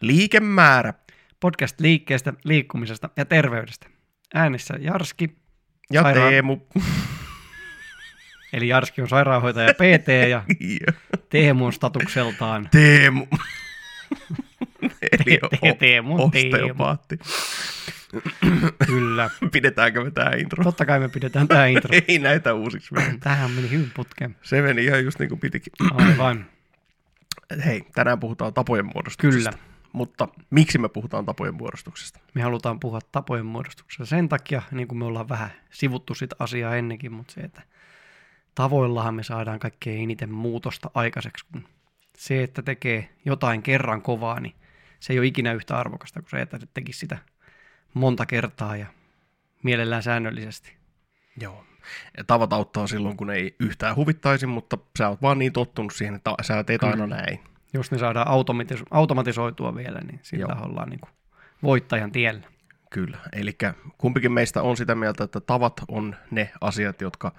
Liikemäärä. Podcast liikkeestä, liikkumisesta ja terveydestä. Äänessä Jarski, Ja Sairaan- Teemu. eli Jarski on sairaanhoitaja PT ja Teemu on statukseltaan Teemu. Eli Te- te- Teemu, osteopaatti. kyllä. Pidetäänkö me tää intro? Totta kai me pidetään tämä intro. Ei näitä uusiksi mene. Tähän meni hyvin putkeen. Se meni ihan just niin kuin pitikin. Aivan. Hei, tänään puhutaan tapojen muodostuksesta. Kyllä. Mutta miksi me puhutaan tapojen muodostuksesta? Me halutaan puhua tapojen muodostuksesta sen takia, niin kuin me ollaan vähän sivuttu sitä asiaa ennenkin, mutta se, että tavoillahan me saadaan kaikkein eniten muutosta aikaiseksi, kun se, että tekee jotain kerran kovaa, niin se ei ole ikinä yhtä arvokasta kuin se, että tekisi sitä monta kertaa ja mielellään säännöllisesti. Joo. Ja tavat auttaa silloin, kun ei yhtään huvittaisi, mutta sä oot vaan niin tottunut siihen, että sä teet aina Kyllä. näin. Jos ne saadaan automatis- automatisoitua vielä, niin sillä Joo. ollaan niin kuin voittajan tiellä. Kyllä. Eli kumpikin meistä on sitä mieltä, että tavat on ne asiat, jotka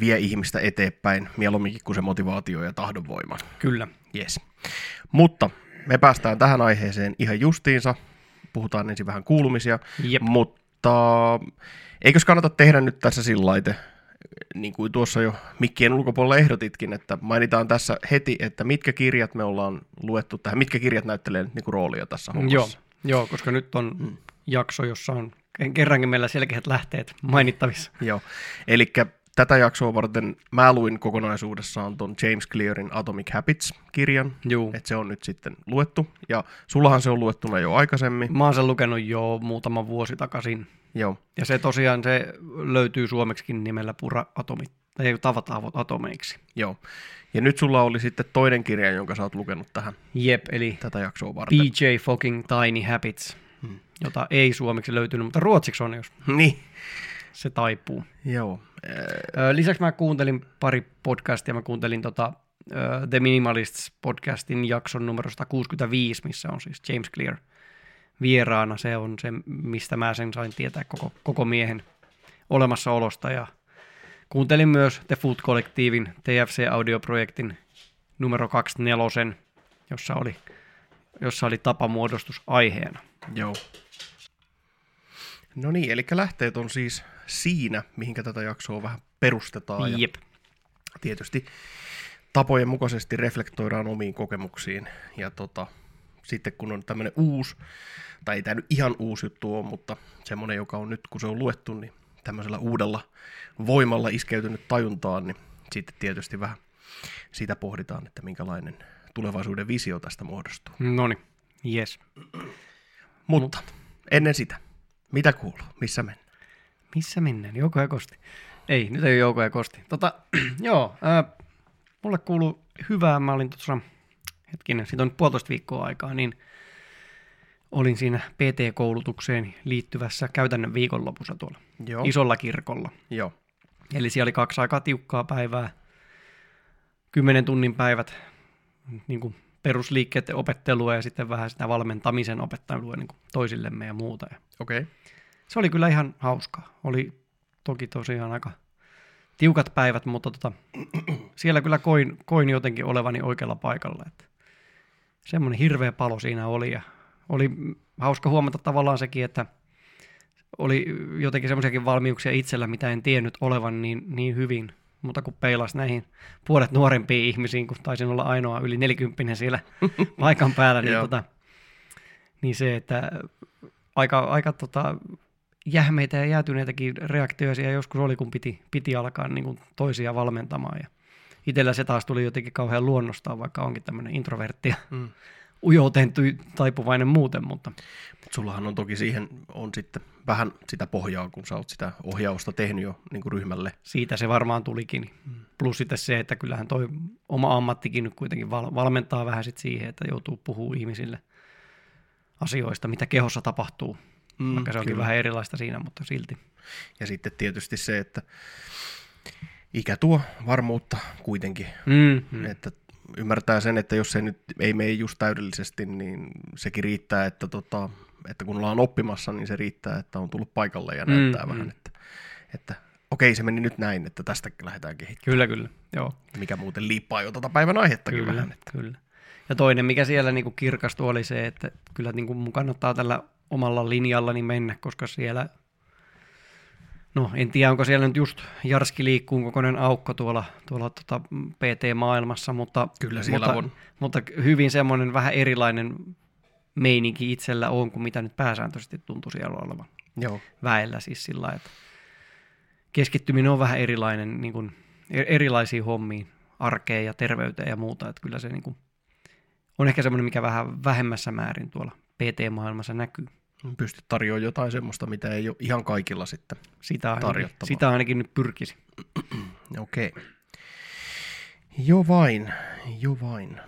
vie ihmistä eteenpäin mieluumminkin kuin se motivaatio ja tahdonvoima. Kyllä. Yes. Mutta me päästään tähän aiheeseen ihan justiinsa. Puhutaan ensin vähän kuulumisia. Jep. Mutta eikös kannata tehdä nyt tässä sillä laite, niin kuin tuossa jo mikkien ulkopuolella ehdotitkin, että mainitaan tässä heti, että mitkä kirjat me ollaan luettu tähän, mitkä kirjat näyttelee nyt niin kuin roolia tässä Joo, hommassa. joo, koska nyt on mm. jakso, jossa on kerrankin meillä selkeät lähteet mainittavissa. Joo. Eli tätä jaksoa varten mä luin kokonaisuudessaan ton James Clearin Atomic Habits-kirjan, Joo. että se on nyt sitten luettu. Ja sullahan se on luettuna jo aikaisemmin. Mä oon sen lukenut jo muutama vuosi takaisin. Joo, Ja se tosiaan se löytyy suomeksikin nimellä Pura Atomit, tai tavat avot atomeiksi. joo. Ja nyt sulla oli sitten toinen kirja, jonka sä oot lukenut tähän Jep, eli tätä jaksoa varten. PJ Fucking Tiny Habits, Hmm. jota ei suomeksi löytynyt, mutta ruotsiksi on, jos Niin, se taipuu. joo. Äh, Lisäksi mä kuuntelin pari podcastia. Mä kuuntelin tota, The Minimalists podcastin jakson numero 165, missä on siis James Clear vieraana. Se on se, mistä mä sen sain tietää koko, koko miehen olemassaolosta. Ja kuuntelin myös The Food Collectivin TFC-audioprojektin numero 24, jossa oli, jossa oli tapamuodostus aiheena. Joo. No niin, eli lähteet on siis siinä, mihinkä tätä jaksoa vähän perustetaan. Ja Jep. tietysti tapojen mukaisesti reflektoidaan omiin kokemuksiin. Ja tota, sitten kun on tämmöinen uusi, tai ei tämä nyt ihan uusi juttu ole, mutta semmoinen, joka on nyt, kun se on luettu, niin tämmöisellä uudella voimalla iskeytynyt tajuntaan, niin sitten tietysti vähän sitä pohditaan, että minkälainen tulevaisuuden visio tästä muodostuu. No niin, yes. Mutta ennen sitä, mitä kuuluu? Missä mennään? Missä mennään? Jouko ja Kosti. Ei, nyt ei ole Jouko ja Kosti. Tota, joo, ää, mulle kuuluu hyvää. Mä olin tuossa, hetkinen, siitä on puolitoista viikkoa aikaa, niin olin siinä PT-koulutukseen liittyvässä käytännön viikonlopussa tuolla Joo. isolla kirkolla. Joo. Eli siellä oli kaksi aika tiukkaa päivää, kymmenen tunnin päivät, niin kuin perusliikkeiden opettelua ja sitten vähän sitä valmentamisen opettelua niin kuin toisillemme ja muuta. Okay. se oli kyllä ihan hauskaa. Oli toki tosiaan aika tiukat päivät, mutta tota, siellä kyllä koin, koin jotenkin olevani oikealla paikalla. Että semmoinen hirveä palo siinä oli ja oli hauska huomata tavallaan sekin, että oli jotenkin semmoisiakin valmiuksia itsellä, mitä en tiennyt olevan niin, niin hyvin. Mutta kun peilas näihin puolet nuorempiin ihmisiin, kun taisin olla ainoa yli 40 siellä paikan päällä, niin, tota, niin se, että aika, aika tota, jähmeitä ja jäätyneitäkin reaktioja siellä joskus oli, kun piti, piti alkaa niin kuin toisia valmentamaan. Ja itsellä se taas tuli jotenkin kauhean luonnostaan, vaikka onkin tämmöinen introvertti Mm. ujouteen taipuvainen muuten, mutta Mut sullahan on toki siihen on sitten vähän sitä pohjaa, kun sä oot sitä ohjausta tehnyt jo niin kuin ryhmälle. siitä se varmaan tulikin. Plus sitten se, että kyllähän toi oma ammattikin nyt kuitenkin val- valmentaa vähän sit siihen, että joutuu puhumaan ihmisille asioista, mitä kehossa tapahtuu. Mm, Vaikka se onkin kyllä. vähän erilaista siinä, mutta silti. Ja sitten tietysti se, että ikä tuo varmuutta kuitenkin. Mm, Mm. Että ymmärtää sen, että jos se nyt ei mene just täydellisesti, niin sekin riittää, että, tota, että kun ollaan oppimassa, niin se riittää, että on tullut paikalle ja Mm, näyttää mm. vähän, että, että okei, se meni nyt näin, että tästä lähdetään kehittämään. Kyllä, kyllä. Joo, Mikä muuten liippaa jo tätä päivän aihettakin kyllä, vähän. Että. kyllä. Ja toinen, mikä siellä niin kuin kirkastui, oli se, että kyllä niin kuin mun kannattaa tällä omalla linjallani mennä, koska siellä, no en tiedä onko siellä nyt just Jarski liikkuu kokoinen aukko tuolla, tuolla tota PT-maailmassa, mutta, Kyllä siellä mutta, on. mutta hyvin semmoinen vähän erilainen meininki itsellä on kuin mitä nyt pääsääntöisesti tuntuu siellä olevan Joo. väellä siis sillä että keskittyminen on vähän erilainen niin kuin, er- erilaisiin hommiin, arkeen ja terveyteen ja muuta, että kyllä se niin kuin, on ehkä semmoinen, mikä vähän vähemmässä määrin tuolla PT-maailmassa näkyy. Pystyt tarjoamaan jotain semmoista, mitä ei ole ihan kaikilla sitten. Sitä ainakin, Tarjottavaa. sitä ainakin nyt pyrkisi. Okei. Okay. Jo vain, jo vain.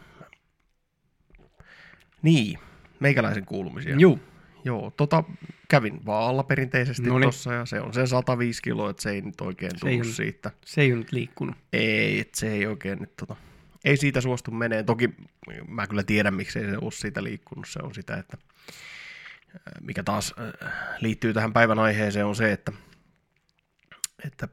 Niin, meikäläisen kuulumisia. Juu, Joo, tota kävin vaalla perinteisesti Noniin. tossa ja se on sen 105 kiloa, että se ei nyt oikein Se ei tullut ole- siitä. se ei ole nyt liikkunut. Ei, että se ei oikein nyt tota, ei siitä suostu menee. Toki mä kyllä tiedän, miksei se ole siitä liikkunut. Se on sitä, että mikä taas äh, liittyy tähän päivän aiheeseen on se, että, että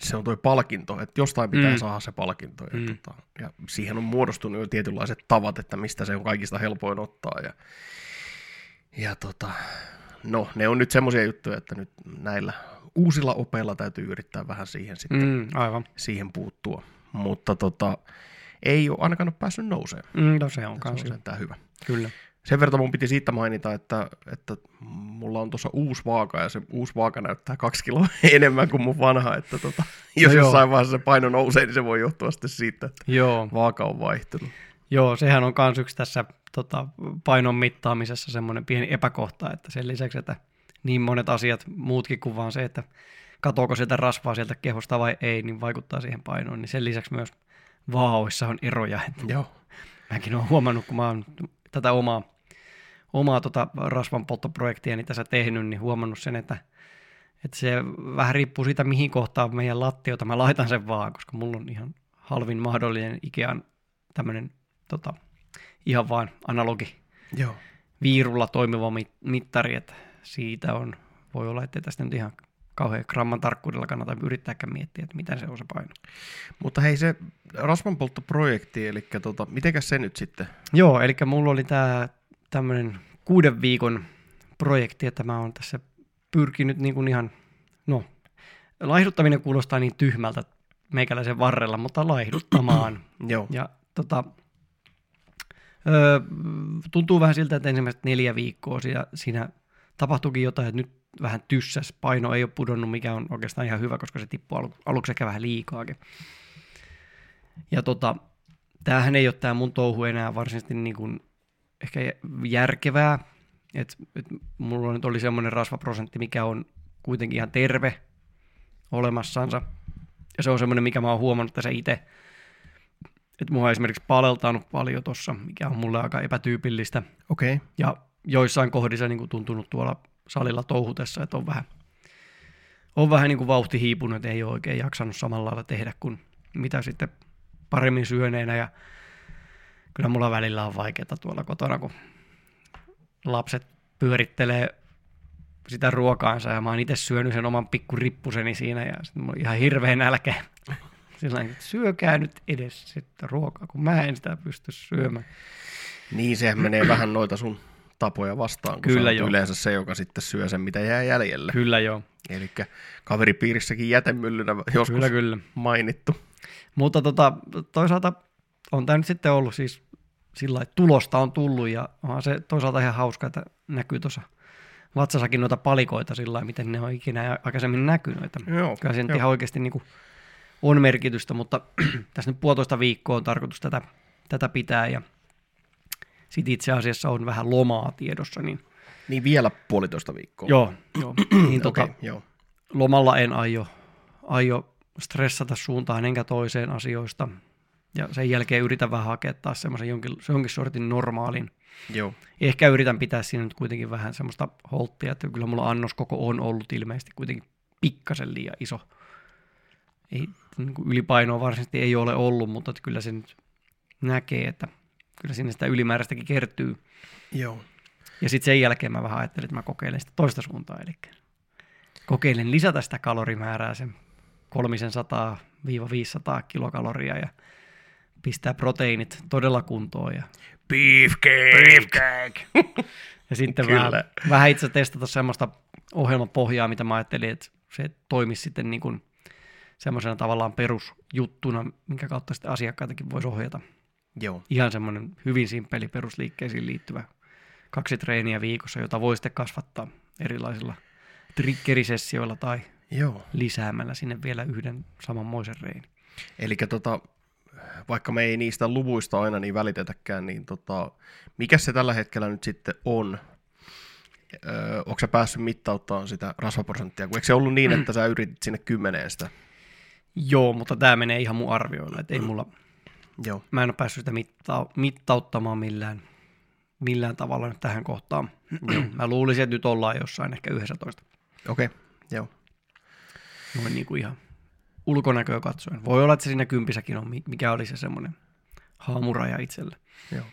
se on tuo palkinto, että jostain pitää Mm. saada se palkinto. Ja, Mm. tota, ja siihen on muodostunut jo tietynlaiset tavat, että mistä se on kaikista helpoin ottaa. Ja, ja tota, no, ne on nyt semmoisia juttuja, että nyt näillä uusilla opeilla täytyy yrittää vähän siihen sitten Mm, aivan. siihen puuttua. Mutta tota, ei ole ainakaan ole päässyt nousemaan. Mm, no se on Se kans on hyvä. Kyllä. Sen verran mun piti siitä mainita, että, että mulla on tuossa uusi vaaka ja se uusi vaaka näyttää kaksi kiloa enemmän kuin mun vanha. Että tota, jos No joo. jossain vaiheessa se paino nousee, niin se voi johtua sitten siitä, että Joo, vaaka on vaihtunut. joo, sehän on kans yksi tässä tota, painon mittaamisessa semmoinen pieni epäkohta, että sen lisäksi, että niin monet asiat muutkin kuin vaan se, että katoako sieltä rasvaa sieltä kehosta vai ei, niin vaikuttaa siihen painoon, niin sen lisäksi myös vaaoissa on eroja. Että Joo. mäkin olen huomannut, kun mä oon tätä omaa, omaa tota rasvanpolttoprojektia niin tässä tehnyt, niin huomannut sen, että, että se vähän riippuu siitä, mihin kohtaan meidän lattiota mä laitan sen vaan, koska mulla on ihan halvin mahdollinen Ikean tämmöinen tota, ihan vaan analogi Joo. viirulla toimiva mit- mittari, että siitä on, voi olla, että tästä nyt ihan kauhean gramman tarkkuudella kannata yrittääkään miettiä, että mitä se on se paino. Mutta hei se rasvanpolttoprojekti, eli tota, mitenkäs se nyt sitten? Joo, eli mulla oli tämä tämmöinen kuuden viikon projekti, että mä oon tässä pyrkinyt niin kuin ihan, no, laihduttaminen kuulostaa niin tyhmältä meikäläisen varrella, mutta laihduttamaan. Joo. Ja tota, öö, tuntuu vähän siltä, että ensimmäiset neljä viikkoa siinä, siinä tapahtuikin jotain, että nyt vähän tyssäs, paino ei ole pudonnut, mikä on oikeastaan ihan hyvä, koska se tippuu alu, aluksi ehkä vähän liikaakin. Ja tota, tämähän ei ole tämä mun touhu enää varsinaisesti niin kuin ehkä järkevää, että et mulla nyt oli semmoinen rasvaprosentti, mikä on kuitenkin ihan terve olemassansa. Ja se on semmoinen, mikä mä oon huomannut tässä itse, että mua on esimerkiksi paleltanut paljon tossa, mikä on mulle aika epätyypillistä. Okei. Okay. Ja joissain kohdissa niin kuin tuntunut tuolla salilla touhutessa, että on vähän, on vähän niin kuin vauhti hiipunut, ei ole oikein jaksanut samalla lailla tehdä kuin mitä sitten paremmin syöneenä. Ja kyllä mulla välillä on vaikeaa tuolla kotona, kun lapset pyörittelee sitä ruokaansa ja mä oon itse syönyt sen oman pikkurippuseni siinä ja sitten mulla on ihan hirveä nälkä. Tavalla, että syökää nyt edes sitten ruokaa, kun mä en sitä pysty syömään. Niin, sehän menee vähän noita sun tapoja vastaan, kun Kyllä joo. yleensä se, joka sitten syö sen, mitä jää jäljelle. Kyllä joo, Eli kaveripiirissäkin jätemyllynä joskus kyllä kyllä. mainittu. Mutta tota, toisaalta on tämä nyt sitten ollut siis sillä että tulosta on tullut ja onhan se toisaalta ihan hauska, että näkyy tuossa vatsassakin noita palikoita sillä lailla, miten ne on ikinä aikaisemmin näkynyt. Joo, kyllä joo. ihan oikeasti niin kuin on merkitystä, mutta tässä nyt puolitoista viikkoa on tarkoitus tätä, tätä pitää ja sitten itse asiassa on vähän lomaa tiedossa, niin Niin vielä puolitoista viikkoa. joo, joo. niin tota, Okei, joo. lomalla en aio, aio stressata suuntaan enkä toiseen asioista. Ja sen jälkeen yritän vähän hakea taas semmoisen jonkin, jonkin sortin normaalin. Joo. Ehkä yritän pitää siinä nyt kuitenkin vähän semmoista holttia, että kyllä mulla annoskoko on ollut ilmeisesti kuitenkin pikkasen liian iso. Ei, niin kuin ylipainoa varsinaisesti ei ole ollut, mutta että kyllä se nyt näkee, että kyllä sinne sitä ylimääräistäkin kertyy. Joo. Ja sitten sen jälkeen mä vähän ajattelin, että mä kokeilen sitä toista suuntaa, eli kokeilen lisätä sitä kalorimäärää sen 300-500 kilokaloria ja pistää proteiinit todella kuntoon. Ja Beefcake! Beefcake! ja sitten Kyllä. vähän, vähän itse testata semmoista ohjelmapohjaa, mitä mä ajattelin, että se toimisi sitten niin kuin semmoisena tavallaan perusjuttuna, minkä kautta sitten asiakkaitakin voisi ohjata. Joo, Ihan semmoinen hyvin simppeli perusliikkeisiin liittyvä kaksi treeniä viikossa, jota voi sitten kasvattaa erilaisilla triggerisessioilla tai joo. lisäämällä sinne vielä yhden samanmoisen reini. Eli tota, vaikka me ei niistä luvuista aina niin välitetäkään, niin tota, mikä se tällä hetkellä nyt sitten on? Öö, onko sä päässyt mittauttamaan sitä rasvaprosenttia? Kun eikö se ollut niin, että sä yritit sinne kymmeneen sitä? Joo, mutta tämä menee ihan mun arvioilla, että ei mulla, Joo, mä en ole päässyt sitä mitta- mittauttamaan millään, millään tavalla nyt tähän kohtaan. mä luulisin, että nyt ollaan jossain ehkä 11, okei, okay. joo. noin niin kuin ihan ulkonäköä katsoen. Voi olla, että se siinä kympissäkin on, mi- mikä oli se semmoinen haamuraja itselle. joo.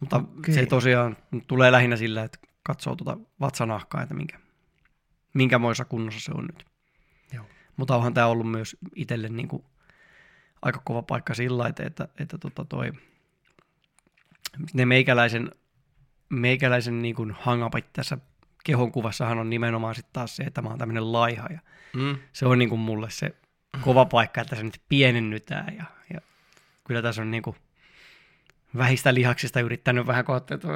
Mutta okay. se tosiaan tulee lähinnä sillä, että katsoo tuota vatsanahkaa, että minkä, minkä moissa kunnossa se on nyt. Joo. Mutta onhan tämä ollut myös itselle niin kuin aika kova paikka sillä että, että, että tota toi, ne meikäläisen, meikäläisen niin kuin hangapit tässä kehonkuvassahan on nimenomaan sitten taas se, että mä oon tämmöinen laiha ja Mm. se on niin kuin mulle se kova paikka, että se nyt pienennytään ja, ja kyllä tässä on niin kuin vähistä lihaksista yrittänyt vähän kohta, että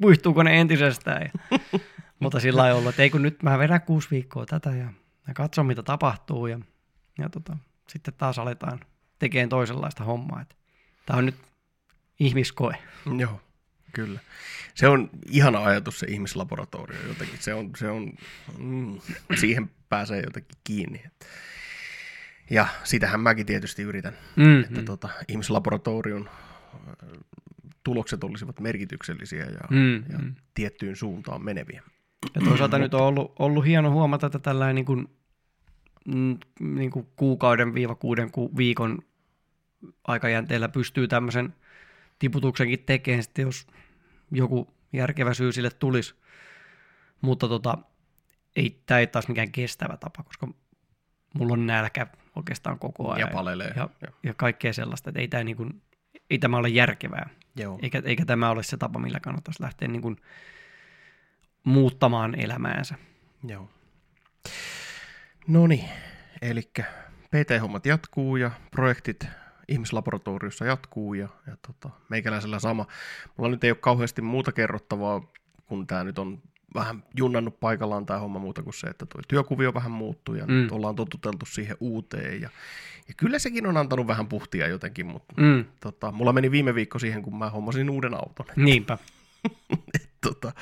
puihtuuko ne entisestään. Ja, mutta sillä lailla ollut, että ei kun nyt mä vedän kuusi viikkoa tätä ja, ja katson mitä tapahtuu ja, ja tota, sitten taas aletaan tekemään toisenlaista hommaa. Että tämä on nyt ihmiskoe. Joo, kyllä. Se on ihana ajatus se ihmislaboratorio jotenkin. Se on, se on mm, siihen pääsee jotenkin kiinni. Ja sitähän mäkin tietysti yritän, Mm, että tota, ihmislaboratorion äh, tulokset olisivat merkityksellisiä ja, Mm, ja tiettyyn suuntaan meneviä. Ja toisaalta nyt on ollut, ollut hieno huomata, että tällainen niin kuin, niin kuin kuukauden viiva kuuden ku, viikon aikajänteellä pystyy tämmöisen tiputuksenkin tekemään, sitten jos joku järkevä syy sille tulisi. Mutta tota, ei, tämä ei taas mikään kestävä tapa, koska mulla on nälkä oikeastaan koko ajan. Ja palelee. Ja, Joo. ja kaikkea sellaista, että ei, tämä niin kuin, ei tämä ole järkevää. Joo. Eikä, eikä tämä ole se tapa, millä kannattaisi lähteä niin kuin muuttamaan elämäänsä. Joo. No niin, eli PT-hommat jatkuu ja projektit ihmislaboratoriossa jatkuu ja, ja tota, meikäläisellä sama. Mulla nyt ei ole kauheasti muuta kerrottavaa, kun tämä nyt on vähän junnannut paikallaan tämä homma muuta kuin se, että tuo työkuvio vähän muuttuu ja mm. Nyt ollaan totuteltu siihen uuteen. Ja, ja kyllä sekin on antanut vähän puhtia jotenkin, mutta Mm, tota, mulla meni viime viikko siihen, kun mä hommasin uuden auton. niinpä. tota,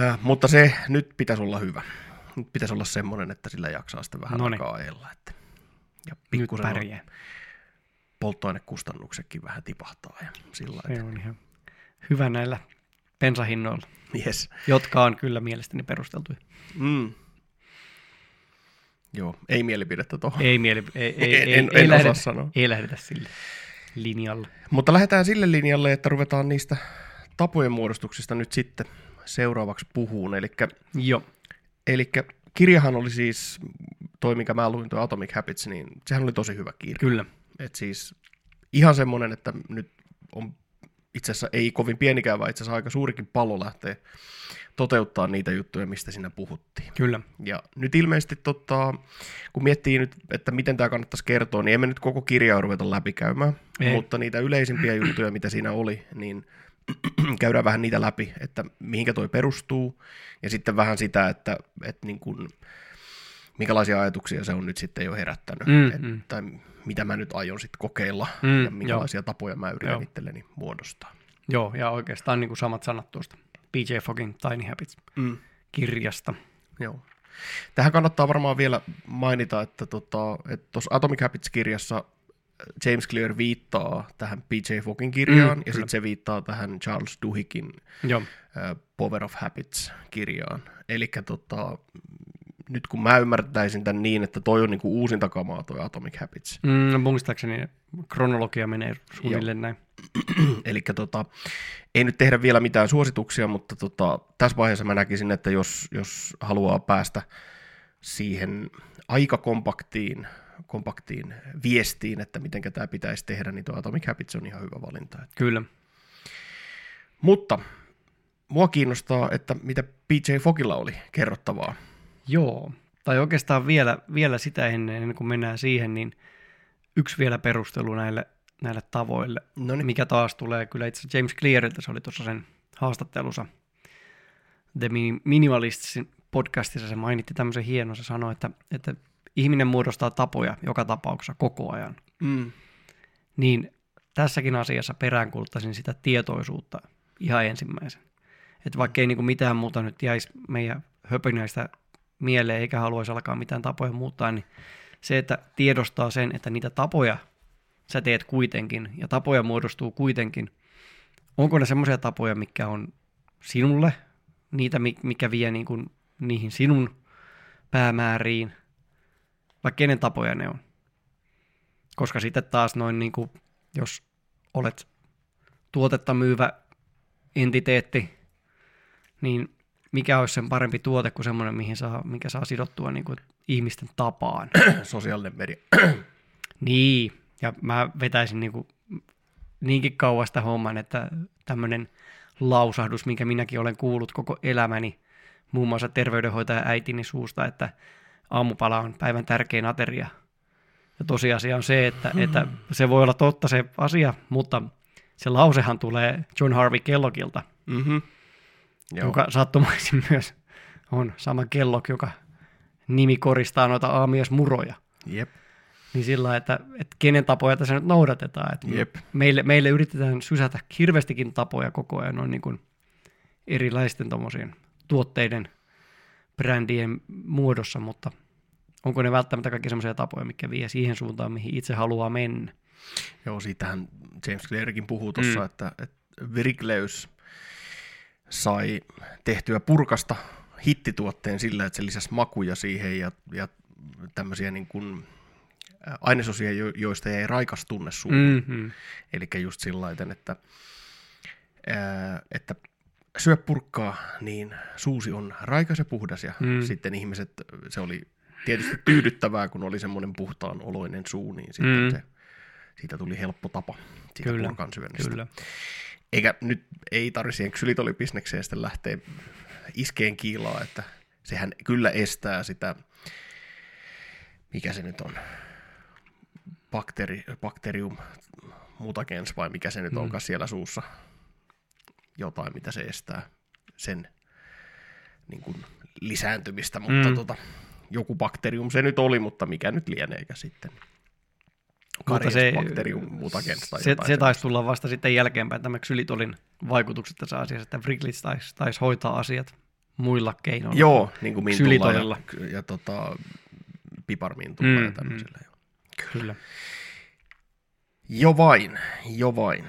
äh, mutta se nyt pitäisi olla hyvä. Pitäisi olla semmoinen, että sillä jaksaa sitten vähän Noniin. aikaa ajella. Että, ja pikkusen pärjää. polttoainekustannuksetkin vähän tipahtaa. Ja sillä Se on ihan hyvä näillä bensahinnoilla, Yes. jotka on kyllä mielestäni perusteltuja. Mm. Joo, ei mielipidettä tuohon. Ei, mieli, ei, ei, En- ei, en- ei, en lähdetä, osaa sanoa. ei lähdetä sille linjalle. Mutta lähdetään sille linjalle, että ruvetaan niistä tapojen muodostuksista nyt sitten seuraavaksi puhuun. Eli Joo, Eli kirjahan oli siis, toi mikä mä luin, tuo Atomic Habits, niin sehän oli tosi hyvä kirja. kyllä. Et siis ihan semmoinen, että nyt on itse asiassa ei kovin pienikään, vaan itse asiassa aika suurikin pallo lähtee toteuttaa niitä juttuja, mistä siinä puhuttiin. Kyllä. Ja nyt ilmeisesti, tota, kun miettii nyt, että miten tämä kannattaisi kertoa, niin emme nyt koko kirjaa ruveta läpikäymään, Ei. mutta niitä yleisimpiä juttuja, mitä siinä oli, niin käydään vähän niitä läpi, että mihinkä toi perustuu, ja sitten vähän sitä, että, että niin kuin, minkälaisia ajatuksia se on nyt sitten jo herättänyt, Mm, et, mm. tai mitä mä nyt aion sitten kokeilla, Mm, ja minkälaisia tapoja mä yritän Joo. itselleni muodostaa. Joo, ja oikeastaan niin kuin samat sanat tuosta PJ Fogin Tiny Habits-kirjasta. Mm. Joo. Tähän kannattaa varmaan vielä mainita, että tuossa että tuossa Atomic Habits-kirjassa James Clear viittaa tähän PJ Fogin kirjaan, Mm, ja sitten se viittaa tähän Charles Duhiggin Joo, Power of Habits-kirjaan. Eli tota, nyt kun mä ymmärtäisin tämän niin, että toi on niinku uusinta kamaa toi Atomic Habits. mm, muistaakseni kronologia menee suunnilleen näin. Eli tota, ei nyt tehdä vielä mitään suosituksia, mutta tota, tässä vaiheessa mä näkisin, että jos, jos haluaa päästä siihen aika kompaktiin kompaktiin viestiin, että miten tämä pitäisi tehdä, niin tuo Atomic Habits on ihan hyvä valinta. Kyllä. Mutta mua kiinnostaa, että mitä PJ Fogilla oli kerrottavaa. Joo, tai oikeastaan vielä, vielä sitä ennen, ennen kuin mennään siihen, niin yksi vielä perustelu näille, näille tavoille, Noniin. mikä taas tulee kyllä itse James Clearilta, se oli tuossa sen haastattelussa The Minimalists podcastissa, se mainitti tämmöisen hienon, se sanoi, että, että ihminen muodostaa tapoja joka tapauksessa koko ajan. Mm. Niin tässäkin asiassa peräänkuuluttaisin sitä tietoisuutta ihan ensimmäisen. Että vaikka ei niinku mitään muuta nyt jäisi meidän höpinöistä mieleen eikä haluaisi alkaa mitään tapoja muuttaa, niin se, että tiedostaa sen, että niitä tapoja sä teet kuitenkin ja tapoja muodostuu kuitenkin. Onko ne semmoisia tapoja, mikä on sinulle, niitä, mikä vie niin kuin niihin sinun päämääriin, vai kenen tapoja ne on. Koska sitten taas noin, niin kuin, jos olet tuotetta myyvä entiteetti, niin mikä olisi sen parempi tuote kuin semmoinen, mihin saa, mikä saa sidottua niin kuin ihmisten tapaan. Sosiaalinen media. niin, ja mä vetäisin niin kuin niinkin kauasta homman, että tämmöinen lausahdus, minkä minäkin olen kuullut koko elämäni, muun muassa terveydenhoitaja äitini suusta, että aamupala on päivän tärkein ateria. Ja tosiasia on se, että, että se voi olla totta se asia, mutta se lausehan tulee John Harvey Kellogilta, mm-hmm. Joo. joka sattumaisin myös on sama kellok, joka nimi koristaa noita aamiesmuroja. Jep. Niin sillä että, että kenen tapoja tässä nyt noudatetaan. Että Jep. Meille, meille yritetään sysätä hirveästikin tapoja koko ajan noin niin kuin erilaisten tuotteiden, brändien muodossa, mutta onko ne välttämättä kaikki sellaisia tapoja, mikä vie siihen suuntaan, mihin itse haluaa mennä? Joo, siitähän James Clearkin puhuu tuossa, mm. että, että Virikleys sai tehtyä purkasta hittituotteen sillä, että se lisäsi makuja siihen ja, ja tämmöisiä niin kuin ainesosia, joista ei raikas tunne suuhun. Mm-hmm. Eli just sillä että, että syö purkkaa, niin suusi on raikas ja puhdas ja mm. sitten ihmiset, se oli tietysti tyydyttävää, kun oli semmoinen puhtaan oloinen suu, niin sitten mm. se, siitä tuli helppo tapa siitä kyllä, purkan syönnistä. Kyllä. Eikä nyt ei tarvitse siihen ksylitolibisnekseen sitten lähteä iskeen kiilaa, että sehän kyllä estää sitä, mikä se nyt on, bakteri, bakterium mutagens vai mikä se nyt mm. onkaan siellä suussa, jotain, mitä se estää sen niin kuin lisääntymistä, mutta mm. tota, joku bakterium se nyt oli, mutta mikä nyt lieneekä sitten. Mutta se, bakterium mutagens tai se, se taisi tulla vasta sitten jälkeenpäin tämä ksylitolin vaikutukset tässä asiassa, että Wriglitz taisi, taisi hoitaa asiat muilla keinoilla. Joo, niin kuin mintulla ja, ja tota, piparmintulla mm, ja tämmöisellä. Mm. Kyllä. Jo vain, jo vain.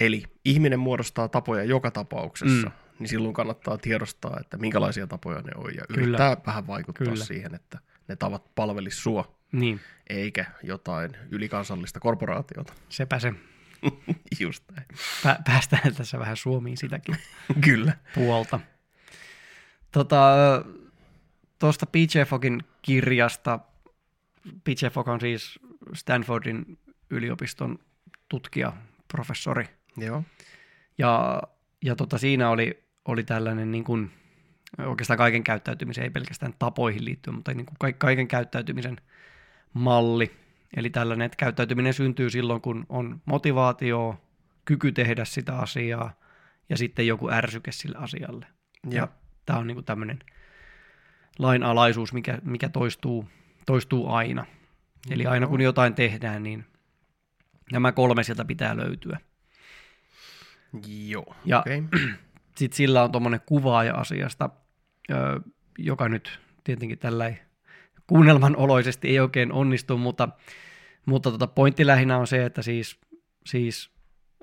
Eli ihminen muodostaa tapoja joka tapauksessa, mm. niin silloin kannattaa tiedostaa, että minkälaisia tapoja ne on ja Kyllä. yrittää vähän vaikuttaa Kyllä. siihen, että ne tavat palvelisi sua, niin. eikä jotain ylikansallista korporaatiota. Sepä se. Just näin. Pä- päästään tässä vähän Suomiin sitäkin Kyllä. puolta. Tota, tuosta PJ Fogin kirjasta, PJ Fog on siis Stanfordin yliopiston tutkija, professori. Joo. Ja, ja tota, siinä oli, oli tällainen niin kuin, oikeastaan kaiken käyttäytymisen, ei pelkästään tapoihin liittyen, mutta niin kuin kaiken käyttäytymisen malli. Eli tällainen, että käyttäytyminen syntyy silloin, kun on motivaatio, kyky tehdä sitä asiaa ja sitten joku ärsyke sille asialle. Ja, ja tämä on niin kuin tämmöinen lainalaisuus, mikä, mikä toistuu, toistuu aina. Eli aina kun jotain tehdään, niin nämä kolme sieltä pitää löytyä. Joo, ja okay. sitten sillä on tuommoinen kuvaaja asiasta, joka nyt tietenkin tällä kuunnelman oloisesti ei oikein onnistu, mutta, mutta tota pointti lähinnä on se, että siis, siis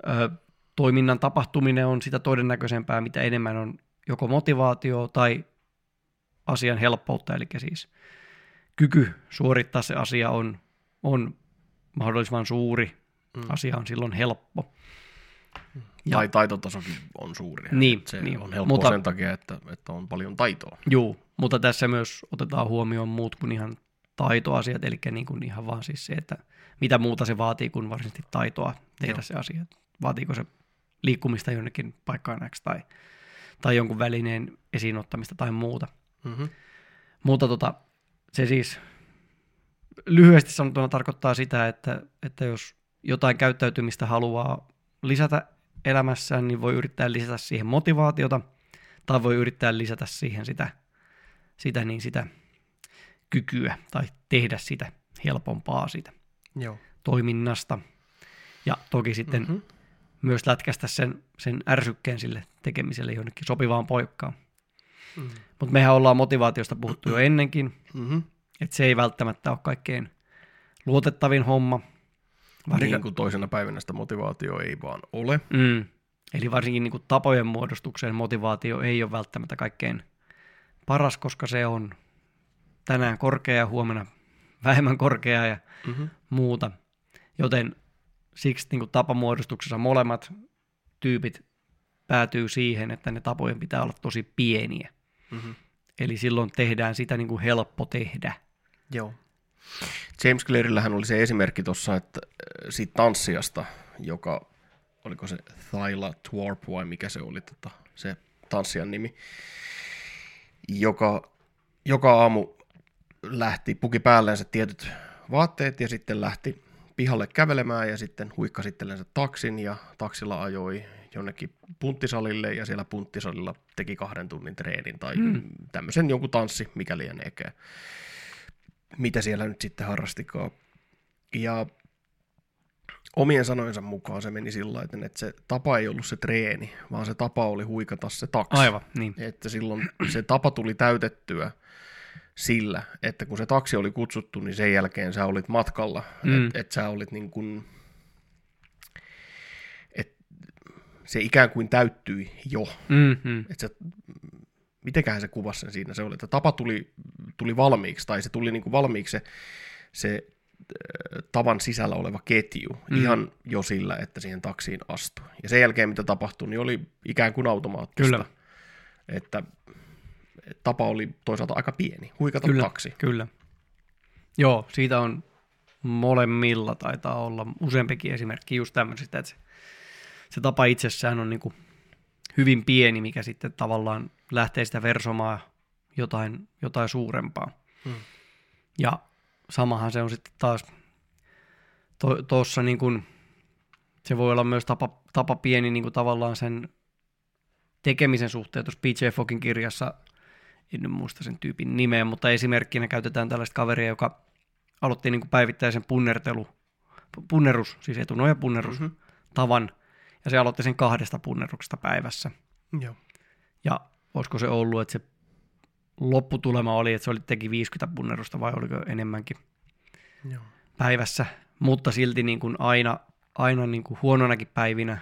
ö, toiminnan tapahtuminen on sitä todennäköisempää, mitä enemmän on joko motivaatio tai asian helppoutta, eli siis kyky suorittaa se asia on, on mahdollisimman suuri, mm. asia on silloin helppo. Ja, tai taitotasokin on suuri. Niin, se niin, on helppoa mutta, sen takia, että, että on paljon taitoa. Joo, mutta tässä myös otetaan huomioon muut kuin ihan taitoasiat, eli niin kuin ihan vaan siis se, että mitä muuta se vaatii kuin varsinaisesti taitoa tehdä Joo. se asia. Vaatiiko se liikkumista jonnekin paikkaan X tai, tai jonkun välineen esiin ottamista tai muuta. Mm-hmm. Mutta tota, se siis lyhyesti sanottuna tarkoittaa sitä, että, että jos jotain käyttäytymistä haluaa lisätä elämässään, niin voi yrittää lisätä siihen motivaatiota tai voi yrittää lisätä siihen sitä, sitä, niin sitä kykyä tai tehdä sitä helpompaa siitä Joo. toiminnasta. Ja toki sitten Mm-hmm. myös lätkästä sen, sen ärsykkeen sille tekemiselle jonnekin sopivaan paikkaan. Mm. Mutta mehän ollaan motivaatiosta puhuttu jo ennenkin, Mm-hmm. että se ei välttämättä ole kaikkein luotettavin homma. Varsinkin, Niin kuin toisena päivänä sitä motivaatio ei vaan ole. mm, eli varsinkin niin kuin tapojen muodostukseen motivaatio ei ole välttämättä kaikkein paras, koska se on tänään korkea ja huomenna vähemmän korkea ja Mm-hmm. muuta. Joten siksi niin kuin tapamuodostuksessa molemmat tyypit päätyy siihen, että ne tapojen pitää olla tosi pieniä. Mm-hmm. Eli silloin tehdään sitä niin kuin helppo tehdä. Joo. James Clearillähän oli se esimerkki tuossa, että äh, siitä tanssijasta, joka, oliko se Thyla Twarp vai mikä se oli tota, se tanssijan nimi, joka joka aamu lähti, puki päälleensä tietyt vaatteet ja sitten lähti pihalle kävelemään ja sitten huikkasi itsellensä taksin ja taksilla ajoi jonnekin punttisalille ja siellä punttisalilla teki kahden tunnin treenin tai Mm. mm. tämmöisen jonkun tanssi, mikä lieneekään mitä siellä nyt sitten harrastikaan. Ja omien sanojensa mukaan se meni sillä lailla, että se tapa ei ollut se treeni, vaan se tapa oli huikata se taksi. Aivan, niin. Että silloin se tapa tuli täytettyä sillä, että kun se taksi oli kutsuttu, niin sen jälkeen sä olit matkalla. Mm. Että et sä olit niin kuin, et se ikään kuin täyttyi jo. Mm-hmm. Että mitenköhän se kuvasi sen siinä? Se oli, että tapa tuli, tuli valmiiksi, tai se tuli niin kuin valmiiksi se, se äh, tavan sisällä oleva ketju Mm. ihan jo sillä, että siihen taksiin astui. Ja sen jälkeen, mitä tapahtui, niin oli ikään kuin automaattista. Kyllä. Että että tapa oli toisaalta aika pieni, huikata Kyllä, taksi. kyllä. Joo, siitä on molemmilla taitaa olla useampikin esimerkki just tämmöisistä, että se, se tapa itsessään on niin kuin hyvin pieni, mikä sitten tavallaan lähtee sitä versomaan jotain, jotain suurempaa. Hmm. Ja samahan se on sitten taas tuossa niin kuin, se voi olla myös tapa, tapa pieni niin kuin tavallaan sen tekemisen suhteen. Tuossa PJ Fokin kirjassa, en nyt muista sen tyypin nimeä, mutta esimerkkinä käytetään tällaista kaveria, joka aloitti niin kuin päivittäisen punnertelu, punnerus, siis etunoja punnerus Mm-hmm. tavan, ja se aloitti sen kahdesta punneruksesta päivässä. Joo. Ja olisiko se ollut, että se lopputulema oli, että se oli, teki 50 punnerusta vai oliko enemmänkin Joo. päivässä, mutta silti niin kuin aina, aina niin kuin huononakin päivinä,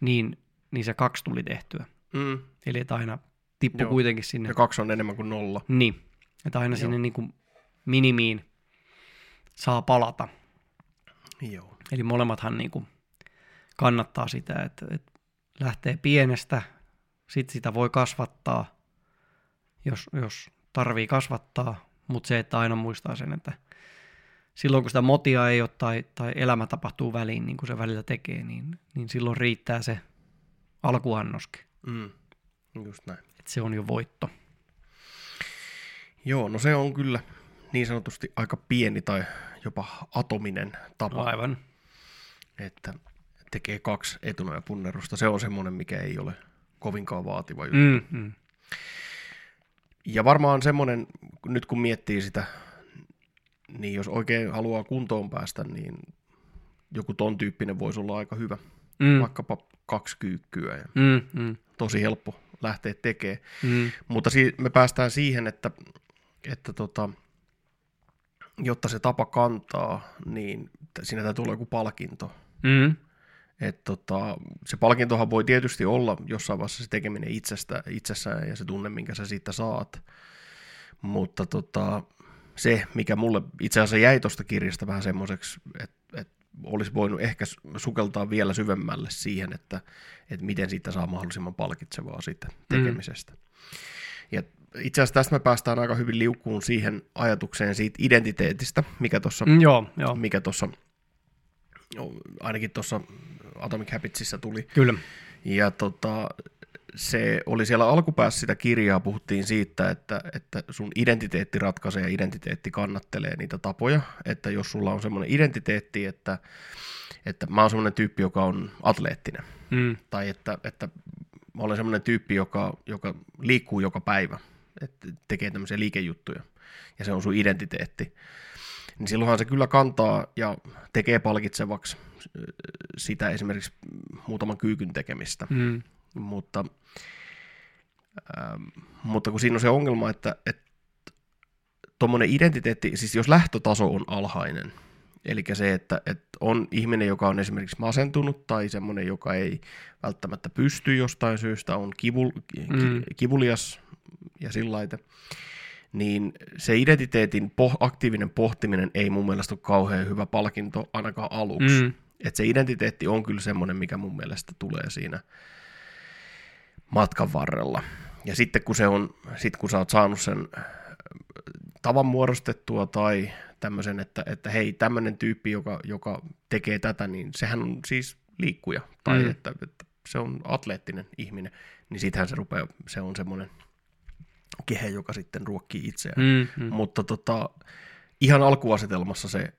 niin, niin se kaksi tuli tehtyä. Mm. Eli että aina tippui Joo. kuitenkin sinne. Ja kaksi on enemmän kuin nolla. Niin, että aina Joo. sinne niin kuin minimiin saa palata. Joo. Eli molemmathan niin kuin kannattaa sitä, että, että lähtee pienestä, sitten sitä voi kasvattaa, jos, jos tarvii kasvattaa, mutta se, että aina muistaa sen, että silloin kun sitä motia ei ole tai, tai elämä tapahtuu väliin, niin kuin se välillä tekee, niin, niin silloin riittää se alkuannoskin, Mm. Just näin. että se on jo voitto. Joo, no se on kyllä niin sanotusti aika pieni tai jopa atominen tapa, Aivan. että tekee kaksi etunoja punnerusta. Se on semmoinen, mikä ei ole kovinkaan vaativa juttu. Mm, mm. Ja varmaan semmoinen, nyt kun miettii sitä, niin jos oikein haluaa kuntoon päästä, niin joku ton tyyppinen voisi olla aika hyvä. Mm, Vaikkapa kaksi kyykkyä ja mm, mm, tosi helppo lähteä tekemään. mm, Mutta si- me päästään siihen, että, että tota, jotta se tapa kantaa, niin siinä täytyy olla joku palkinto. mm, Et tota, se palkintohan voi tietysti olla jossain vaiheessa se tekeminen itsestä, itsessään ja se tunne, minkä sä siitä saat. Mutta tota, se, mikä mulle itse asiassa jäi tuosta kirjasta vähän semmoiseksi, että, että olisi voinut ehkä sukeltaa vielä syvemmälle siihen, että, että miten siitä saa mahdollisimman palkitsevaa siitä tekemisestä. Ja itse asiassa tästä me päästään aika hyvin liukkuun siihen ajatukseen siitä identiteetistä, mikä tuossa Mm, joo, joo, mikä tuossa ainakin tuossa Atomic Habitsissa tuli. kyllä. Ja tota, se oli siellä alkupäässä sitä kirjaa, puhuttiin siitä, että, että sun identiteetti ratkaisee ja identiteetti kannattelee niitä tapoja. Että jos sulla on semmoinen identiteetti, että, että mä oon semmoinen tyyppi, joka on atleettinen, Mm, tai että, että mä olen semmoinen tyyppi, joka, joka liikkuu joka päivä, että tekee tämmöisiä liikejuttuja, ja se on sun identiteetti, niin silloinhan se kyllä kantaa ja tekee palkitsevaksi sitä esimerkiksi muutaman kyykyn tekemistä, mm, mutta, ähm, mutta kun siinä on se ongelma, että, että tuommoinen identiteetti, siis jos lähtötaso on alhainen, eli se, että, että on ihminen, joka on esimerkiksi masentunut tai semmoinen, joka ei välttämättä pysty jostain syystä, on kivul, Mm. kivulias ja sillä lailla, niin se identiteetin poh- aktiivinen pohtiminen ei mun mielestä ole kauhean hyvä palkinto ainakaan aluksi. mm, Että se identiteetti on kyllä semmoinen, mikä mun mielestä tulee siinä matkan varrella. Ja sitten kun, se on, sit kun sä oot saanut sen äh, tavan muodostettua tai tämmöisen, että, että hei, tämmöinen tyyppi, joka, joka tekee tätä, niin sehän on siis liikkuja. Tai Mm. että, että se on atleettinen ihminen, niin sittenhän se rupeaa, se on semmoinen kehe, joka sitten ruokkii itseään. mm, mm. Mutta tota, ihan alkuasetelmassa se,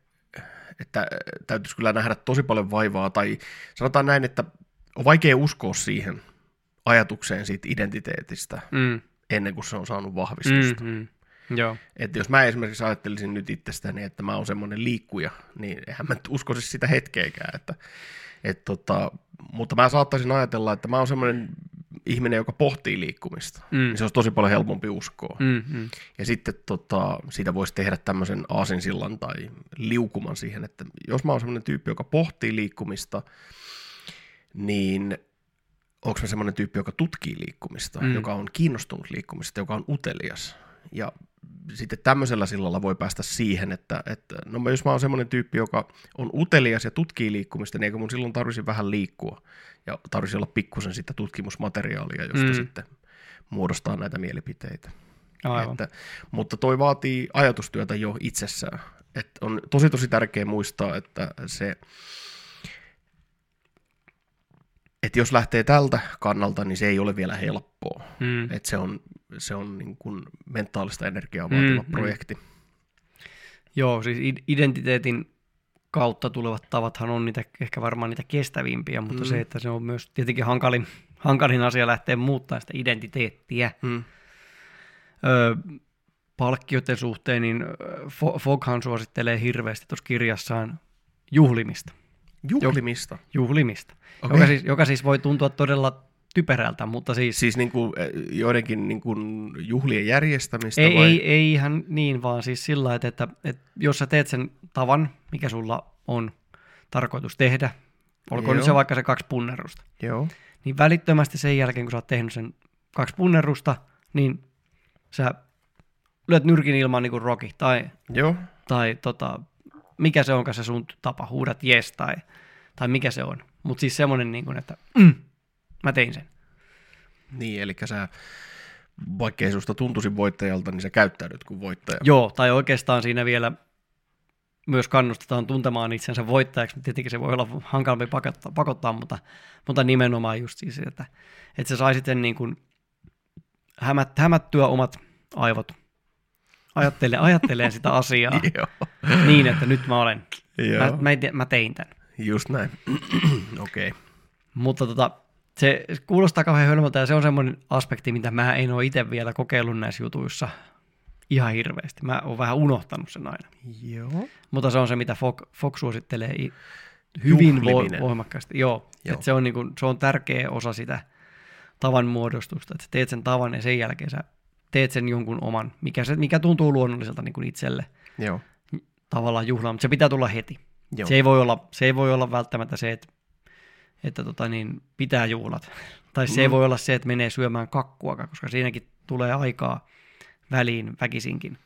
että täytyisi kyllä nähdä tosi paljon vaivaa, tai sanotaan näin, että on vaikea uskoa siihen ajatukseen siitä identiteetistä Mm, ennen kuin se on saanut vahvistusta. Mm. mm, mm. Joo, Että jos mä esimerkiksi ajattelisin nyt itsestäni, että mä oon semmoinen liikkuja, niin eihän mä uskoisi sitä hetkeäkään. Että, et tota, mutta mä saattaisin ajatella, että mä oon semmoinen ihminen, joka pohtii liikkumista. Mm. Niin se olisi tosi paljon helpompi uskoa. mm, mm. Ja sitten tota, siitä voisi tehdä tämmöisen aasinsillan tai liukuman siihen, että jos mä oon semmoinen tyyppi, joka pohtii liikkumista, niin onko mä semmoinen tyyppi, joka tutkii liikkumista, Mm. joka on kiinnostunut liikkumista, joka on utelias. Ja sitten tämmöisellä sillalla voi päästä siihen, että, että no jos mä oon semmoinen tyyppi, joka on utelias ja tutkii liikkumista, niin eikö mun silloin tarvitsisi vähän liikkua ja tarvitsisi olla pikkusen sitä tutkimusmateriaalia, josta Mm. mm. sitten muodostaa näitä mielipiteitä. Aivan. Että, mutta toi vaatii ajatustyötä jo itsessään. Et on tosi tosi tärkeää muistaa, että se, että jos lähtee tältä kannalta, niin se ei ole vielä helppoa. Mm. Et se on, se on niin kuin mentaalista energiaa vaativa Mm, mm, mm. projekti. Joo, siis id- identiteetin kautta tulevat tavathan on niitä, ehkä varmaan niitä kestävimpiä, mutta Mm. se, että se on myös tietenkin hankalin, hankalin asia lähteä muuttaa sitä identiteettiä. Mm. Öö, palkkioiden suhteen, niin Foghan suosittelee hirveästi tuossa kirjassaan juhlimista. Juhlimista. Juhlimista. Okei. Joka, siis, joka siis voi tuntua todella typerältä, mutta siis Siis niin kuin, eh, joidenkin niin kuin juhlien järjestämistä ei, vai? ei, ei ihan niin, vaan siis sillä että, että, että jos sä teet sen tavan, mikä sulla on tarkoitus tehdä, olkoon nyt Joo. se vaikka se kaksi punnerusta, Joo. niin välittömästi sen jälkeen, kun sä oot tehnyt sen kaksi punnerusta, niin sä lyöt nyrkin ilmaan niin kuin Rocky, tai, Joo. tai tota, mikä se onkaan se sun tapa, huudat yes, tai, tai mikä se on. Mutta siis semmoinen, niin kuin, että mm, mä tein sen. Niin, eli sä, vaikkei susta tuntuisi voittajalta, niin sä käyttäydyt kuin voittaja. Joo, tai oikeastaan siinä vielä myös kannustetaan tuntemaan itsensä voittajaksi, mutta tietenkin se voi olla hankalampi pakottaa, pakottaa mutta, mutta nimenomaan just siis, että, että sä saisit sen niin kuin hämät, hämättyä omat aivot ajattelee, ajattelee sitä asiaa niin, että nyt mä olen, Joo. mä, mä, te- mä tein tämän. Just näin. Okei. Okay. Mutta tota, se kuulostaa kauhean hölmöltä ja se on semmoinen aspekti, mitä mä en ole itse vielä kokeillut näissä jutuissa ihan hirveästi. Mä oon vähän unohtanut sen aina. Joo. Mutta se on se, mitä Fox, Fox suosittelee hyvin vo- voimakkaasti. Joo, Joo. Joo. se, on niin kuin, se on tärkeä osa sitä tavan muodostusta, että sä teet sen tavan ja sen jälkeen sä teet sen jonkun oman, mikä, se, mikä tuntuu luonnolliselta niin kuin itselle Joo. tavallaan juhlaan, mutta se pitää tulla heti. Joo. Se ei, voi olla, se ei voi olla välttämättä se, että, että tota niin, pitää juhlat. Tai se ei Mm. voi olla se, että menee syömään kakkuakaan, koska siinäkin tulee aikaa väliin väkisinkin.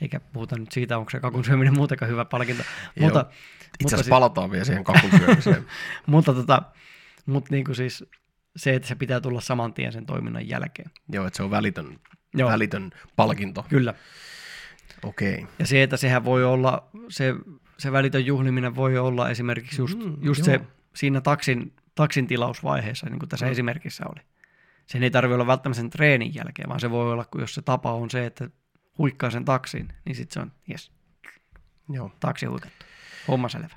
Eikä puhuta nyt siitä, onko se kakun syöminen muutenkaan hyvä palkinto. Mutta, Itse mutta, asiassa siis, palataan vielä siihen kakun syömiseen. mutta, tota, mutta niin kuin siis, se, että se pitää tulla saman tien sen toiminnan jälkeen. Joo, että se on välitön, Joo. välitön palkinto. Kyllä. Okei. Okay. Ja se, että sehän voi olla, se, se välitön juhliminen voi olla esimerkiksi just, Mm, just joo. se siinä taksin, taksin tilausvaiheessa, niin kuin tässä Mm. esimerkissä oli. Sen ei tarvitse olla välttämättä sen treenin jälkeen, vaan se voi olla, kun jos se tapa on se, että huikkaa sen taksin, niin sitten se on, jes, Joo. taksi huikattu. Homma selvä.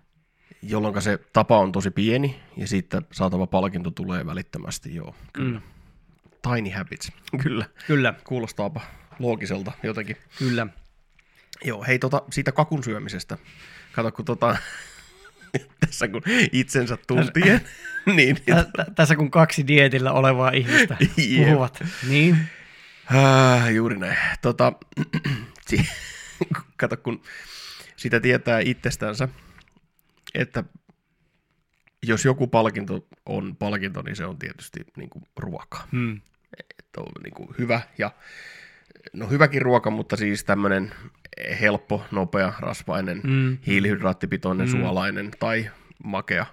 Jolloin se tapa on tosi pieni ja sitten saatava palkinto tulee välittömästi. Joo, kyllä. Mm. Tiny habits. kyllä. Kyllä, Kuulostaapa loogiselta jotenkin. kyllä. Joo, hei tota, siitä kakun syömisestä. Kato, kun tota, tässä kun itsensä tuntien, niin, Tä, tä, tässä kun kaksi dietillä olevaa ihmistä Jep. puhuvat, niin Ah, juuri näin. Tota, kato, kun sitä tietää itsestänsä, että jos joku palkinto on palkinto, niin se on tietysti niin kuin ruoka. hmm, niin kuin hyvä ja no hyväkin ruoka, mutta siis tämmöinen helppo, nopea, rasvainen, Mm. hiilihydraattipitoinen, Mm. suolainen tai makea,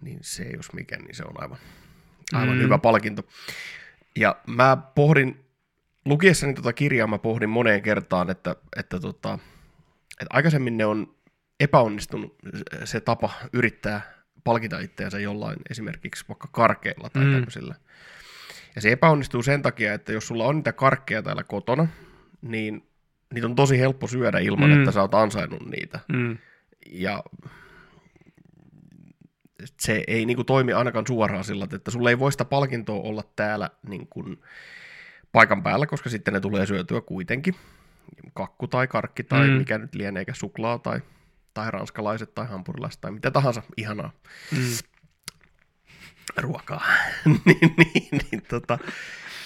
niin se jos mikä, niin se on aivan, aivan Mm. hyvä palkinto. Ja mä pohdin, lukiessani tota kirjaa mä pohdin moneen kertaan, että, että, tota, että aikaisemmin ne on epäonnistunut se tapa yrittää palkita itseänsä jollain esimerkiksi vaikka karkeilla tai Mm. mm. tämmöisillä. Ja se epäonnistuu sen takia, että jos sulla on niitä karkkeja täällä kotona, niin niitä on tosi helppo syödä ilman, Mm. että sä oot ansainnut niitä. mm, Ja se ei niinku toimi ainakaan suoraan sillä, että sulla ei voi sitä palkintoa olla täällä niin kuin paikan päällä, koska sitten ne tulee syötyä kuitenkin. Kakku tai karkki tai Mm. mikä nyt lienee, eikä suklaa tai, tai ranskalaiset tai hampurilaiset tai mitä tahansa ihanaa mm, ruokaa. niin, niin, niin, tota,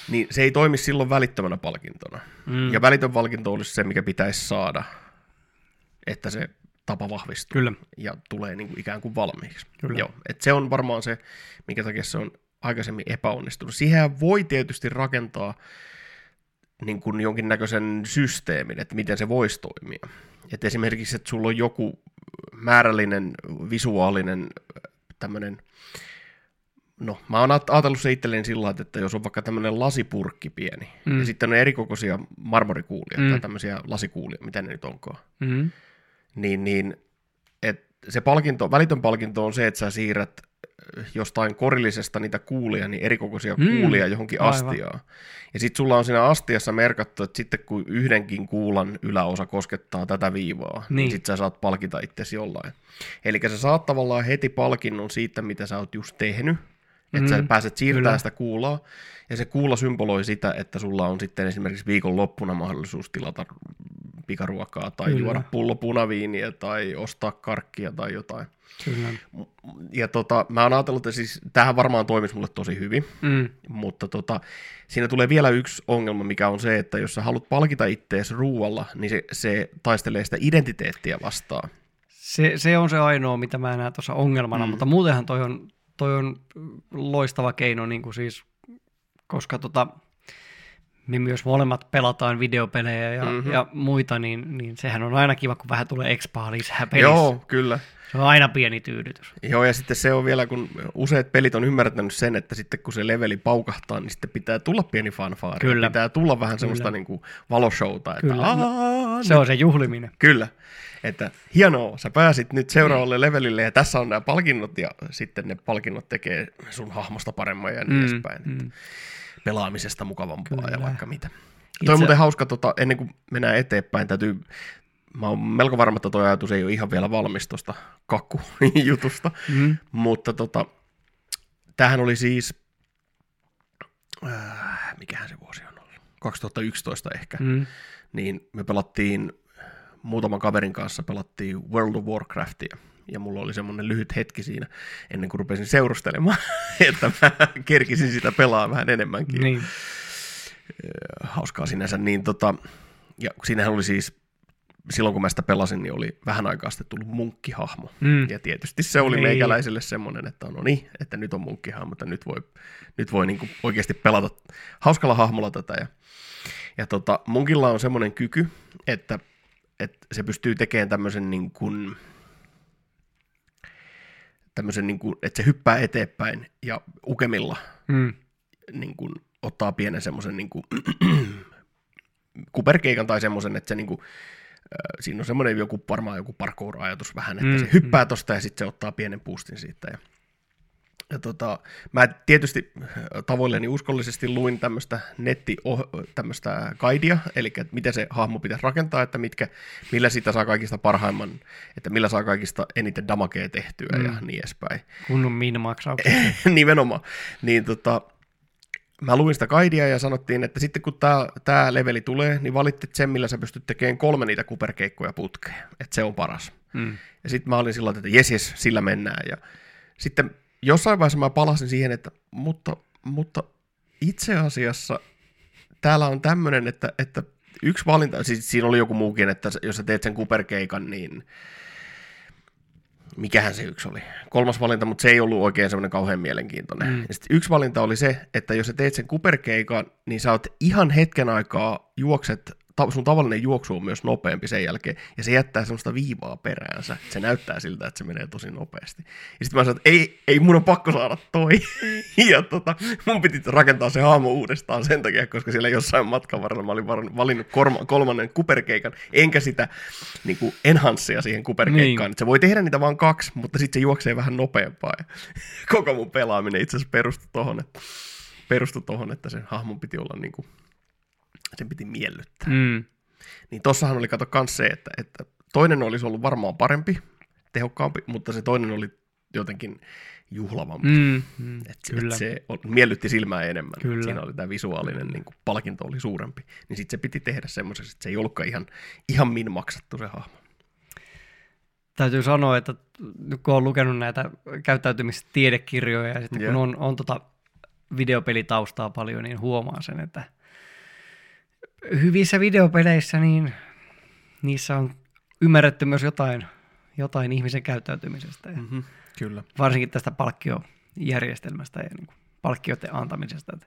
niin se ei toimi silloin välittömänä palkintona. mm. Ja välitön palkinto olisi se, mikä pitäisi saada, että se tapa vahvistuu Kyllä. ja tulee niin kuin ikään kuin valmiiksi. Kyllä. Joo, et se on varmaan se, minkä takia se on aikaisemmin epäonnistunut. Siihen voi tietysti rakentaa niin kuin jonkinnäköisen systeemin, että miten se voisi toimia. Et esimerkiksi, että sulla on joku määrällinen, visuaalinen tämmöinen, no mä oon aj- ajatellut se itselleni sillä että jos on vaikka tämmöinen lasipurkki pieni, Mm. ja sitten on erikokoisia marmorikuulia Mm. tai tämmöisiä lasikuulia, mitä ne nyt onkaan, Mm, niin, niin et se palkinto, välitön palkinto on se, että sä siirrät äh, jostain korillisesta niitä kuulia, niin erikokoisia Mm, kuulia johonkin aivan. astiaan. Ja sitten sulla on siinä astiassa merkattu, että sitten kun yhdenkin kuulan yläosa koskettaa tätä viivaa, niin, Niin. niin sitten sä saat palkita itsesi jollain. Eli sä saat tavallaan heti palkinnon siitä, mitä sä oot just tehnyt, että Mm, sä pääset siirtämään kyllä. sitä kuulaa, ja se kuula symboloi sitä, että sulla on sitten esimerkiksi viikon loppuna mahdollisuus tilata pikaruokaa tai Kyllä. juoda pullo punaviiniä tai ostaa karkkia tai jotain. kyllä. Ja tota, mä oon ajatellut, että siis tämähän varmaan toimisi mulle tosi hyvin, Mm, mutta tota, siinä tulee vielä yksi ongelma, mikä on se, että jos sä haluat palkita ittees ruualla, niin se, se taistelee sitä identiteettiä vastaan. se, se on se ainoa, mitä mä näen tuossa ongelmana. Mm. mutta muutenhan toi on, toi on loistava keino, niin kuin siis, koska tota, me myös molemmat pelataan videopelejä ja, mm-hmm. Mhm. ja muita, niin, niin sehän on aina kiva, kun vähän tulee expaa lisää pelissä. Joo, kyllä. Se on aina pieni tyydytys. Joo, ja sitten se on vielä, kun useat pelit on ymmärtänyt sen, että sitten kun se leveli paukahtaa, niin sitten pitää tulla pieni fanfaari. Kyllä. Pitää tulla vähän semmoista Kyllä. niin kuin valoshowta. Että Kyllä. Aa, Se on se juhliminen. Kyllä. Että hienoa, sä pääsit nyt seuraavalle levelille ja tässä on nämä palkinnot ja sitten ne palkinnot tekee sun hahmosta paremman ja niin mm, edespäin. Mm. mm. Pelaamisesta mukavampaa Kyllä. ja vaikka mitä. Itse... Toi on muuten hauska, tota, ennen kuin mennään eteenpäin, täytyy, mä oon melko varma, että toi ajatus ei ole ihan vielä valmis tuosta kakkujutusta, Mm. mutta tota, tämähän oli siis, äh, mikähän se vuosi on ollut, 2011 ehkä, Mm. niin me pelattiin muutaman kaverin kanssa pelattiin World of Warcraftia. Ja mulla oli semmoinen lyhyt hetki siinä, ennen kuin rupesin seurustelemaan, että mä kerkisin sitä pelaa vähän enemmänkin. Niin. Hauskaa sinänsä. Niin tota, ja siinähän oli siis, silloin kun mä sitä pelasin, niin oli vähän aikaa sitten tullut munkkihahmo. Mm. Ja tietysti se oli Niin. meikäläiselle semmoinen, että no niin, että nyt on munkkihahmo, että nyt voi, nyt voi niin oikeasti pelata hauskalla hahmolla tätä. Ja, ja tota, munkilla on semmoinen kyky, että, että se pystyy tekemään tämmöisen niin kuin, tämmöisen, niin kuin, että se hyppää eteenpäin ja ukemilla Mm. niin kuin, ottaa pienen semmoisen niin kuin, kuperkeikan tai semmoisen, että se niin kuin, äh, siinä on semmoinen joku, varmaan joku parkour-ajatus vähän, että Mm, mm, se hyppää tosta ja sitten se ottaa pienen boostin siitä. Ja, ja tota, mä tietysti äh, tavoilleni uskollisesti luin tämmöistä netti tämmöistä guidea, eli että miten se hahmo pitäisi rakentaa, että mitkä, millä sitä saa kaikista parhaimman, että millä saa kaikista eniten damakea tehtyä mm. ja niin edespäin. Kunnon min-maksaukset. Nimenomaan. Niin tota, mä luin sitä guidea ja sanottiin, että sitten kun tämä tää leveli tulee, niin valittit sen, millä sä pystyt tekemään kolme niitä kuperkeikkoja putkeen. Että se on paras. Mm. Ja sitten mä olin lailla, että jes, jes, sillä mennään. Ja sitten jossain vaiheessa mä palasin siihen, että mutta, mutta itse asiassa täällä on tämmöinen, että, että yksi valinta, siis siinä oli joku muukin, että jos sä teet sen kuperkeikan, niin mikähän se yksi oli? Kolmas valinta, mutta se ei ollut oikein semmoinen kauhean mielenkiintoinen. Mm. Ja yksi valinta oli se, että jos sä teet sen kuperkeikan, niin sä oot ihan hetken aikaa juokset, ta- sun tavallinen juoksu on myös nopeampi sen jälkeen, ja se jättää semmoista viivaa peräänsä. Se näyttää siltä, että se menee tosi nopeasti. Ja sitten mä sanoin, että ei, ei mun on pakko saada toi. ja tota, mun piti rakentaa se hahmo uudestaan sen takia, koska siellä jossain matkan varrella mä olin valinnut korma, kolmannen kuperkeikan, enkä sitä niin kuin enhanssia siihen kuperkeikkaan. Niin. Niin. Se voi tehdä niitä vaan kaksi, mutta sitten se juoksee vähän nopeampaa. Ja koko mun pelaaminen itse asiassa perustui tohon, että, perustui tohon, että sen hahmon piti olla niin kuin, sen piti miellyttää. Mm. Niin tossahan oli kato kans se, että, että toinen olisi ollut varmaan parempi, tehokkaampi, mutta se toinen oli jotenkin juhlavampi. Mm. Mm. Et, Kyllä. et se on, miellytti silmää enemmän. Kyllä. Siinä oli tämä visuaalinen niin kuin, palkinto oli suurempi. Niin sitten se piti tehdä semmoisessa, että se ei ollutkaan ihan, ihan min maksattu se hahmo. Täytyy sanoa, että kun on lukenut näitä käyttäytymistiedekirjoja ja sitten Joo. kun on, on tota videopelitaustaa paljon, niin huomaa sen, että hyvissä videopeleissä niin niissä on ymmärretty myös jotain, jotain ihmisen käyttäytymisestä. Ja Mm-hmm. Kyllä. varsinkin tästä palkkiojärjestelmästä ja niin kuin palkkioiden antamisesta. Että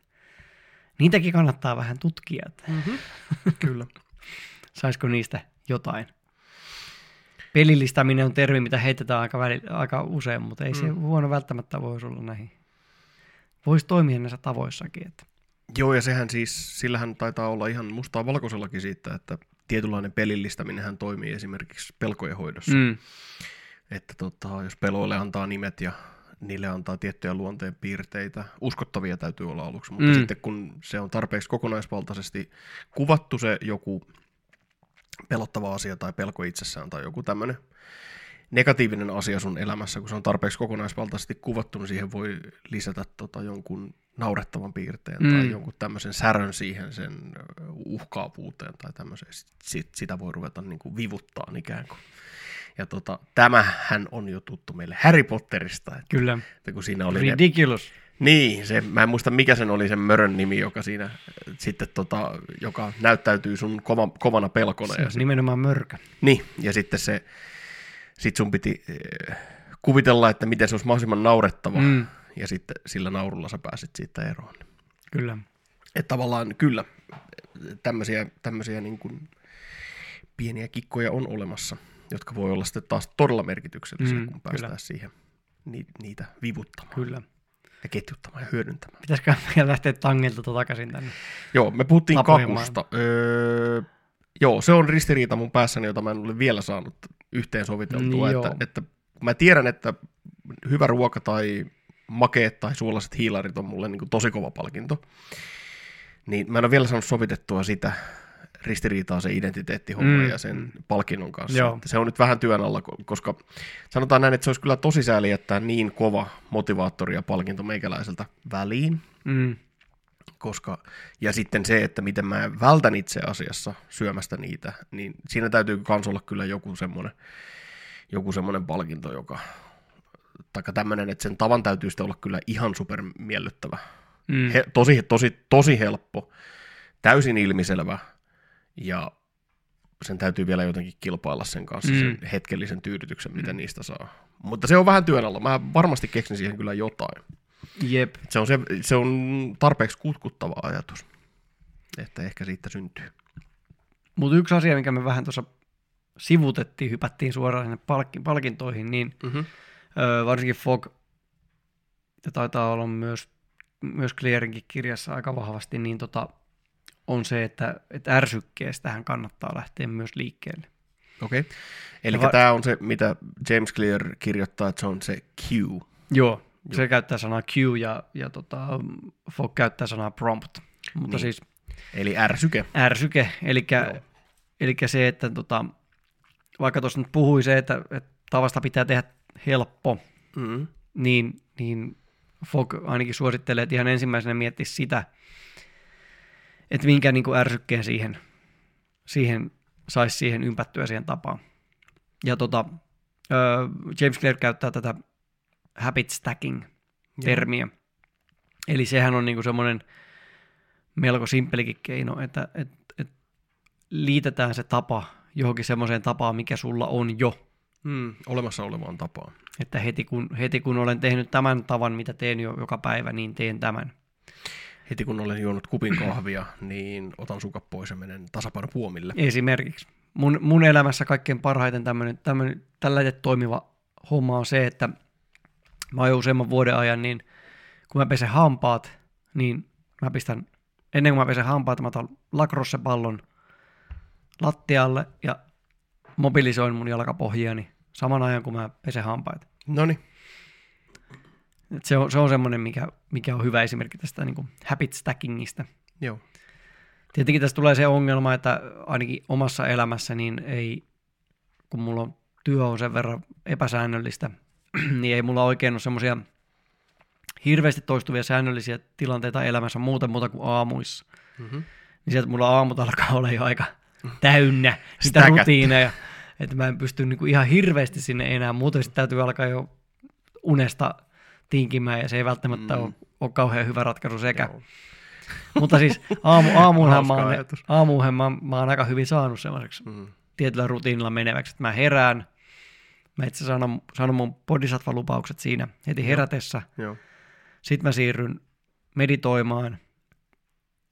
niitäkin kannattaa vähän tutkia, että Mm-hmm. Kyllä. saisiko niistä jotain. Pelillistäminen on termi, mitä heitetään aika, väli, aika usein, mutta ei mm. se huono välttämättä voisi olla näihin. Voisi toimia näissä tavoissakin. Että. Joo, ja sehän siis, sillähän taitaa olla ihan mustaa valkoisellakin siitä, että tietynlainen pelillistäminenhän toimii esimerkiksi pelkojen hoidossa. Mm. Että tota, jos peloille antaa nimet ja niille antaa tiettyjä luonteen piirteitä, uskottavia täytyy olla aluksi, mutta mm. sitten kun se on tarpeeksi kokonaisvaltaisesti kuvattu se joku pelottava asia tai pelko itsessään tai joku tämmöinen negatiivinen asia sun elämässä, kun se on tarpeeksi kokonaisvaltaisesti kuvattu, niin siihen voi lisätä tota jonkun naurettavan piirteen mm. Tai jonkun tämmöisen särön siihen sen uhkaavuuteen tai tämmöiseen. Sit, sitä voi ruveta niin kuin vivuttaa ikään kuin. Ja tota, tämähän on jo tuttu meille Harry Potterista, että, Kyllä. että kun siinä oli ne, Ridiculous. niin, se, mä en muista mikä sen oli sen mörön nimi, joka siinä äh, sitten tota, joka näyttäytyy sun kova, kovana pelkona. Se Ja nimenomaan mörkö. niin, ja sitten se, sit sun piti äh, kuvitella, että miten se olisi mahdollisimman naurettava, mm. Ja sitten sillä naurulla sä pääsit siitä eroon. Kyllä. Että tavallaan kyllä tämmöisiä, tämmöisiä niin kuin pieniä kikkoja on olemassa, jotka voi olla sitten taas todella merkityksellisiä, Mm, kun päästään kyllä. siihen ni, niitä vivuttamaan Kyllä. ja ketjuttamaan ja hyödyntämään. Pitäisikö meidän lähteä tangilta takaisin tänne? Joo, me puhuttiin kakusta. Öö, joo, se on ristiriita mun päässäni, jota mä en ole vielä saanut yhteen soviteltua. Niin, että, joo. että mä tiedän, että hyvä ruoka tai makeet tai suolaiset hiilarit on mulle niin kuin tosi kova palkinto. Niin mä en ole vielä saanut sovitettua sitä ristiriitaa se identiteettihomma Mm, ja sen palkinnon kanssa. Joo. Se on nyt vähän työn alla, ko- koska sanotaan näin, että se olisi kyllä tosi sääli jättää niin kova motivaattori ja palkinto meikäläiseltä väliin Mm. koska, ja sitten se, että miten mä vältän itse asiassa syömästä niitä, niin siinä täytyy kans olla kyllä joku semmoinen, joku semmoinen palkinto, joka, taikka tämmöinen, että sen tavan täytyy sitten olla kyllä ihan super miellyttävä. Mm. He, tosi, tosi, tosi helppo, täysin ilmiselvä, ja sen täytyy vielä jotenkin kilpailla sen kanssa, Mm. sen hetkellisen tyydytyksen, mitä niistä saa. Mutta se on vähän työn alla. Mä varmasti keksin siihen kyllä jotain. Jep. Se on, se, se on tarpeeksi kutkuttava ajatus, että ehkä siitä syntyy. Mutta yksi asia, mikä me vähän tuossa sivutettiin, hypättiin suoraan sinne palkintoihin, niin Mm-hmm. Öö, varsinkin Fog ja taitaa olla myös, myös Clearinkin kirjassa aika vahvasti, niin tota, on se, että, että ärsykkeestähän kannattaa lähteä myös liikkeelle. Okei. Okay. Eli va- tämä on se, mitä James Clear kirjoittaa, että se on se Q. Joo, se käyttää sanaa Q ja, ja tota, Fogg käyttää sanaa prompt. Mutta Niin. siis Eli ärsyke. ärsyke, eli, eli se, että tota, vaikka tuossa nyt puhui se, että, että tavasta pitää tehdä helppo, Mm. niin, niin Fogg ainakin suosittelee, että ihan ensimmäisenä miettisi sitä, että minkä niin kuin ärsykkeen siihen, siihen saisi siihen ympättyä siihen tapaan. Ja tota, James Clear käyttää tätä habit stacking-termiä. Eli sehän on niinku semmoinen melko simppelikin keino, että et, et liitetään se tapa johonkin semmoiseen tapaan, mikä sulla on jo. Mm. Olemassa olevaan tapaan. Että heti kun, heti kun olen tehnyt tämän tavan, mitä teen jo joka päivä, niin teen tämän. Heti kun olen juonut kupin kahvia, niin otan sukat pois ja menen tasapainopuomille. Esimerkiksi. Mun, mun elämässä kaikkein parhaiten tämmönen, tämmönen, tällainen toimiva homma on se, että mä oon jo useamman vuoden ajan, niin kun mä pesen hampaat, niin mä pistän, ennen kuin mä pesen hampaat, mä otan lacrosse-pallon lattialle ja mobilisoin mun jalkapohjiani saman ajan, kun mä pesen hampaat. No se on, se on semmoinen, mikä, mikä on hyvä esimerkki tästä niin kuin habit stackingista. Joo. Tietenkin tässä tulee se ongelma, että ainakin omassa elämässä niin ei, kun mulla on työ on sen verran epäsäännöllistä, niin ei mulla oikein ole semmoisia hirveästi toistuvia säännöllisiä tilanteita elämässä muuten muuta kuin aamuissa. Mm-hmm. Niin sieltä mulla aamut alkaa olla jo aika täynnä sitä rutiineja, että mä en pysty niinku ihan hirveästi sinne enää, muuten sitten täytyy alkaa jo unesta tinkimään ja se ei välttämättä Mm. ole, ole kauhean hyvä ratkaisu sekä. Joo. Mutta siis aamu, aamuunhan, mä oon, aamuunhan mä, mä oon aika hyvin saanut semmoiseksi Mm. tietyllä rutiinilla meneväksi, että mä herään, mä itse sanon, sanon mun bodhisattva-lupaukset siinä heti herätessä, Joo. sitten mä siirryn meditoimaan,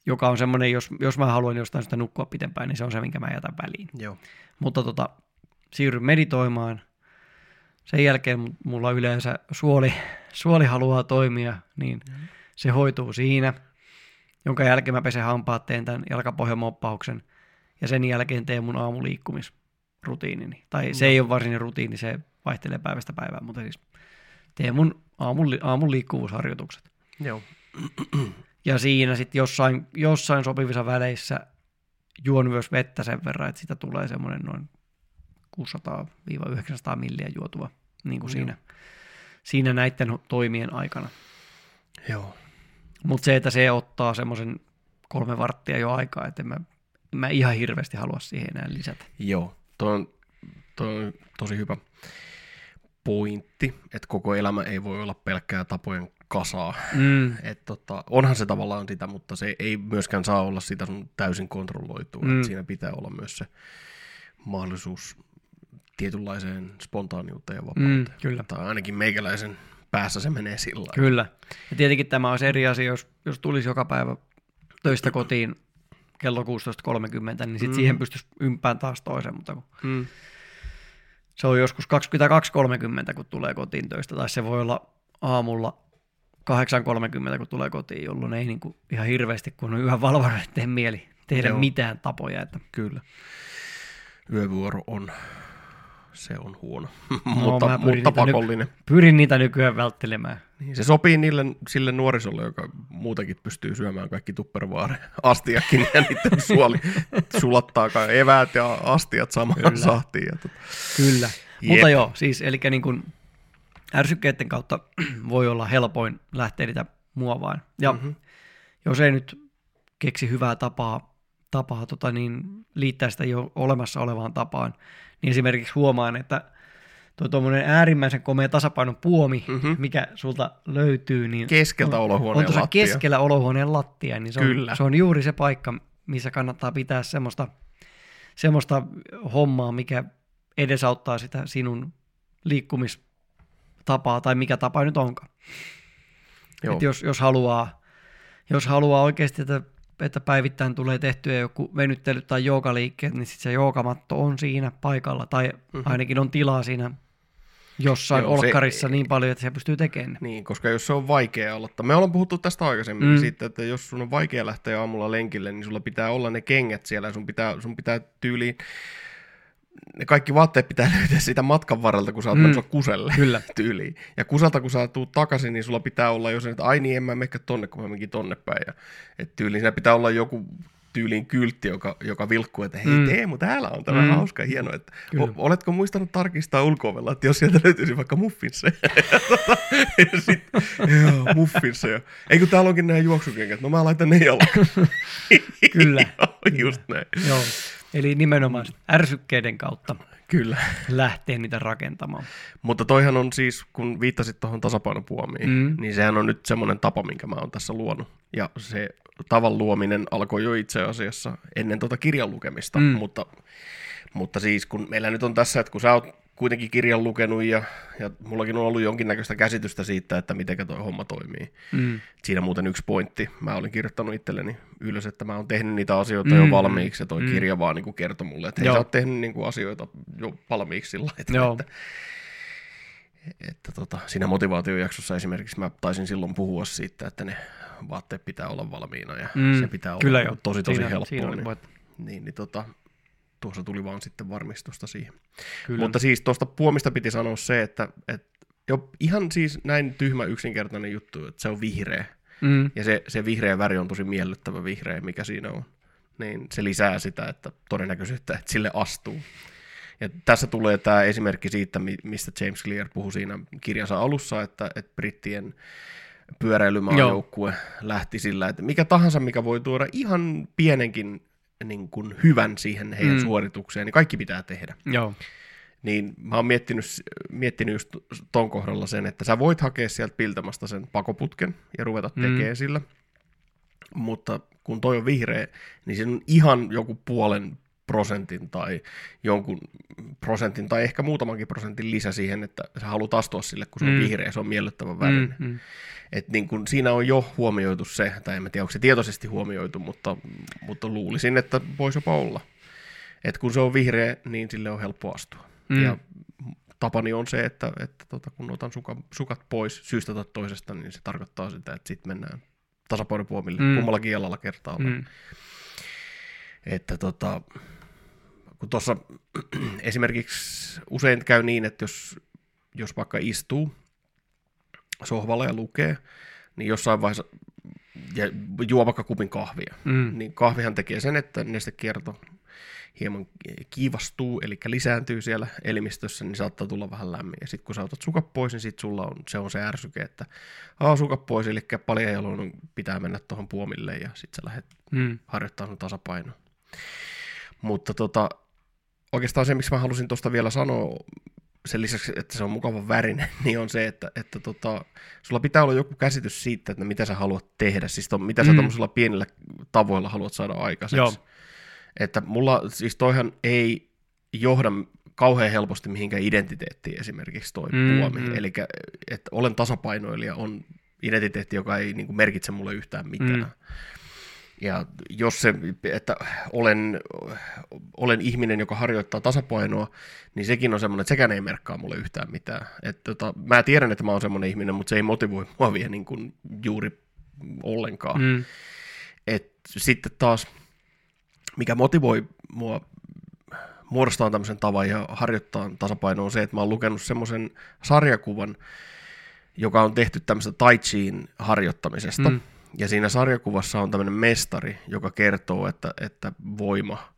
joka on semmoinen, jos, jos mä haluan jostain sitä nukkua pitempään, niin se on se, minkä mä jätän väliin. Joo. Mutta tota, siirryn meditoimaan, sen jälkeen mu- mulla yleensä suoli, suoli haluaa toimia, niin se hoituu siinä, jonka jälkeen mä pesen hampaat, teen tämän jalkapohjamoppauksen ja sen jälkeen teen mun aamuliikkumisrutiinini. Tai se ei ole varsinainen rutiini, se vaihtelee päivästä päivään, mutta siis teen mun aamun, aamun liikkuvuusharjoitukset. Joo. Ja siinä sitten jossain, jossain sopivissa väleissä juon myös vettä sen verran, että sitä tulee semmoinen noin 600-900 milliä juotua niin kuin Joo. siinä, siinä näiden toimien aikana. Joo. Mutta se, että se ottaa semmoisen kolme varttia jo aikaa, että en mä, en mä ihan hirveästi halua siihen enää lisätä. Joo. Tuo on, toi on tosi hyvä pointti, että koko elämä ei voi olla pelkkää tapojen kasaa. Mm, Et tota, onhan se tavallaan sitä, mutta se ei myöskään saa olla sitä sun täysin kontrolloitua. Mm. Mm. Siinä pitää olla myös se mahdollisuus tietynlaiseen spontaaniuteen ja mm, vapauteen. kyllä. Tai ainakin meikäläisen päässä se menee sillä. Kyllä. Ja tietenkin tämä olisi eri asia, jos, jos tulisi joka päivä töistä kotiin kello 16.30, niin sitten Mm. siihen pystyisi ympään taas toisen, mutta kun Mm. se on joskus 22.30, kun tulee kotiin töistä, tai se voi olla aamulla 8.30, kun tulee kotiin, jolloin ei niin kuin ihan hirveästi, kun on yhä valvonut, tee mieli tehdä Joo. mitään tapoja. Että, Kyllä. Yövuoro on, se on huono, No, mä mutta, pyrin mutta pakollinen. pyrin niitä nykyään välttelemään. Niin, se sopii niille, sille nuorisolle, joka muutenkin pystyy syömään kaikki tupperware astiakin ja niiden suoli sulattaa kai eväät ja astiat samaan Kyllä. sahtiin. Ja tot... Kyllä. Jep. Mutta joo, siis eli niin kuin ärsykkeiden kautta voi olla helpoin lähteä niitä muovaan. Ja Mhm. mm-hmm. jos ei nyt keksi hyvää tapaa, tapaa tota niin, liittää sitä jo olemassa olevaan tapaan, niin esimerkiksi huomaan, että tuo tuommoinen äärimmäisen komea tasapainon puomi, Mhm. mm-hmm. mikä sulta löytyy, niin Keskeltä on, olohuoneen on tuossa lattia. keskellä olohuoneen lattia, niin se on, Kyllä. se on juuri se paikka, missä kannattaa pitää semmoista, semmoista hommaa, mikä edesauttaa sitä sinun liikkumistapaa, tai mikä tapa nyt onkaan. Joo. Et jos, jos, haluaa, jos haluaa oikeasti, että, että päivittäin tulee tehtyä joku venyttely tai joogaliikkeet, niin sitten se joogamatto on siinä paikalla, tai Mhm. ainakin on tilaa siinä jossain Joo, se- olkkarissa niin paljon, että se pystyy tekemään. Niin, koska jos se on vaikea aloittaa. Me ollaan puhuttu tästä aikaisemmin Mm. mm. siitä, että jos sun on vaikea lähteä aamulla lenkille, niin sulla pitää olla ne kengät siellä ja sun pitää, sun pitää tyyliin ne kaikki vaatteet pitää löytää siitä matkan varrelta, kun sä oot Mm. kuselle Kyllä. tyyliin. Ja kusalta, kun sä tuut takaisin, niin sulla pitää olla jo se, että ai niin, en mä mekkä tonne, kun mä menkin tonne päin. Ja, et tyyliin siinä pitää olla joku tyyliin kyltti, joka, joka vilkkuu, että hei Mm. Teemu, täällä on tämä Mm. hauska hieno. Että, Kyllä. o, oletko muistanut tarkistaa ulko että jos sieltä löytyisi vaikka muffinseja. ja tota, ja sit, joo, muffinseja. Ei kun täällä onkin nämä juoksukengät, no mä laitan ne jalkaan. Kyllä. joo, just näin. Joo. Eli nimenomaan ärsykkeiden kautta Kyllä. lähtee niitä rakentamaan. Mutta toihan on siis, kun viittasit tuohon tasapainopuomiin, Mm. niin sehän on nyt semmoinen tapa, minkä mä oon tässä luonut. Ja se tavan luominen alkoi jo itse asiassa ennen tuota kirjan lukemista, mm. mutta, mutta siis kun meillä nyt on tässä, että kun sä oot kuitenkin kirjan lukenut ja, ja mullakin on ollut jonkinnäköistä käsitystä siitä, että miten toi homma toimii. Mm. Siinä muuten yksi pointti. Mä olin kirjoittanut itselleni ylös, että mä oon tehnyt niitä asioita Mm, jo valmiiksi, ja toi mm. kirja vaan niin kuin kertoi mulle, että hei, sä oot tehnyt niin kuin asioita jo valmiiksi sillä Joo. että, että tota, siinä motivaatiojaksossa esimerkiksi mä taisin silloin puhua siitä, että ne vaatteet pitää olla valmiina ja Mm, se pitää olla Kyllä jo. tosi tosi siinä, helppoa. Siinä niin, niin, niin tota, tuossa tuli vaan sitten varmistusta siihen. kyllä. Mutta siis tuosta puomista piti sanoa se, että, että jo ihan siis näin tyhmä yksinkertainen juttu, että se on vihreä. mm. Ja se, se vihreä väri on tosi miellyttävä vihreä, mikä siinä on. Niin se lisää sitä, että todennäköisyyttä, että sille astuu. Ja tässä tulee tämä esimerkki siitä, mi- mistä James Clear puhui siinä kirjansa alussa, että, että brittien pyöräilymaajoukkue lähti sillä, että mikä tahansa, mikä voi tuoda ihan pienenkin niin kuin hyvän siihen heidän Mm. suoritukseen, niin kaikki pitää tehdä. Joo. Niin mä oon miettinyt, miettinyt just ton kohdalla sen, että sä voit hakea sieltä piltamasta sen pakoputken ja ruveta Mm. tekemään sillä. Mutta kun toi on vihreä, niin siinä on ihan joku puolen prosentin tai jonkun prosentin tai ehkä muutamankin prosentin lisä siihen, että sä haluat astua sille, kun se on Mm. vihreä, se on miellyttävän värinen. Mm, mm. Et niin kun siinä on jo huomioitu se, tai en tiedä, onko se tietoisesti huomioitu, mutta, mutta luulisin, että voisi jopa olla. Et kun se on vihreä, niin sille on helppo astua. Mm. Ja tapani on se, että, että tota, kun otan suka, sukat pois syystä tai toisesta, niin se tarkoittaa sitä, että sitten mennään tasapainopuomille Mm. mm. kummallakin jalalla kertaa. Mm. Mm. Että tota, kun tuossa esimerkiksi usein käy niin, että jos, jos vaikka istuu sohvalla ja lukee, niin jossain vaiheessa ja juo vaikka kupin kahvia, Mm. niin kahvihan tekee sen, että nestekierto hieman kiivastuu, eli lisääntyy siellä elimistössä, niin saattaa tulla vähän lämmin. Ja sitten kun sä otat sukat pois, niin sit sulla on, se on se ärsyke, että aa, sukat pois, eli paljajaloinen pitää mennä tuohon puomille, ja sitten sä lähdet Mm. harjoittaa sun tasapainoa. Mutta tota, oikeastaan se, miksi mä halusin tuosta vielä sanoa, sen lisäksi, että se on mukavan värinen, niin on se, että, että tota, sulla pitää olla joku käsitys siitä, että mitä sä haluat tehdä, siis to, mitä sä Mm. tuollaisilla pienillä tavoilla haluat saada aikaiseksi. Joo. Että mulla, siis toihan ei johda kauhean helposti mihinkään identiteettiin esimerkiksi toi mm, puomi. mm. Eli että olen tasapainoilija on identiteetti, joka ei niin kuin, merkitse mulle yhtään mitään. Mm. Ja jos se, että olen, olen ihminen, joka harjoittaa tasapainoa, niin sekin on semmoinen, että sekään ei merkkaa mulle yhtään mitään. Että tota, mä tiedän, että mä oon semmoinen ihminen, mutta se ei motivoi mua vielä niin kuin juuri ollenkaan. Mm. Et sitten taas, mikä motivoi mua muodostaa tämmöisen tavan ja harjoittaa tasapainoa on se, että mä oon lukenut semmoisen sarjakuvan, joka on tehty tämmöistä tai chiin harjoittamisesta. Mm. Ja siinä sarjakuvassa on tämmöinen mestari, joka kertoo, että, että voima,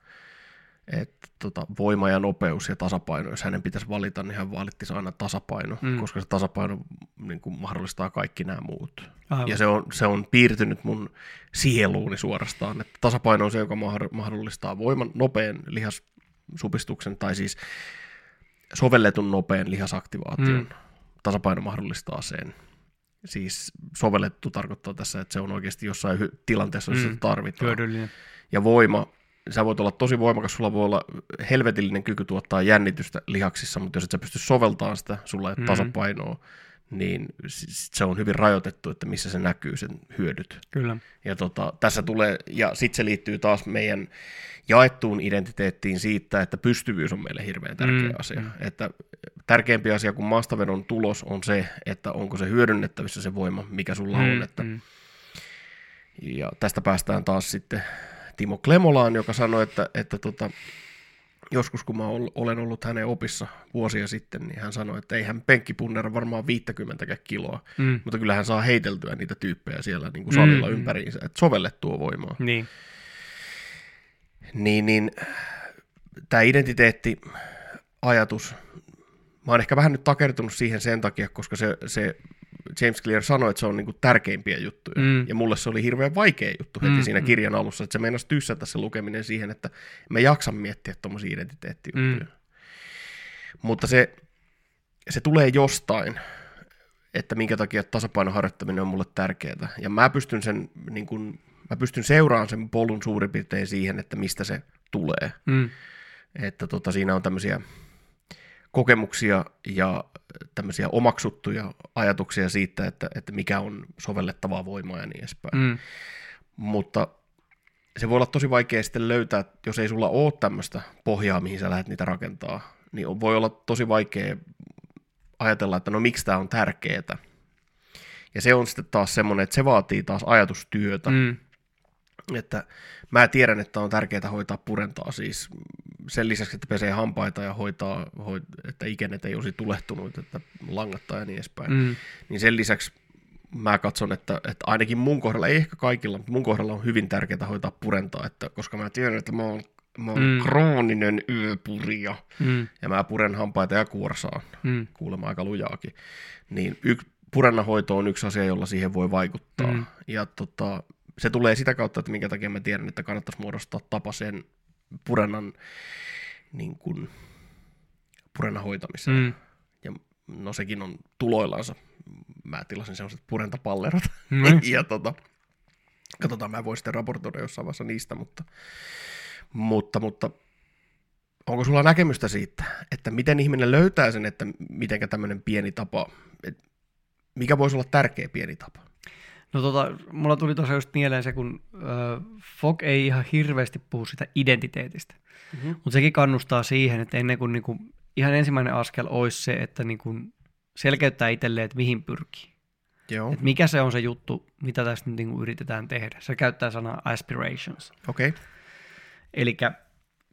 että tota, voima ja nopeus ja tasapaino, jos hänen pitäisi valita, niin hän valittisi aina tasapaino, Mm. koska se tasapaino niin kuin mahdollistaa kaikki nämä muut. Aivan. Ja se on, se on piirtynyt mun sieluuni suorastaan, että tasapaino on se, joka mahd- mahdollistaa voiman, nopean lihassupistuksen, tai siis sovelletun nopean lihasaktivaation. Mm. Tasapaino mahdollistaa sen. Siis sovellettu tarkoittaa tässä, että se on oikeasti jossain hy- tilanteessa, jossa Mm. sitä tarvitaan. Hyödyllinen. Ja voima, sä voit olla tosi voimakas, sulla voi olla helvetillinen kyky tuottaa jännitystä lihaksissa, mutta jos et sä pysty soveltamaan sitä, sulla ei Mm. tasapainoa, niin se on hyvin rajoitettu, että missä se näkyy sen hyödyt. Kyllä. Ja tota, tässä tulee, ja sitten se liittyy taas meidän jaettuun identiteettiin siitä, että pystyvyys on meille hirveän tärkeä mm, asia. Mm. Että tärkeämpi asia kuin maastavedon tulos on se, että onko se hyödynnettävissä se voima, mikä sulla mm, on. Että, mm. Ja tästä päästään taas sitten Timo Klemolaan, joka sanoi, että, että tota, joskus kun mä olen ollut hänen opissa vuosia sitten, niin hän sanoi, että ei hän penkkipunnera varmaan 50 kiloa, mm. mutta kyllä hän saa heiteltyä niitä tyyppejä siellä niin kuin salilla mm. ympäriinsä, että sovellettua voimaa. Niin. Niin, niin tämä identiteetti-ajatus, mä oon ehkä vähän nyt takertunut siihen sen takia, koska se, se James Clear sanoi, että se on niin kuin tärkeimpiä juttuja. Mm. Ja mulle se oli hirveän vaikea juttu heti mm, siinä mm. kirjan alussa, että se meinasi tyssätä se lukeminen siihen, että me jaksan miettiä tuommoisia identiteettijuttuja. Mm. Mutta se, se tulee jostain, että minkä takia tasapainoharjoittaminen on mulle tärkeää. Ja mä pystyn, sen, niin kuin, mä pystyn seuraamaan sen polun suurin piirtein siihen, että mistä se tulee. Mm. Että tota, siinä on tämmöisiä kokemuksia ja tämmöisiä omaksuttuja ajatuksia siitä, että, että mikä on sovellettavaa voimaa ja niin edespäin. Mm. Mutta se voi olla tosi vaikea sitten löytää, jos ei sulla ole tämmöistä pohjaa, mihin sä lähdet niitä rakentaa, niin voi olla tosi vaikea ajatella, että no miksi tämä on tärkeää. Ja se on sitten taas semmoinen, että se vaatii taas ajatustyötä. Mm. Että mä tiedän, että on tärkeää hoitaa purentaa siis sen lisäksi, että pesee hampaita ja hoitaa, hoit, että ikenet ei olisi tulehtunut, että langattaa ja niin edespäin. Mm. Niin sen lisäksi mä katson, että, että ainakin mun kohdalla, ei ehkä kaikilla, mutta mun kohdalla on hyvin tärkeää hoitaa purentaa, että, koska mä tiedän, että mä oon, mä oon mm. krooninen yöpurja mm. ja mä puren hampaita ja kuorsaan, mm. kuulemma aika lujaakin. Niin yksi purennahoito on yksi asia, jolla siihen voi vaikuttaa. Mm. Ja tota, se tulee sitä kautta, että minkä takia mä tiedän, että kannattaisi muodostaa tapa sen purennan, niin kuin, purennan hoitamiseen. Mm. Ja no sekin on tuloillansa. Mä tilasin sellaiset purentapallerot. Mm. ja tota, katsotaan, mä voin sitten raportoida jossain vaiheessa niistä, mutta, mutta, mutta onko sulla näkemystä siitä, että miten ihminen löytää sen, että miten tämmöinen pieni tapa, mikä voisi olla tärkeä pieni tapa? No tota, mulla tuli tosiaan just mieleen se, kun äh, Fog ei ihan hirveästi puhu sitä identiteetistä, mm-hmm. mutta sekin kannustaa siihen, että ennen kuin niinku, ihan ensimmäinen askel olisi se, että niinku selkeyttää itselleen, että mihin pyrkii. Joo. Et mikä se on se juttu, mitä tästä nyt niinku yritetään tehdä. Se käyttää sanaa aspirations. Okei. Okay. Eli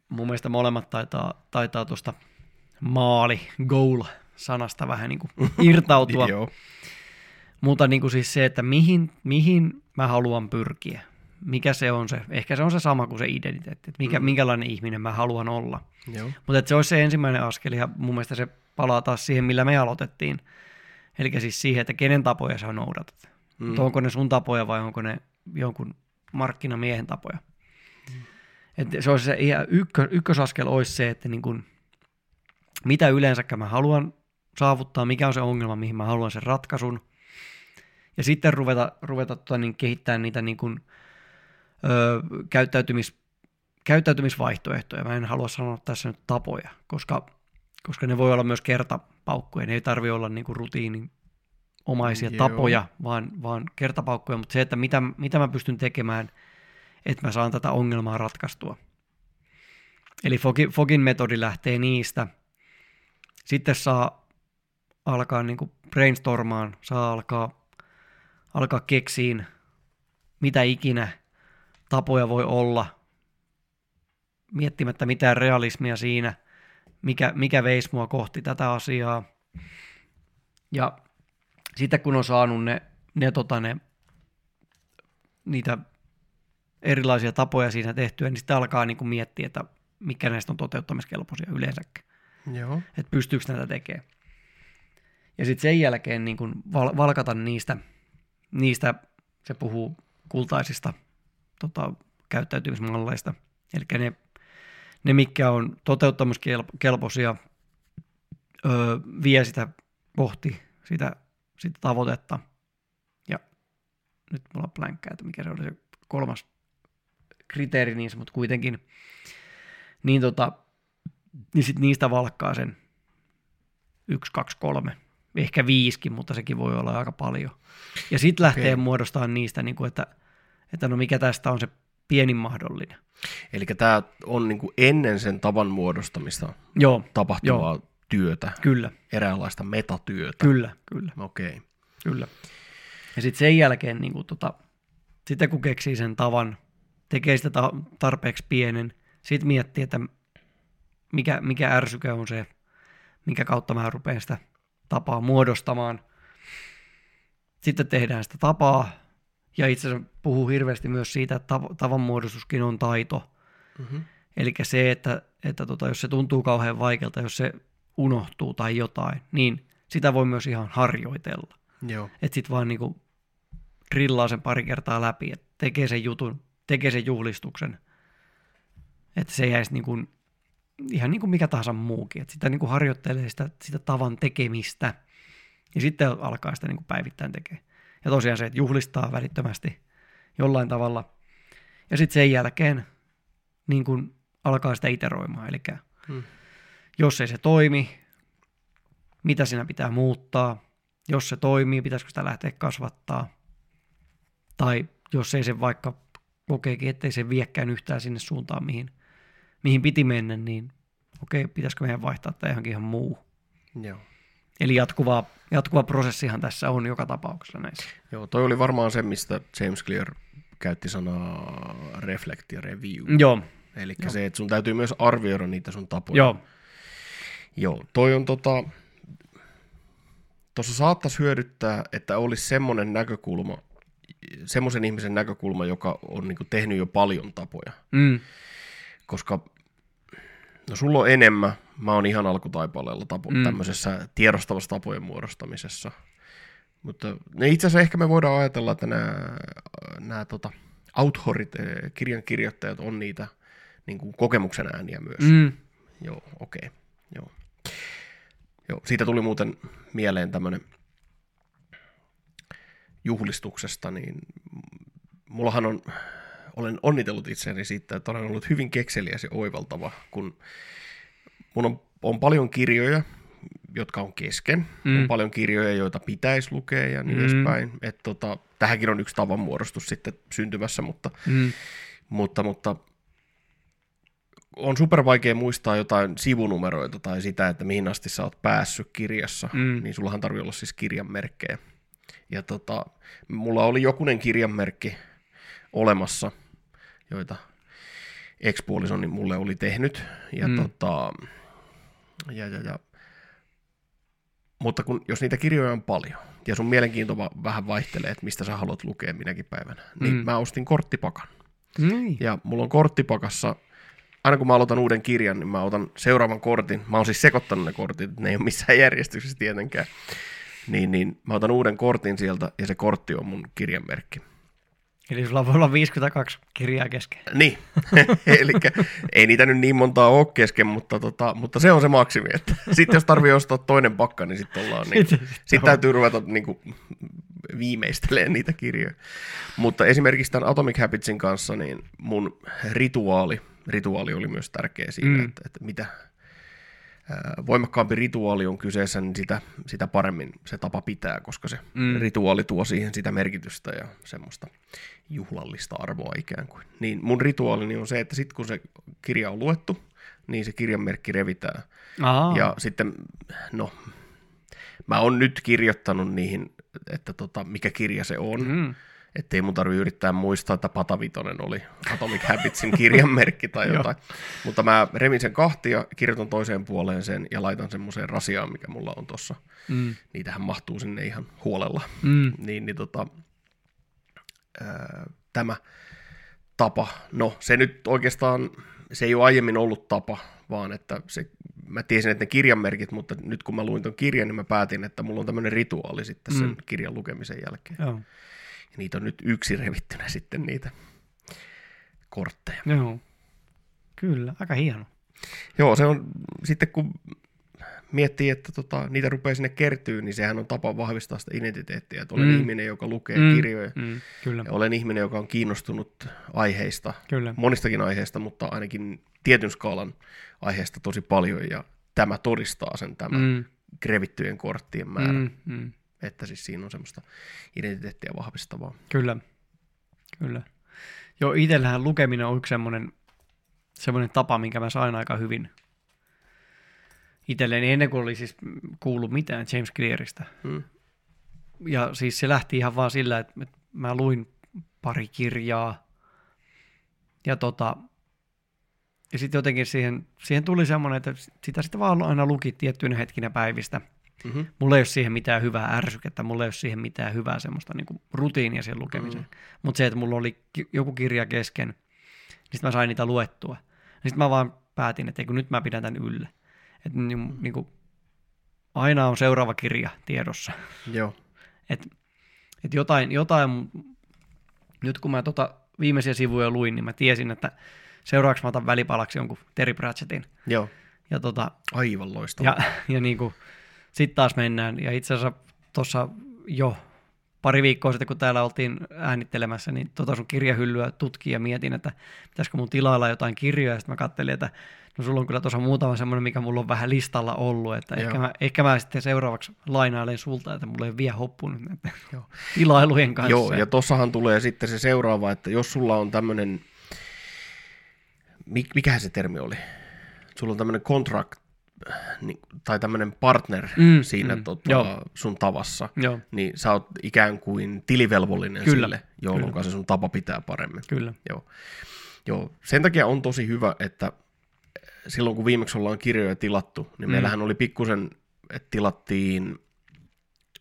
mun mielestä molemmat taitaa, taitaa tuosta maali, goal sanasta vähän niin kuin irtautua. Joo. Mutta niin kuin siis se, että mihin, mihin mä haluan pyrkiä, mikä se on se, ehkä se on se sama kuin se identiteetti, että mikä, mm. minkälainen ihminen mä haluan olla. Mutta se olisi se ensimmäinen askel ja mun mielestä se palaa taas siihen, millä me aloitettiin. Eli siis siihen, että kenen tapoja sä noudatat. Mm. onko ne sun tapoja vai onko ne jonkun markkinamiehen tapoja. Mm. Että se olisi se ihan ykkö, ykkösaskel olisi se, että niin kun, mitä yleensäkään mä haluan saavuttaa, mikä on se ongelma, mihin mä haluan sen ratkaisun – ja sitten ruveta, ruveta tota, niin kehittämään niitä niin kuin, ö, käyttäytymis, käyttäytymisvaihtoehtoja. Mä en halua sanoa tässä nyt tapoja, koska, koska ne voi olla myös kertapaukkuja. Ne ei tarvitse olla niin kuin rutiinin omaisia Joo. tapoja, vaan, vaan kertapaukkuja, mutta se, että mitä, mitä mä pystyn tekemään, että mä saan tätä ongelmaa ratkaistua. Eli Fogin, Fogin metodi lähtee niistä. Sitten saa alkaa niin kuin brainstormaan, saa alkaa alkaa keksiin mitä ikinä tapoja voi olla, miettimättä mitään realismia siinä, mikä, mikä veisi mua kohti tätä asiaa. Ja sitten kun on saanut ne, ne, tota, ne niitä erilaisia tapoja siinä tehtyä, niin sitten alkaa niin kuin miettiä, että mikä näistä on toteuttamiskelpoisia yleensäkin. Joo. Että pystyykö näitä tekemään. Ja sitten sen jälkeen niin kuin val- valkata niistä – niistä se puhuu kultaisista tota, käyttäytymismalleista. Eli ne, ne, mitkä on toteuttamiskelpoisia, öö, vie sitä kohti sitä, sitä tavoitetta. Ja nyt mulla on plänkkää, että mikä se oli se kolmas kriteeri niissä, mutta kuitenkin. Niin, tota, niin sit niistä valkkaa sen 1, 2, 3 ehkä viisikin, mutta sekin voi olla aika paljon. Ja sitten lähtee okay. muodostamaan niistä, niin kuin, että, että no mikä tästä on se pienin mahdollinen. Eli tämä on niin kuin ennen sen tavan muodostamista Joo, tapahtuvaa Joo. työtä, kyllä, eräänlaista metatyötä. kyllä, kyllä, Okei. kyllä. Ja sitten sen jälkeen, niin kuin, tota, sitten kun keksii sen tavan, tekee sitä ta- tarpeeksi pienen, sitten miettii, että mikä, mikä ärsyke on se, minkä kautta mä rupean sitä tapaa muodostamaan. Sitten tehdään sitä tapaa, ja itse asiassa puhuu hirveästi myös siitä, että tav- tavan muodostuskin on taito. Mm-hmm. Eli se, että, että tota, jos se tuntuu kauhean vaikealta, jos se unohtuu tai jotain, niin sitä voi myös ihan harjoitella. Joo. Että sitten vaan niinku drillaa sen pari kertaa läpi, että tekee sen jutun, tekee sen juhlistuksen. Että se jäisi niinku, ihan niin kuin mikä tahansa muukin. Että sitä niinku harjoittelee sitä, sitä tavan tekemistä ja sitten alkaa sitä niinku päivittäin tekemään. Ja tosiaan se, että juhlistaa välittömästi jollain tavalla. Ja sitten sen jälkeen niin kuin alkaa sitä iteroimaan. Eli Mm. jos ei se toimi, mitä siinä pitää muuttaa. Jos se toimii, pitäisikö sitä lähteä kasvattaa. Tai jos ei se vaikka kokeekin, ettei se viekään yhtään sinne suuntaan, mihin, mihin piti mennä, niin okei, pitäisikö meidän vaihtaa tai johonkin ihan muu. Joo. Eli jatkuva, jatkuva prosessihan tässä on joka tapauksessa näissä. Joo, toi oli varmaan se, mistä James Clear käytti sanaa reflect ja review. Joo, Eli se, että sun täytyy myös arvioida niitä sun tapoja. joo, Joo, toi on tota... Tuossa saattaisi hyödyttää, että olisi semmoinen näkökulma, semmoisen ihmisen näkökulma, joka on niinku tehnyt jo paljon tapoja. mm, Koska no sulla on enemmän, mä oon ihan alkutaipaleella tapo, Mm. mm. tämmöisessä tiedostavassa tapojen muodostamisessa. Mutta no itse asiassa ehkä me voidaan ajatella, että nämä, nämä tota, autorit, eh, kirjan kirjoittajat on niitä niin kuin kokemuksen ääniä myös. mm, Joo, okei. Okay. Joo. Joo. Siitä tuli muuten mieleen tämmöinen juhlistuksesta, niin mullahan on, olen onnitellut itseäni siitä, että olen ollut hyvin kekseliäs ja oivaltava, kun mun on, on paljon kirjoja, jotka on kesken, Mm. on paljon kirjoja, joita pitäisi lukea ja niin Mm. edespäin. Et tota, tähänkin on yksi tavanmuodostus sitten syntymässä, mutta mm, mutta, mutta on super vaikea muistaa jotain sivunumeroita tai sitä, että mihin asti sä oot päässyt kirjassa, Mm. niin sullahan tarvii olla siis kirjanmerkkejä. Ja tota, mulla oli jokunen kirjanmerkki olemassa, joita ex-puolisoni mulle oli tehnyt. Ja Mm. tota, ja, ja, ja. Mutta kun, jos niitä kirjoja on paljon, ja sun mielenkiinto va- vähän vaihtelee, että mistä sä haluat lukea minäkin päivänä, niin Mm. mä ostin korttipakan. niin. Ja mulla on korttipakassa, aina kun mä aloitan uuden kirjan, niin mä otan seuraavan kortin. Mä oon siis sekoittanut ne kortit, ne ei ole missään järjestyksessä tietenkään. Niin, niin mä otan uuden kortin sieltä ja se kortti on mun kirjanmerkki. Eli sulla voi olla 52 kirjaa kesken. Niin, eli ei niitä nyt niin montaa ole kesken, mutta, tota, mutta se on se maksimi. Että sitten jos tarvii ostaa toinen pakka, niin sitten ollaan niin, Sitten- sitten täytyy ruveta niin kuin, viimeistelemään niitä kirjoja. Mutta esimerkiksi tämän Atomic Habitsin kanssa, niin mun rituaali, rituaali oli myös tärkeä siinä, Mm. että, että mitä voimakkaampi rituaali on kyseessä, niin sitä, sitä paremmin se tapa pitää, koska se mm. rituaali tuo siihen sitä merkitystä ja semmoista juhlallista arvoa ikään kuin. Niin mun rituaalini on se, että sitten kun se kirja on luettu, niin se kirjanmerkki revitään. Aa, Ja sitten, no, mä oon nyt kirjoittanut niihin, että tota, mikä kirja se on. Mm. mm, Ettei mun tarvi yrittää muistaa, että Patavitonen oli Atomic Habitsin kirjanmerkki tai jotain. Mutta mä revin sen kahtia, kirjoitan toiseen puoleen sen ja laitan semmoiseen rasiaan, mikä mulla on tossa. mm, Niitähän mahtuu sinne ihan huolella. mm, Niin, niin tota, ää, tämä tapa, no se nyt oikeastaan, se ei ole aiemmin ollut tapa, vaan että se, mä tiesin, että ne kirjanmerkit, mutta nyt kun mä luin ton kirjan, niin mä päätin, että mulla on tämmöinen rituaali sitten sen Mm. kirjan lukemisen jälkeen. joo, Ja niitä on nyt yksi revittynä sitten niitä kortteja. joo. Kyllä, aika hieno. Joo, se on sitten kun miettii, että tota, niitä rupeaa sinne kertyy, niin sehän on tapa vahvistaa sitä identiteettiä, että olen Mm. ihminen, joka lukee Mm, kirjoja, Mm, kyllä, ja olen ihminen, joka on kiinnostunut aiheista, kyllä. monistakin aiheista, mutta ainakin tietyn skaalan aiheesta tosi paljon, ja tämä todistaa sen tämä, mm. Krevittyjen korttien määrä. Mm, mm. Että siis siinä on semmoista identiteettiä vahvistavaa. Kyllä, kyllä. Joo, itsellähän lukeminen on yksi semmoinen, semmoinen tapa, minkä mä sain aika hyvin itselleni ennen kuin oli siis kuullut mitään James Clearista. Mm. Ja siis se lähti ihan vaan sillä, että mä luin pari kirjaa ja tota, ja sitten jotenkin siihen, siihen tuli semmoinen, että sitä sitten vaan aina luki tiettyinä hetkinä päivistä. Mm-hmm. Mulla ei ole siihen mitään hyvää ärsykettä, mulla ei ole siihen mitään hyvää semmoista niin kuin rutiinia sen lukemiseen. Mm. Mutta se, että mulla oli ki- joku kirja kesken, niin sitten mä sain niitä luettua. Sitten mä vaan päätin, että ei, kun nyt mä pidän tämän yllä. Että niin, niin kuin, aina on seuraava kirja tiedossa. Joo. Et, et jotain, jotain, nyt kun mä tota viimeisiä sivuja luin, niin mä tiesin, että seuraavaksi mä otan välipalaksi jonkun Terry Pratchettin. Joo. Ja, tota, Aivan loistavaa. ja, ja niin kuin, sitten taas mennään. Ja itse asiassa tuossa jo pari viikkoa sitten, kun täällä oltiin äänittelemässä, niin tota sun kirjahyllyä tutkin ja mietin, että pitäisikö mun tilailla jotain kirjoja. Ja sitten mä katselin, että no sulla on kyllä tuossa muutama semmoinen, mikä mulla on vähän listalla ollut, että Joo. ehkä mä, ehkä mä sitten seuraavaksi lainailen sulta, että mulla ei ole vielä hoppunut Joo. tilailujen kanssa. Joo, ja tossahan tulee sitten se seuraava, että jos sulla on tämmöinen, mik- mikähän se termi oli? Sulla on tämmöinen contract, niin- tai tämmöinen partner Mm, mm, siinä mm, mm, tota, joo. sun tavassa, Joo, niin sä oot ikään kuin tilivelvollinen Kyllä, sille, jolloin kyllä. se sun tapa pitää paremmin. kyllä. Joo. Joo. Sen takia on tosi hyvä, että silloin kun viimeksi ollaan kirjoja tilattu, niin Mm. mm. meillähän oli pikkusen, että tilattiin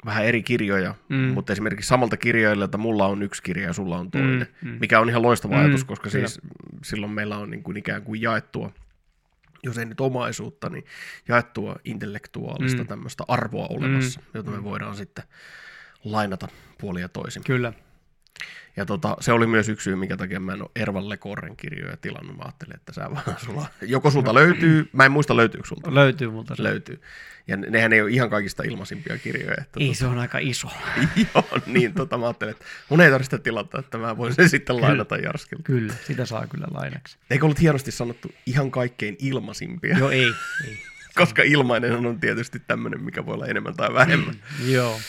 vähän eri kirjoja, Mm. mm. mutta esimerkiksi samalta kirjailijalta mulla on yksi kirja ja sulla on toinen, Mm, mm. mikä on ihan loistava Mm, ajatus, koska kyllä. siis silloin meillä on niin kuin ikään kuin jaettua, jos ei nyt omaisuutta, niin jaettua intellektuaalista Mm. mm. tämmöistä arvoa olemassa, Mm. jota me voidaan sitten lainata puoli ja toisin. Kyllä. Ja tota, se oli myös yksi syy, minkä takia mä en ole Ervan Lekorren kirjoja tilannut. Mä ajattelin, että sä vaan, sulla, joko sulta löytyy, mä en muista löytyykö sulta, Löytyy multa se. löytyy. Ja ne- nehän ei ole ihan kaikista ilmaisimpia kirjoja. Että Ei, se on aika iso. Joo, niin tota, mä ajattelin, että mun ei tarvitse tilata, että mä voin sen sitten lainata Jarskilta. Kyllä, sitä saa kyllä lainaksi. Eikö ollut hienosti sanottu ihan kaikkein ilmaisimpia? Joo, ei. ei. Koska ilmainen on tietysti tämmöinen, mikä voi olla enemmän tai vähemmän. Joo.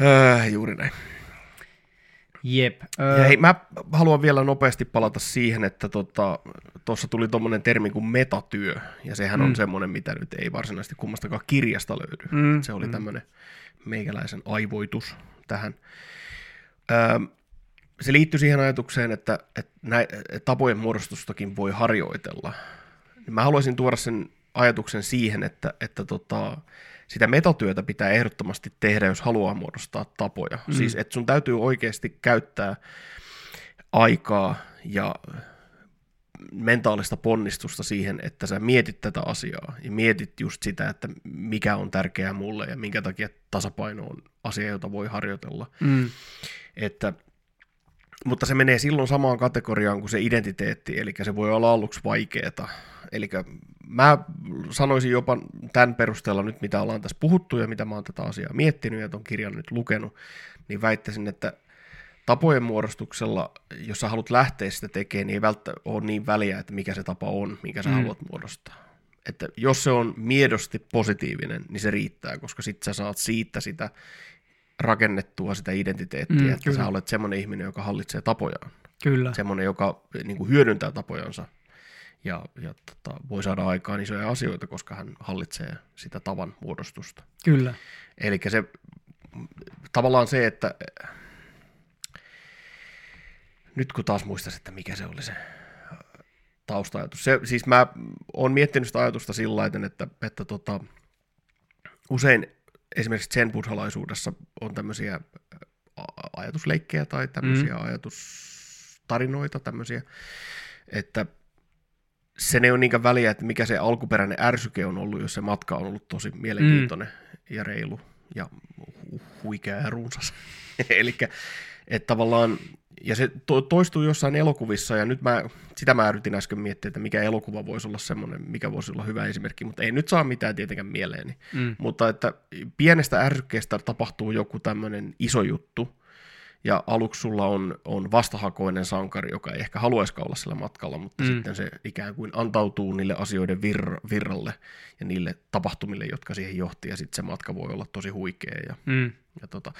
Öö, juuri näin. Jep. Ja hei, mä haluan vielä nopeasti palata siihen, että tuossa tota, tuli tuommoinen termi kuin metatyö, ja sehän on Mm. semmoinen, mitä nyt ei varsinaisesti kummastakaan kirjasta löydy. Mm, Se oli mm. tämmöinen meikäläisen aivoitus tähän. Öö, se liittyy siihen ajatukseen, että, että nä, että tapojen muodostustakin voi harjoitella. Mä haluaisin tuoda sen ajatuksen siihen, että, että tota, sitä metatyötä pitää ehdottomasti tehdä, jos haluaa muodostaa tapoja. Mm. Siis, että sun täytyy oikeasti käyttää aikaa ja mentaalista ponnistusta siihen, että sä mietit tätä asiaa ja mietit just sitä, että mikä on tärkeää mulle ja minkä takia tasapaino on asia, jota voi harjoitella. mm, Että, mutta se menee silloin samaan kategoriaan kuin se identiteetti, eli se voi olla aluksi vaikeeta. Eli mä sanoisin jopa tämän perusteella nyt, mitä ollaan tässä puhuttu ja mitä mä oon tätä asiaa miettinyt ja ton kirjan nyt lukenut, niin väittäisin, että tapojen muodostuksella, jos sä haluat lähteä sitä tekemään, niin ei välttämättä ole niin väliä, että mikä se tapa on, minkä sä Mm. haluat muodostaa. Että jos se on miedosti positiivinen, niin se riittää, koska sit sä saat siitä sitä rakennettua sitä identiteettiä, Mm, että kyllä. sä olet semmoinen ihminen, joka hallitsee tapojaan. kyllä. Semmoinen, joka niin kuin hyödyntää tapojansa ja, ja tota, voi saada aikaan isoja asioita, koska hän hallitsee sitä tavan muodostusta. Kyllä. Eli se tavallaan se, että nyt kun taas muistaisin, että mikä se oli se tausta-ajatus. Se, siis mä oon miettinyt sitä ajatusta sillä että, että tota, usein esimerkiksi sen buddhalaisuudessa on tämmöisiä ajatusleikkejä tai tämmöisiä mm. ajatustarinoita, tämmöisiä, että sen ei ole niinkään väliä, että mikä se alkuperäinen ärsyke on ollut, jos se matka on ollut tosi mielenkiintoinen mm. ja reilu ja hu- huikea ja runsas. Eli että tavallaan, ja se to- toistuu jossain elokuvissa, ja nyt mä, sitä mä yritin äsken miettiä, että mikä elokuva voisi olla semmoinen, mikä voisi olla hyvä esimerkki, mutta ei nyt saa mitään tietenkään mieleeni. Mm. Mutta että pienestä ärsykkeestä tapahtuu joku tämmöinen iso juttu, ja aluksi sulla on, on vastahakoinen sankari, joka ei ehkä haluaisikaan olla sillä matkalla, mutta mm. sitten se ikään kuin antautuu niille asioiden vir, virralle ja niille tapahtumille, jotka siihen johti, ja sitten se matka voi olla tosi huikea. Ja, Mm. Ja tota,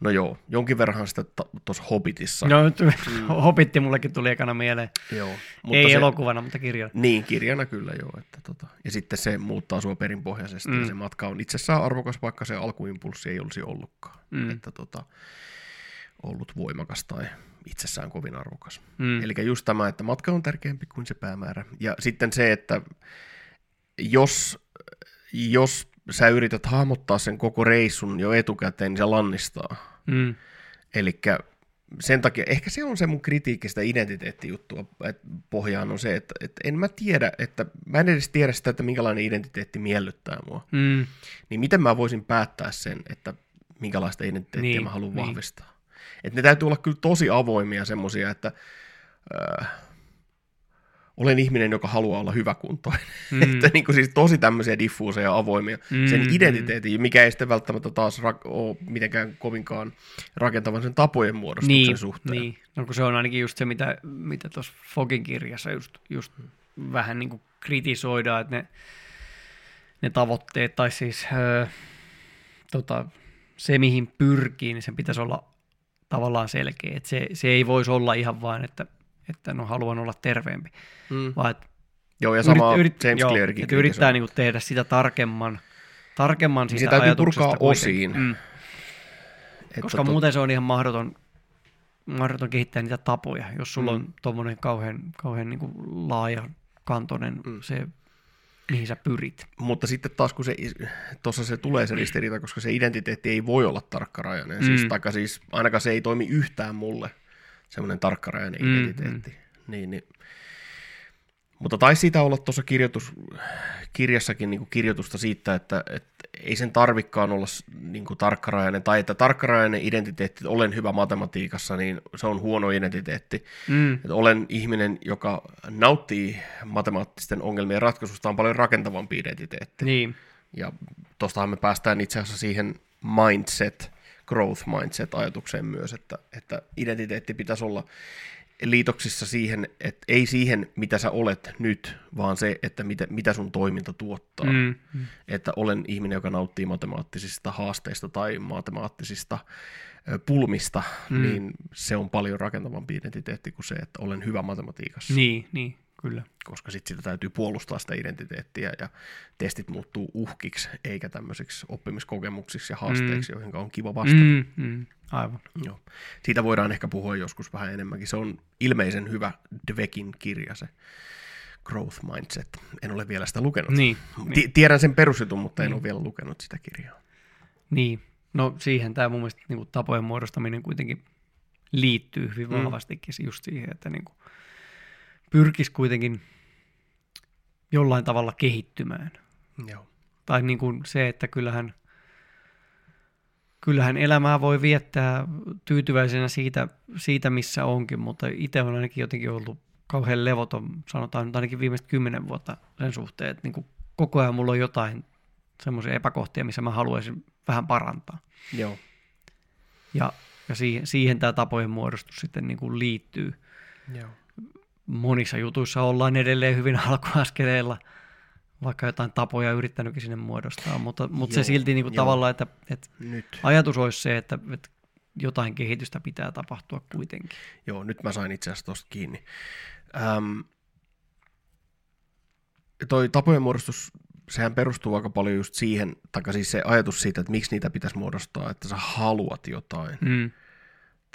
no joo, jonkin verran sitä tuossa Hobbitissa. No nyt Hobitti mullekin tuli ekana mieleen. joo, Mutta Ei se... elokuvana, mutta kirjana. Niin, kirjana kyllä joo. Että tota, ja sitten se muuttaa sua perinpohjaisesti, mm. ja se matka on itsessään arvokas, vaikka se alkuimpulssi ei olisi ollutkaan. Mm. Että tota, ollut voimakas tai itsessään kovin arvokas. Mm. Eli just tämä, että matka on tärkeämpi kuin se päämäärä. Ja sitten se, että jos, jos sä yrität hahmottaa sen koko reissun jo etukäteen, niin se lannistaa. Mm. Eli sen takia, ehkä se on se mun kritiikki sitä identiteettijuttua, että pohjaan on se, että, että en mä tiedä, että mä en edes tiedä sitä, että minkälainen identiteetti miellyttää mua. Mm. Niin miten mä voisin päättää sen, että minkälaista identiteettiä Niin, mä haluan niin. vahvistaa. Että ne täytyy olla kyllä tosi avoimia semmosia, että äh, olen ihminen, joka haluaa olla hyväkuntoinen. Mm. Mm. että niin kuin siis tosi tämmöisiä diffuuseja ja avoimia. Mm, Mm, sen mm. identiteetin, mikä ei sitten välttämättä taas rak- ole mitenkään kovinkaan rakentavan sen tapojen muodostuksen Niin, suhteen. niin. No kun se on ainakin just se, mitä, mitä tuossa Fogin kirjassa just, just vähän niin kuin kritisoidaan, että ne, ne tavoitteet, tai siis öö, tota, se, mihin pyrkii, niin sen pitäisi olla tavallaan selkeä. Että se, se ei voisi olla ihan vain, että, että no haluan olla terveempi, Mm. vaan että Joo, ja sama yrit, James joo, Clearkin että yrittää niin kuin tehdä sitä tarkemman, tarkemman Niin se siitä täytyy purkaa osiin. Mm. Koska tot- muuten se on ihan mahdoton, mahdoton kehittää niitä tapoja, jos sulla Mm. on tuommoinen kauhean, kauhean niin kuin laaja kantonen Mm. se, mihin sä pyrit. Mutta sitten taas kun se, tuossa se tulee se ristiriita, koska se identiteetti ei voi olla tarkkarajainen. Mm. Siis, Mm. taikka siis ainakaan se ei toimi yhtään mulle, semmoinen tarkkarajainen Mm, identiteetti. Niin, niin. Mutta taisi siitä olla tuossa kirjoitus, kirjassakin niin kuin kirjoitusta siitä, että, että ei sen tarvikkaan olla niin kuin tarkkarajainen, tai että tarkkarajainen identiteetti, että olen hyvä matematiikassa, niin se on huono identiteetti. Mm. Että olen ihminen, joka nauttii matemaattisten ongelmien ratkaisusta, on paljon rakentavampi identiteetti. Niin, Ja tuostahan me päästään itse asiassa siihen mindset, growth mindset-ajatukseen myös, että, että identiteetti pitäisi olla liitoksissa siihen, että ei siihen, mitä sä olet nyt, vaan se, että mitä, mitä sun toiminta tuottaa. mm. Mm. Että olen ihminen, joka nauttii matemaattisista haasteista tai matemaattisista pulmista, mm. niin se on paljon rakentavampi identiteetti kuin se, että olen hyvä matematiikassa niin, niin, kyllä. koska sitten sitä täytyy puolustaa sitä identiteettiä ja testit muuttuu uhkiksi eikä tämmöisiksi oppimiskokemuksiksi ja haasteiksi, mm. joihin on kiva vastata. Mm. Mm. Aivan. Joo. Siitä voidaan ehkä puhua joskus vähän enemmänkin. Se on ilmeisen hyvä Dwekin kirja se Growth Mindset. En ole vielä sitä lukenut. Niin, niin, Tiedän sen perusjutun, mutta en Niin. ole vielä lukenut sitä kirjaa. niin. No siihen tämä mun mielestä niin kuin tapojen muodostaminen kuitenkin liittyy hyvin Mm. vahvastikin just siihen, että niin kuin pyrkisi kuitenkin jollain tavalla kehittymään. Joo. tai niin kuin se, että kyllähän, kyllähän elämää voi viettää tyytyväisenä siitä, siitä missä onkin, mutta itse on ainakin jotenkin ollut kauhean levoton, sanotaan nyt ainakin viimeiset kymmenen vuotta sen suhteen, että niin kuin koko ajan mulla on jotain semmoisia epäkohtia, missä mä haluaisin vähän parantaa. Joo. Ja, ja siihen, siihen tämä tapojen muodostus sitten niin kuin liittyy. Joo. Monissa jutuissa ollaan edelleen hyvin alkuaskeleilla, vaikka jotain tapoja yrittänytkin sinne muodostaa, mutta, mutta se Joo, silti niin kuin joo. tavallaan, että, että Nyt. ajatus olisi se, että, että jotain kehitystä pitää tapahtua kuitenkin. Joo, nyt mä sain itse asiassa tosta kiinni. Ähm, toi tapojen muodostus, sehän perustuu aika paljon just siihen, tai siis se ajatus siitä, että miksi niitä pitäisi muodostaa, että sä haluat jotain. Mm.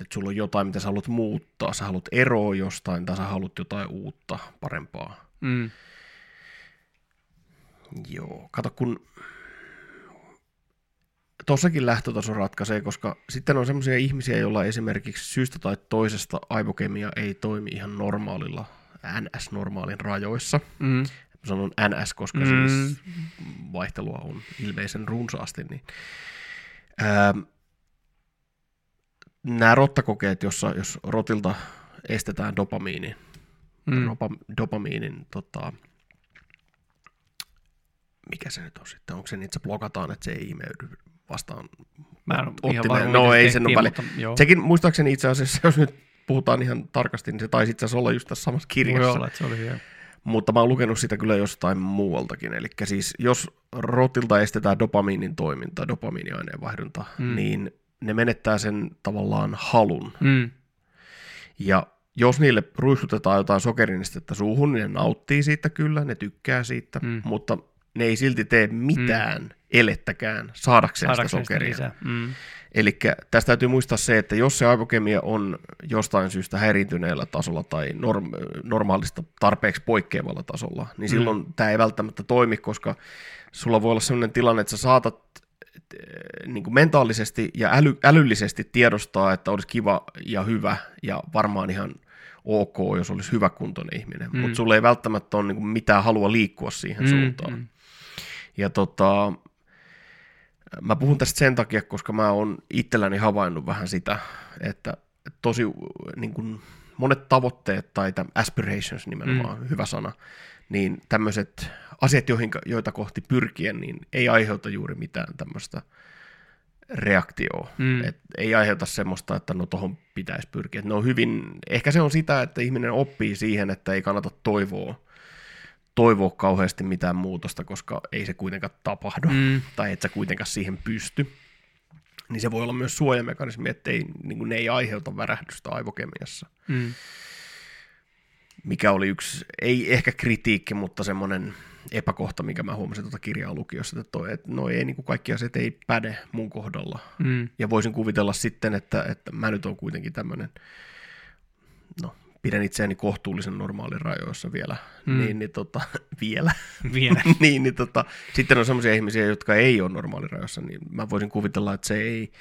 Että sulla on jotain, mitä sä haluat muuttaa, sä haluat eroa jostain, tai sä haluat jotain uutta, parempaa. Mm. Joo, kato kun tossakin lähtötaso ratkaisee, koska sitten on semmoisia ihmisiä, joilla esimerkiksi syystä tai toisesta aivokemia ei toimi ihan normaalilla, NS-normaalin rajoissa. Mm. Sanon NS, koska Mm. mm. siis vaihtelua on ilmeisen runsaasti. Niin. Ähm, nämä rottakokeet, jossa, jos rotilta estetään dopamiini, Mm. dopa, dopamiinin, tota, mikä se nyt on sitten, onko se niin, että se blokataan, että se ei imeydy vastaan Mä en otti ihan varma, No ei sen ole väliä. Sekin muistaakseni itse asiassa, jos nyt puhutaan ihan tarkasti, niin se taisi itse asiassa olla just tässä samassa kirjassa. Voi olla, että se oli hyvä. Mutta mä oon lukenut sitä kyllä jostain muualtakin. Eli siis jos rotilta estetään dopamiinin toiminta, dopamiiniaineen vaihdunta, mm. niin ne menettää sen tavallaan halun. Mm. Ja jos niille ruiskutetaan jotain sokerinestettä suuhun, niin ne nauttii siitä kyllä, ne tykkää siitä, mm. mutta ne ei silti tee mitään mm. elettäkään saadakseen, saadakseen sitä sokeria. Mm. Eli tästä täytyy muistaa se, että jos se aivokemia on jostain syystä häiriintyneellä tasolla tai norm- normaalista tarpeeksi poikkeavalla tasolla, niin mm. silloin mm. tämä ei välttämättä toimi, koska sulla voi olla sellainen tilanne, että sä saatat niin kuin mentaalisesti ja äly, älyllisesti tiedostaa, että olisi kiva ja hyvä ja varmaan ihan ok, jos olisi hyväkuntoinen ihminen, mm. mutta sulla ei välttämättä ole niin kuin mitään halua liikkua siihen mm. suuntaan. Mm. Ja tota, mä puhun tästä sen takia, koska mä oon itselläni havainnut vähän sitä, että tosi niin kuin monet tavoitteet tai aspirations nimenomaan, mm. hyvä sana, niin tämmöiset asiat, joihin, joita kohti pyrkien, niin ei aiheuta juuri mitään tämmöistä reaktioa. Mm. Et ei aiheuta semmoista, että no tohon pitäisi pyrkiä. Et ne on hyvin, ehkä se on sitä, että ihminen oppii siihen, että ei kannata toivoa toivoa kauheasti mitään muutosta, koska ei se kuitenkaan tapahdu, mm. tai et sä kuitenkaan siihen pysty. Niin se voi olla myös suojamekanismi, että ei, niin ne ei aiheuta värähdystä aivokemiassa. Mm. Mikä oli yksi, ei ehkä kritiikki, mutta semmoinen epäkohta, mikä mä huomasin tuota kirjaa lukiossa, että, toi, että no ei, niin kuin kaikki asiat ei päde mun kohdalla. Mm. Ja voisin kuvitella sitten, että, että mä nyt on kuitenkin tämmöinen, no pidän itseäni kohtuullisen normaalin rajoissa vielä, mm. niin, niin tota, vielä, vielä. niin, niin tota, sitten on sellaisia ihmisiä, jotka ei ole normaalin rajoissa, niin mä voisin kuvitella, että se ei,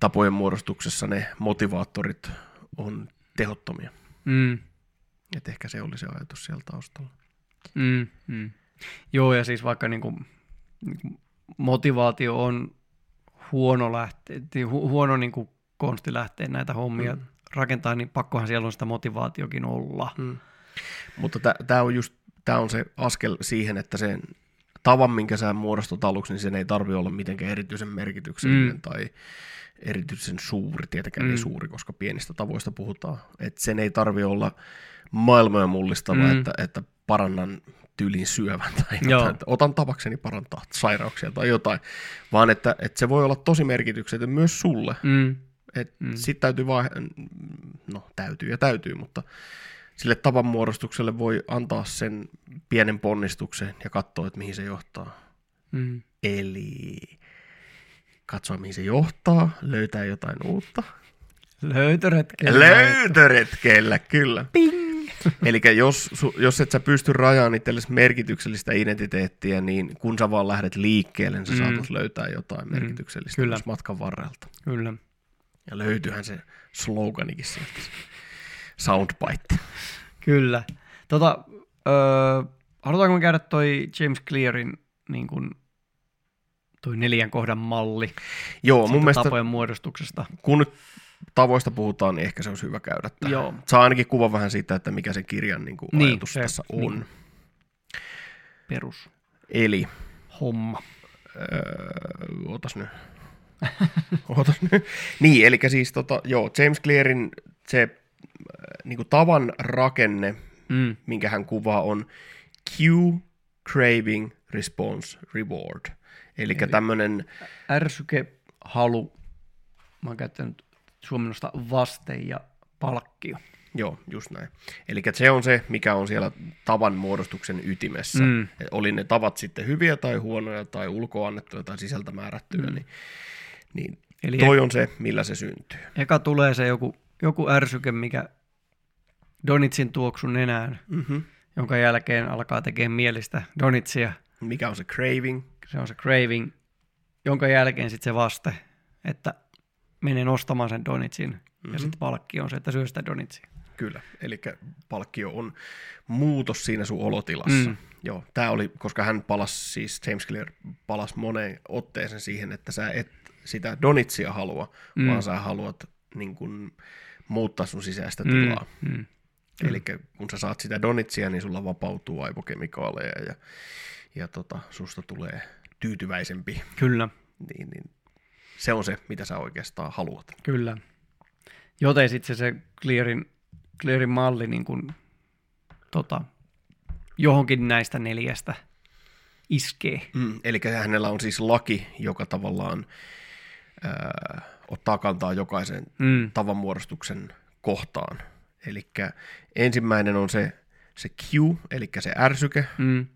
tapojen muodostuksessa ne motivaattorit on tehottomia. Mm. Et ehkä se oli se ajatus siellä taustalla. Mm, mm. Joo, ja siis vaikka niin kuin, niin kuin motivaatio on huono, lähte, hu, huono niin kuin konsti lähteä näitä hommia mm rakentaa, niin pakkohan siellä on sitä motivaatiokin olla. Hmm. Mutta tämä on just tämä on se askel siihen, että sen tavan, minkä sä muodostat aluksi, niin sen ei tarvitse olla mitenkään erityisen merkityksellinen mm. tai erityisen suuri, tietenkään mm. ei suuri, koska pienistä tavoista puhutaan. Et sen ei tarvitse olla maailmoja mullistava, mm. että, että parannan tyylin syövän tai jotain, että otan tavakseni parantaa sairauksia tai jotain, vaan että, että se voi olla tosi merkityksellinen myös sulle. Mm. Et mm. Sitten täytyy vaan, no täytyy ja täytyy, mutta sille tavanmuodostukselle voi antaa sen pienen ponnistuksen ja katsoa, että mihin se johtaa. Mm. Eli katsoa, mihin se johtaa, löytää jotain uutta. Löytöretkellä. Löytöretkellä, kyllä. Ping! Eli jos, jos et sä pysty rajaamaan itsellesi merkityksellistä identiteettiä, niin kun sä vaan lähdet liikkeelle, niin sä mm. saatat löytää jotain mm. merkityksellistä Kyllä. matkan varrelta. Kyllä. Ja löytyyhän se sloganikin sieltä, soundbite. Kyllä. Tota, öö, halutaanko me käydä toi James Clearin niin kun, toi neljän kohdan malli Joo, mun mielestä tapojen muodostuksesta? Kun nyt tavoista puhutaan, niin ehkä se olisi hyvä käydä tähän. Joo. Saa ainakin kuva vähän siitä, että mikä sen kirjan niin kuin niin, ajatus se, tässä on. Niin. Perus. Eli. Homma. Öö, otas nyt. Ootas nyt. Niin, eli siis tota, joo, James Clearin se äh, niin kuin tavan rakenne, mm. minkä hän kuvaa, on cue, craving, response, reward. Elikkä Eli tämmöinen... Ärsyke, halu, mä oon käyttänyt suomennosta vaste ja palkkio. Joo, just näin. Eli se on se, mikä on siellä tavan muodostuksen ytimessä. Mm. oli ne tavat sitten hyviä tai huonoja tai ulkoannettuja tai sisältä määrättyjä, mm. niin niin Eli toi on se, millä se syntyy. Eka tulee se joku, joku ärsyke, mikä Donitsin tuoksun nenään, mm-hmm. jonka jälkeen alkaa tekemään mielistä Donitsia. Mikä on se craving? Se on se craving, jonka jälkeen sitten se vaste, että menen ostamaan sen Donitsin. Mm-hmm. Ja sitten palkki on se, että syö sitä Donitsia. Kyllä, eli palkkio on muutos siinä sun olotilassa. Mm. Joo, tämä oli, koska hän palasi, siis James Clear palasi moneen otteeseen siihen, että sä et sitä donitsia halua, mm. vaan sä haluat niin kun, muuttaa sun sisäistä tilaa. Mm. Mm. Eli kun sä saat sitä donitsia, niin sulla vapautuu aivokemikaaleja ja, ja tota, susta tulee tyytyväisempi. Kyllä. niin, niin se on se, mitä sä oikeastaan haluat. Kyllä. Joten sitten se, se Clearin, Clearin malli niin kuin, tota, johonkin näistä neljästä iskee. Mm, eli hänellä on siis laki, joka tavallaan ää, ottaa kantaa jokaisen Mm. tavanmuodostuksen kohtaan. Eli ensimmäinen on se, se Q, eli se ärsyke. Mm.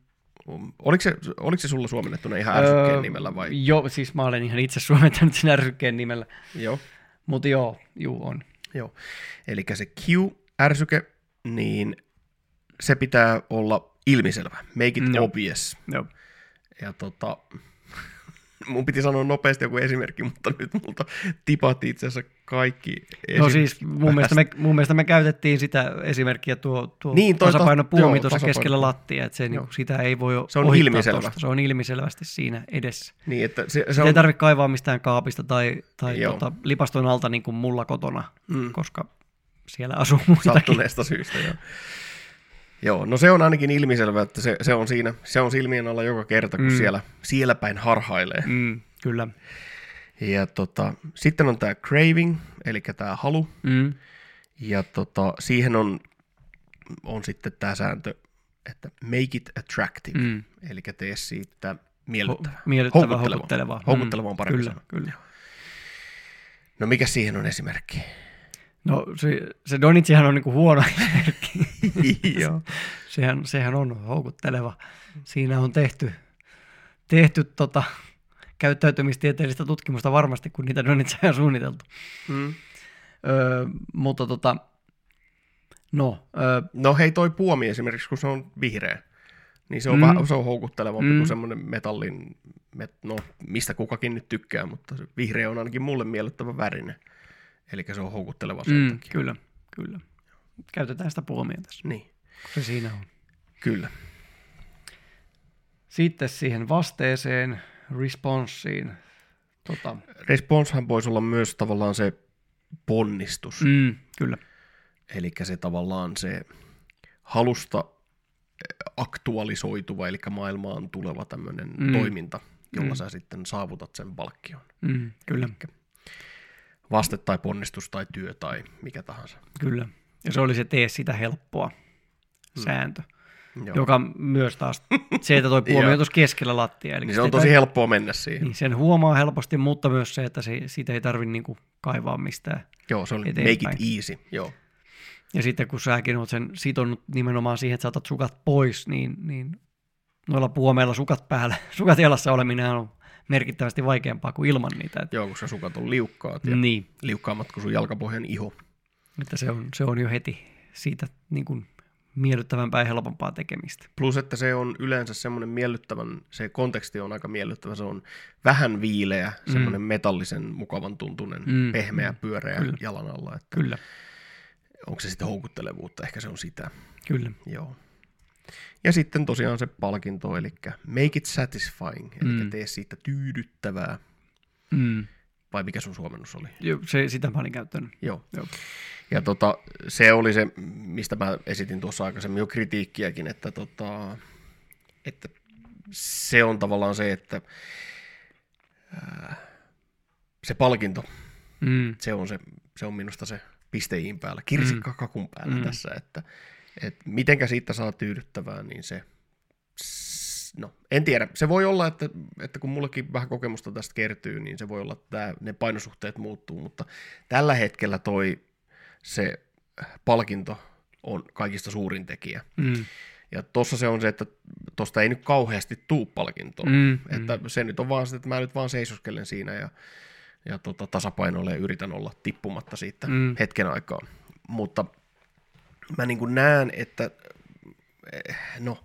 Oliko se, oliko se sulla suomennettuna ihan ärsykkeen Öö, nimellä vai? Joo, siis mä olen ihan itse suomentanut sen ärsykkeen nimellä. Joo. Mutta joo, juu on. Joo. Eli se Q-ärsyke, niin se pitää olla ilmiselvä. Make it Joo. obvious. Joo. Ja tota, mun piti sanoa nopeasti joku esimerkki, mutta nyt multa tipahti itse asiassa kaikki No siis mun mielestä, me, mun mielestä me käytettiin sitä esimerkkiä tuo, tuo Niin, toi tasapaino ta- puomi joo, tuossa keskellä lattia, että se, niin, sitä ei voi Se on ilmiselvä. tosta. Se on ilmiselvästi siinä edessä. Niin, että se, se Se on, ei tarvitse kaivaa mistään kaapista tai, tai Joo. tota, lipaston alta niin kuin mulla kotona, Mm. koska siellä asuu muitakin. sattuneesta syystä. Joo. Joo, no se on ainakin ilmiselvä, että se, se on siinä, se on silmien alla joka kerta, kun Mm. siellä, siellä päin harhailee. Mm, kyllä. Ja tota, sitten on tämä craving, eli tämä halu, Mm. ja tota, siihen on, on sitten tämä sääntö, että make it attractive, Mm. eli tee siitä miellyttävää. Ho- miellyttävää, Houkutteleva. houkuttelevaa. Houkutteleva on parempi kyllä, sana. Kyllä. No mikä siihen on esimerkki? No se, se Donitsihan on niinku huono esimerkki. Joo. sehän, sehän on houkutteleva. Siinä on tehty, tehty tota, käyttäytymistieteellistä tutkimusta varmasti, kun niitä Donitseja on suunniteltu. Mm. Öö, mutta tota, no, öö, No hei toi puomi esimerkiksi, kun se on vihreä, niin se on, Mm. mm. se on houkuttelevampi Mm. kuin semmoinen metallin, met, no mistä kukakin nyt tykkää, mutta se vihreä on ainakin mulle miellyttävä värinen. Eli se on houkutteleva sen mm, takia. kyllä, kyllä. Käytetään sitä puomia tässä. Niin, Se siinä on. kyllä. Sitten siihen vasteeseen, responssiin. Tota, Responsehan voisi olla myös tavallaan se ponnistus, mm. kyllä. eli se tavallaan se halusta aktualisoituva, eli maailmaan tuleva tämmöinen Mm. toiminta, jolla Mm. sä sitten saavutat sen palkkion. Mm, kyllä, Vaste tai ponnistus tai työ tai mikä tahansa. kyllä. Ja se oli se tee sitä helppoa sääntö, Joo. joka myös taas, se, että toi puomi on tuossa keskellä lattia. Eli Niin se on tosi helppoa mennä siihen. Niin, sen huomaa helposti, mutta myös se, että se, siitä ei tarvitse niinku kaivaa mistään. Joo, se oli eteenpäin. make it easy. Joo. Ja sitten kun säkin oot sen sitonut nimenomaan siihen, että sä otat sukat pois, niin, niin noilla puomeilla sukat päällä, sukat jalassa oleminen on merkittävästi vaikeampaa kuin ilman niitä. Että, Joo, kun sä sukat on liukkaat ja niin, liukkaammat kuin sun jalkapohjan iho. Että se on, se on jo heti siitä niin kuin miellyttävämpää ja helpompaa tekemistä. Plus, että se on yleensä semmoinen miellyttävän, se konteksti on aika miellyttävä, se on vähän viileä, mm. semmoinen metallisen, mukavan tuntunen, Mm, mm. pehmeä, pyöreä Kyllä. jalan alla. Että Kyllä, onko se sitten houkuttelevuutta, ehkä se on sitä. kyllä. Joo. Ja sitten tosiaan se palkinto, eli make it satisfying, eli Mm. tee siitä tyydyttävää. Mm. Vai mikä sun suomennus oli? Jo, Se, sitä mä olin käyttänyt. Joo. Joo. Ja tota, se oli se, mistä mä esitin tuossa aikaisemmin jo kritiikkiäkin, että, tota, että se on tavallaan se, että ää, se palkinto, Mm. se on, se, se on minusta se pisteiin päällä, kirsikka kakun päällä Mm. tässä, että, että mitenkä siitä saa tyydyttävää, niin se, no en tiedä, se voi olla, että, että kun mullekin vähän kokemusta tästä kertyy, niin se voi olla, että ne painosuhteet muuttuu, mutta tällä hetkellä toi se palkinto on kaikista suurin tekijä. Mm. Ja tossa se on se, että tosta ei nyt kauheasti tuu palkintoa. Mm. Että se nyt on vaan sitä, että mä nyt vaan seisoskelen siinä ja, ja tota, tasapainoille ja yritän olla tippumatta siitä Mm. mm. hetken aikaa. Mutta mä niin kuin näen, että eh, no,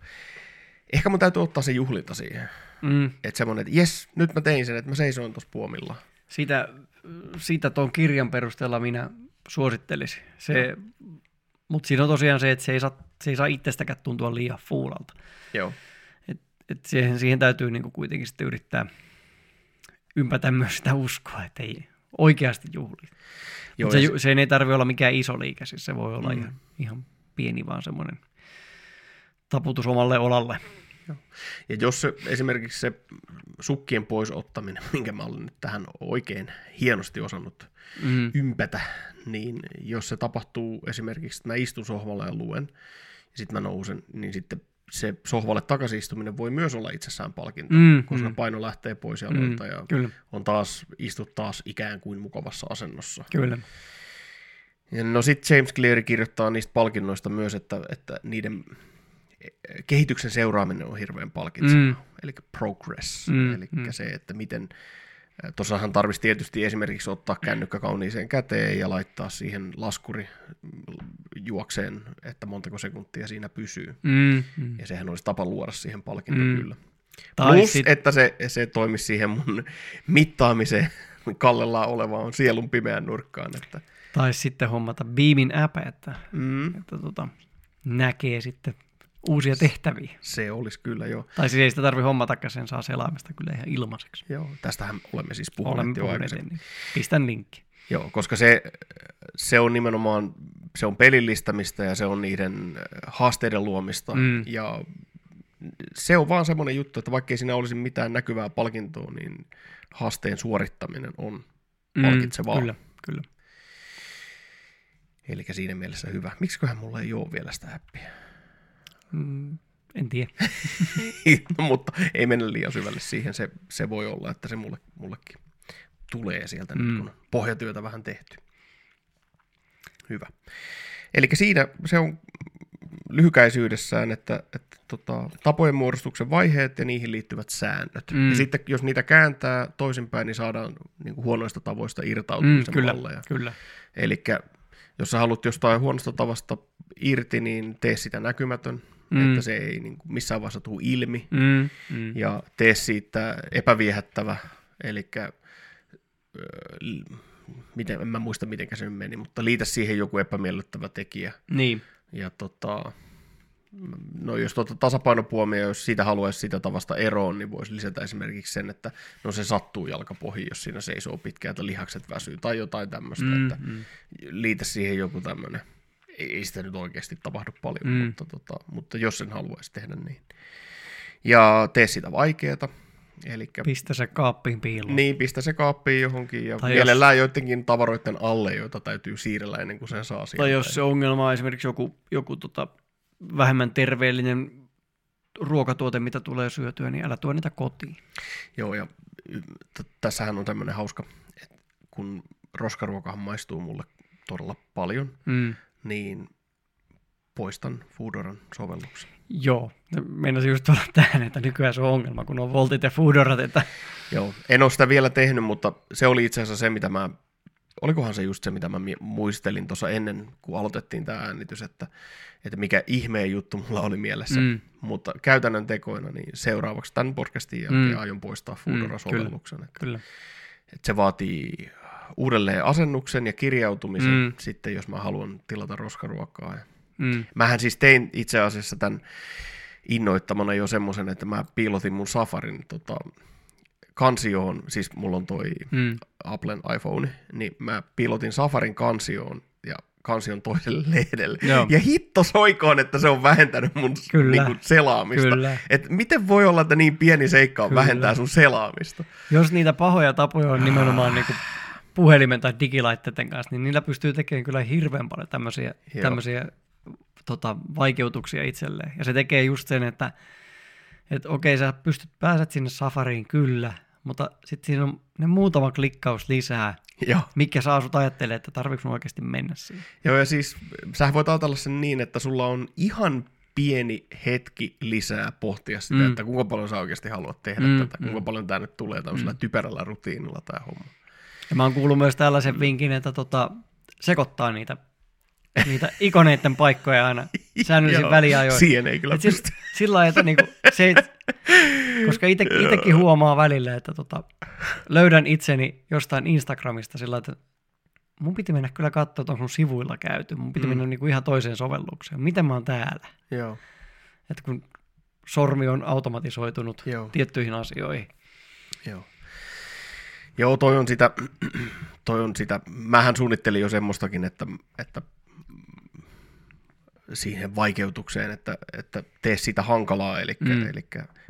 ehkä mun täytyy ottaa se juhlinta siihen. Mm. Että semmoinen, että jes, nyt mä tein sen, että mä seisoin tuossa puomilla. Sitä, sitä tuon kirjan perusteella minä suosittelisin. Se, mutta siinä on tosiaan se, että se ei saa, se ei saa itsestäkään tuntua liian fuulalta. Joo. Et, et siihen, siihen täytyy niinku kuitenkin sitten yrittää ympätä myös sitä uskoa, että ei oikeasti juhli. Joo, se, ju- sen ei tarvitse olla mikään iso liike, siis se voi olla Mm. ihan, ihan pieni vaan semmoinen taputus omalle olalle. Joo. Ja jos se, esimerkiksi se sukkien pois ottaminen, minkä mä olen nyt tähän oikein hienosti osannut mm. ympätä, niin jos se tapahtuu esimerkiksi, että mä istun sohvalla ja luen, ja sitten mä nousen, niin sitten se sohvalle takaisin istuminen voi myös olla itsessään palkinto, mm, koska mm. paino lähtee pois jaloilta mm, ja kyllä. on taas, istut taas ikään kuin mukavassa asennossa. Kyllä. Ja no sitten James Cleary kirjoittaa niistä palkinnoista myös, että, että niiden kehityksen seuraaminen on hirveän palkitseva, mm. eli progress, mm, eli mm. se, että miten, tuossahan tarvitsisi tietysti esimerkiksi ottaa kännykkä kauniiseen käteen ja laittaa siihen laskuri juokseen, että montako sekuntia siinä pysyy. Mm, mm. Ja sehän olisi tapa luoda siihen palkinto mm. kyllä. Tai Plus, sit... että se, se toimisi siihen mun mittaamiseen kallellaan olevaan sielun pimeän nurkkaan. Että... Tai sitten hommata Beamin app, että, mm. että tota, näkee sitten uusia tehtäviä. Se olisi kyllä jo. Tai siis ei sitä tarvitse hommata, sen saa selaamista kyllä ihan ilmaiseksi. Joo, tästähän olemme siis puhuneet olemme jo puhuneet, Niin. Pistän linkki. Joo, koska se, se on nimenomaan, se on pelillistämistä ja se on niiden haasteiden luomista. Mm. Ja se on vaan semmoinen juttu, että vaikkei siinä olisi mitään näkyvää palkintoa, niin haasteen suorittaminen on mm, palkitsevaa. Kyllä, kyllä. Eli siinä mielessä hyvä. Miksiköhän mulla ei ole vielä sitä appia? Mm, en tiedä. no, mutta ei mennä liian syvälle siihen. Se, se voi olla, että se mulle, mullekin tulee sieltä mm. nyt, kun pohjatyötä vähän tehty. Hyvä. Eli siinä se on lyhykäisyydessään, että, että tota, tapojen muodostuksen vaiheet ja niihin liittyvät säännöt. Mm. Ja sitten jos niitä kääntää toisinpäin, niin saadaan niin kuin huonoista tavoista irtautumisen mm, kyllä, malleja. Kyllä. Eli jos sä haluat jostain huonosta tavasta irti, niin tee sitä näkymätön, mm. että se ei niin kuin missään vaiheessa tule ilmi. Mm. Mm. Ja tee siitä epäviehättävä, eli miten, en mä muista miten se meni, mutta liitä siihen joku epämiellyttävä tekijä. Niin. Ja tota, no jos tuota tasapainopuomia, jos siitä haluaisi sitä tavasta eroon, niin voisi lisätä esimerkiksi sen, että no se sattuu jalkapohjiin, jos siinä seisoo pitkään, että lihakset väsyy tai jotain tämmöistä, mm, että mm. liitä siihen joku tämmöinen. Ei, ei sitä nyt oikeasti tapahdu paljon, mm. mutta, tota, mutta jos sen haluaisi tehdä niin. Ja tee sitä vaikeaa, Elikkä, pistä se kaappiin piiloon. Niin, pistä se kaappiin johonkin ja tai mielellään jos, joidenkin tavaroiden alle, joita täytyy siirrellä ennen kuin sen saa sieltä. Tai jos se ongelma on esimerkiksi joku, joku tota, vähemmän terveellinen ruokatuote, mitä tulee syötyä, niin älä tuo niitä kotiin. Joo, ja t- tässähän on tämmöinen hauska, että kun roskaruokahan maistuu mulle todella paljon, mm. Niin poistan Foodoran sovelluksen. Joo, meinasin just tuolla tähän, että nykyään se on ongelma, kun on Voltit ja Foodorat. Että... Joo, en ole sitä vielä tehnyt, mutta se oli itse asiassa se, mitä mä, olikohan se just se, mitä mä muistelin tuossa ennen, kun aloitettiin tämä äänitys, että, että mikä ihmeen juttu mulla oli mielessä. Mm. Mutta käytännön tekoina, niin seuraavaksi tämän podcastin jälkeen mm. aion poistaa Foodora-sovelluksen. Mm, kyllä, että, kyllä. Että se vaatii uudelleen asennuksen ja kirjautumisen mm. sitten, jos mä haluan tilata roskaruokaa. Mm. Mähän siis tein itse asiassa tämän innoittamana jo semmoisen, että mä piilotin mun Safarin tota, kansioon, siis mulla on toi mm. Applen iPhone, niin mä piilotin Safarin kansioon ja kansion toiselle lehdelle. Joo. Ja hitto soikoon, että se on vähentänyt mun Kyllä. Niin selaamista. Kyllä. Et miten voi olla, että niin pieni seikka Kyllä. vähentää sun selaamista? Jos niitä pahoja tapoja on nimenomaan niin kuin puhelimen tai digilaitteiden kanssa, niin niillä pystyy tekemään kyllä hirveän paljon tämmöisiä, tämmöisiä tota, vaikeutuksia itselleen. Ja se tekee just sen, että et okei, sä pystyt, pääset sinne safariin kyllä, mutta sitten siinä on ne muutama klikkaus lisää, Joo. mikä saa sut ajattelee, että tarvitsetko oikeasti mennä siihen. Joo, ja siis sä voit ajatella sen niin, että sulla on ihan pieni hetki lisää pohtia sitä, mm. että kuinka paljon sä oikeasti haluat tehdä mm, tätä, kuinka mm. paljon tämä nyt tulee tämmöisellä mm. typerällä rutiinilla tämä homma. Ja mä oon kuullut myös tällaisen vinkin, että tota, sekoittaa niitä niitä ikoneiden paikkoja aina säännöllisin väliajoin. Siihen ei kyllä pysty. Sillä lailla, että niinku, se ei, koska ite, itekin huomaa välillä, että tota, löydän itseni jostain Instagramista sillä että mun piti mennä kyllä katsoa, että on sun sivuilla käyty. Mun piti mm. mennä niinku ihan toiseen sovellukseen. Miten mä oon täällä? Joo. Että kun sormi on automatisoitunut Joo. tiettyihin asioihin. Joo. Joo, toi on sitä, toi on sitä, mähän suunnittelin jo semmoistakin, että, että siihen vaikeutukseen, että, että tee sitä hankalaa, eli, Mm. eli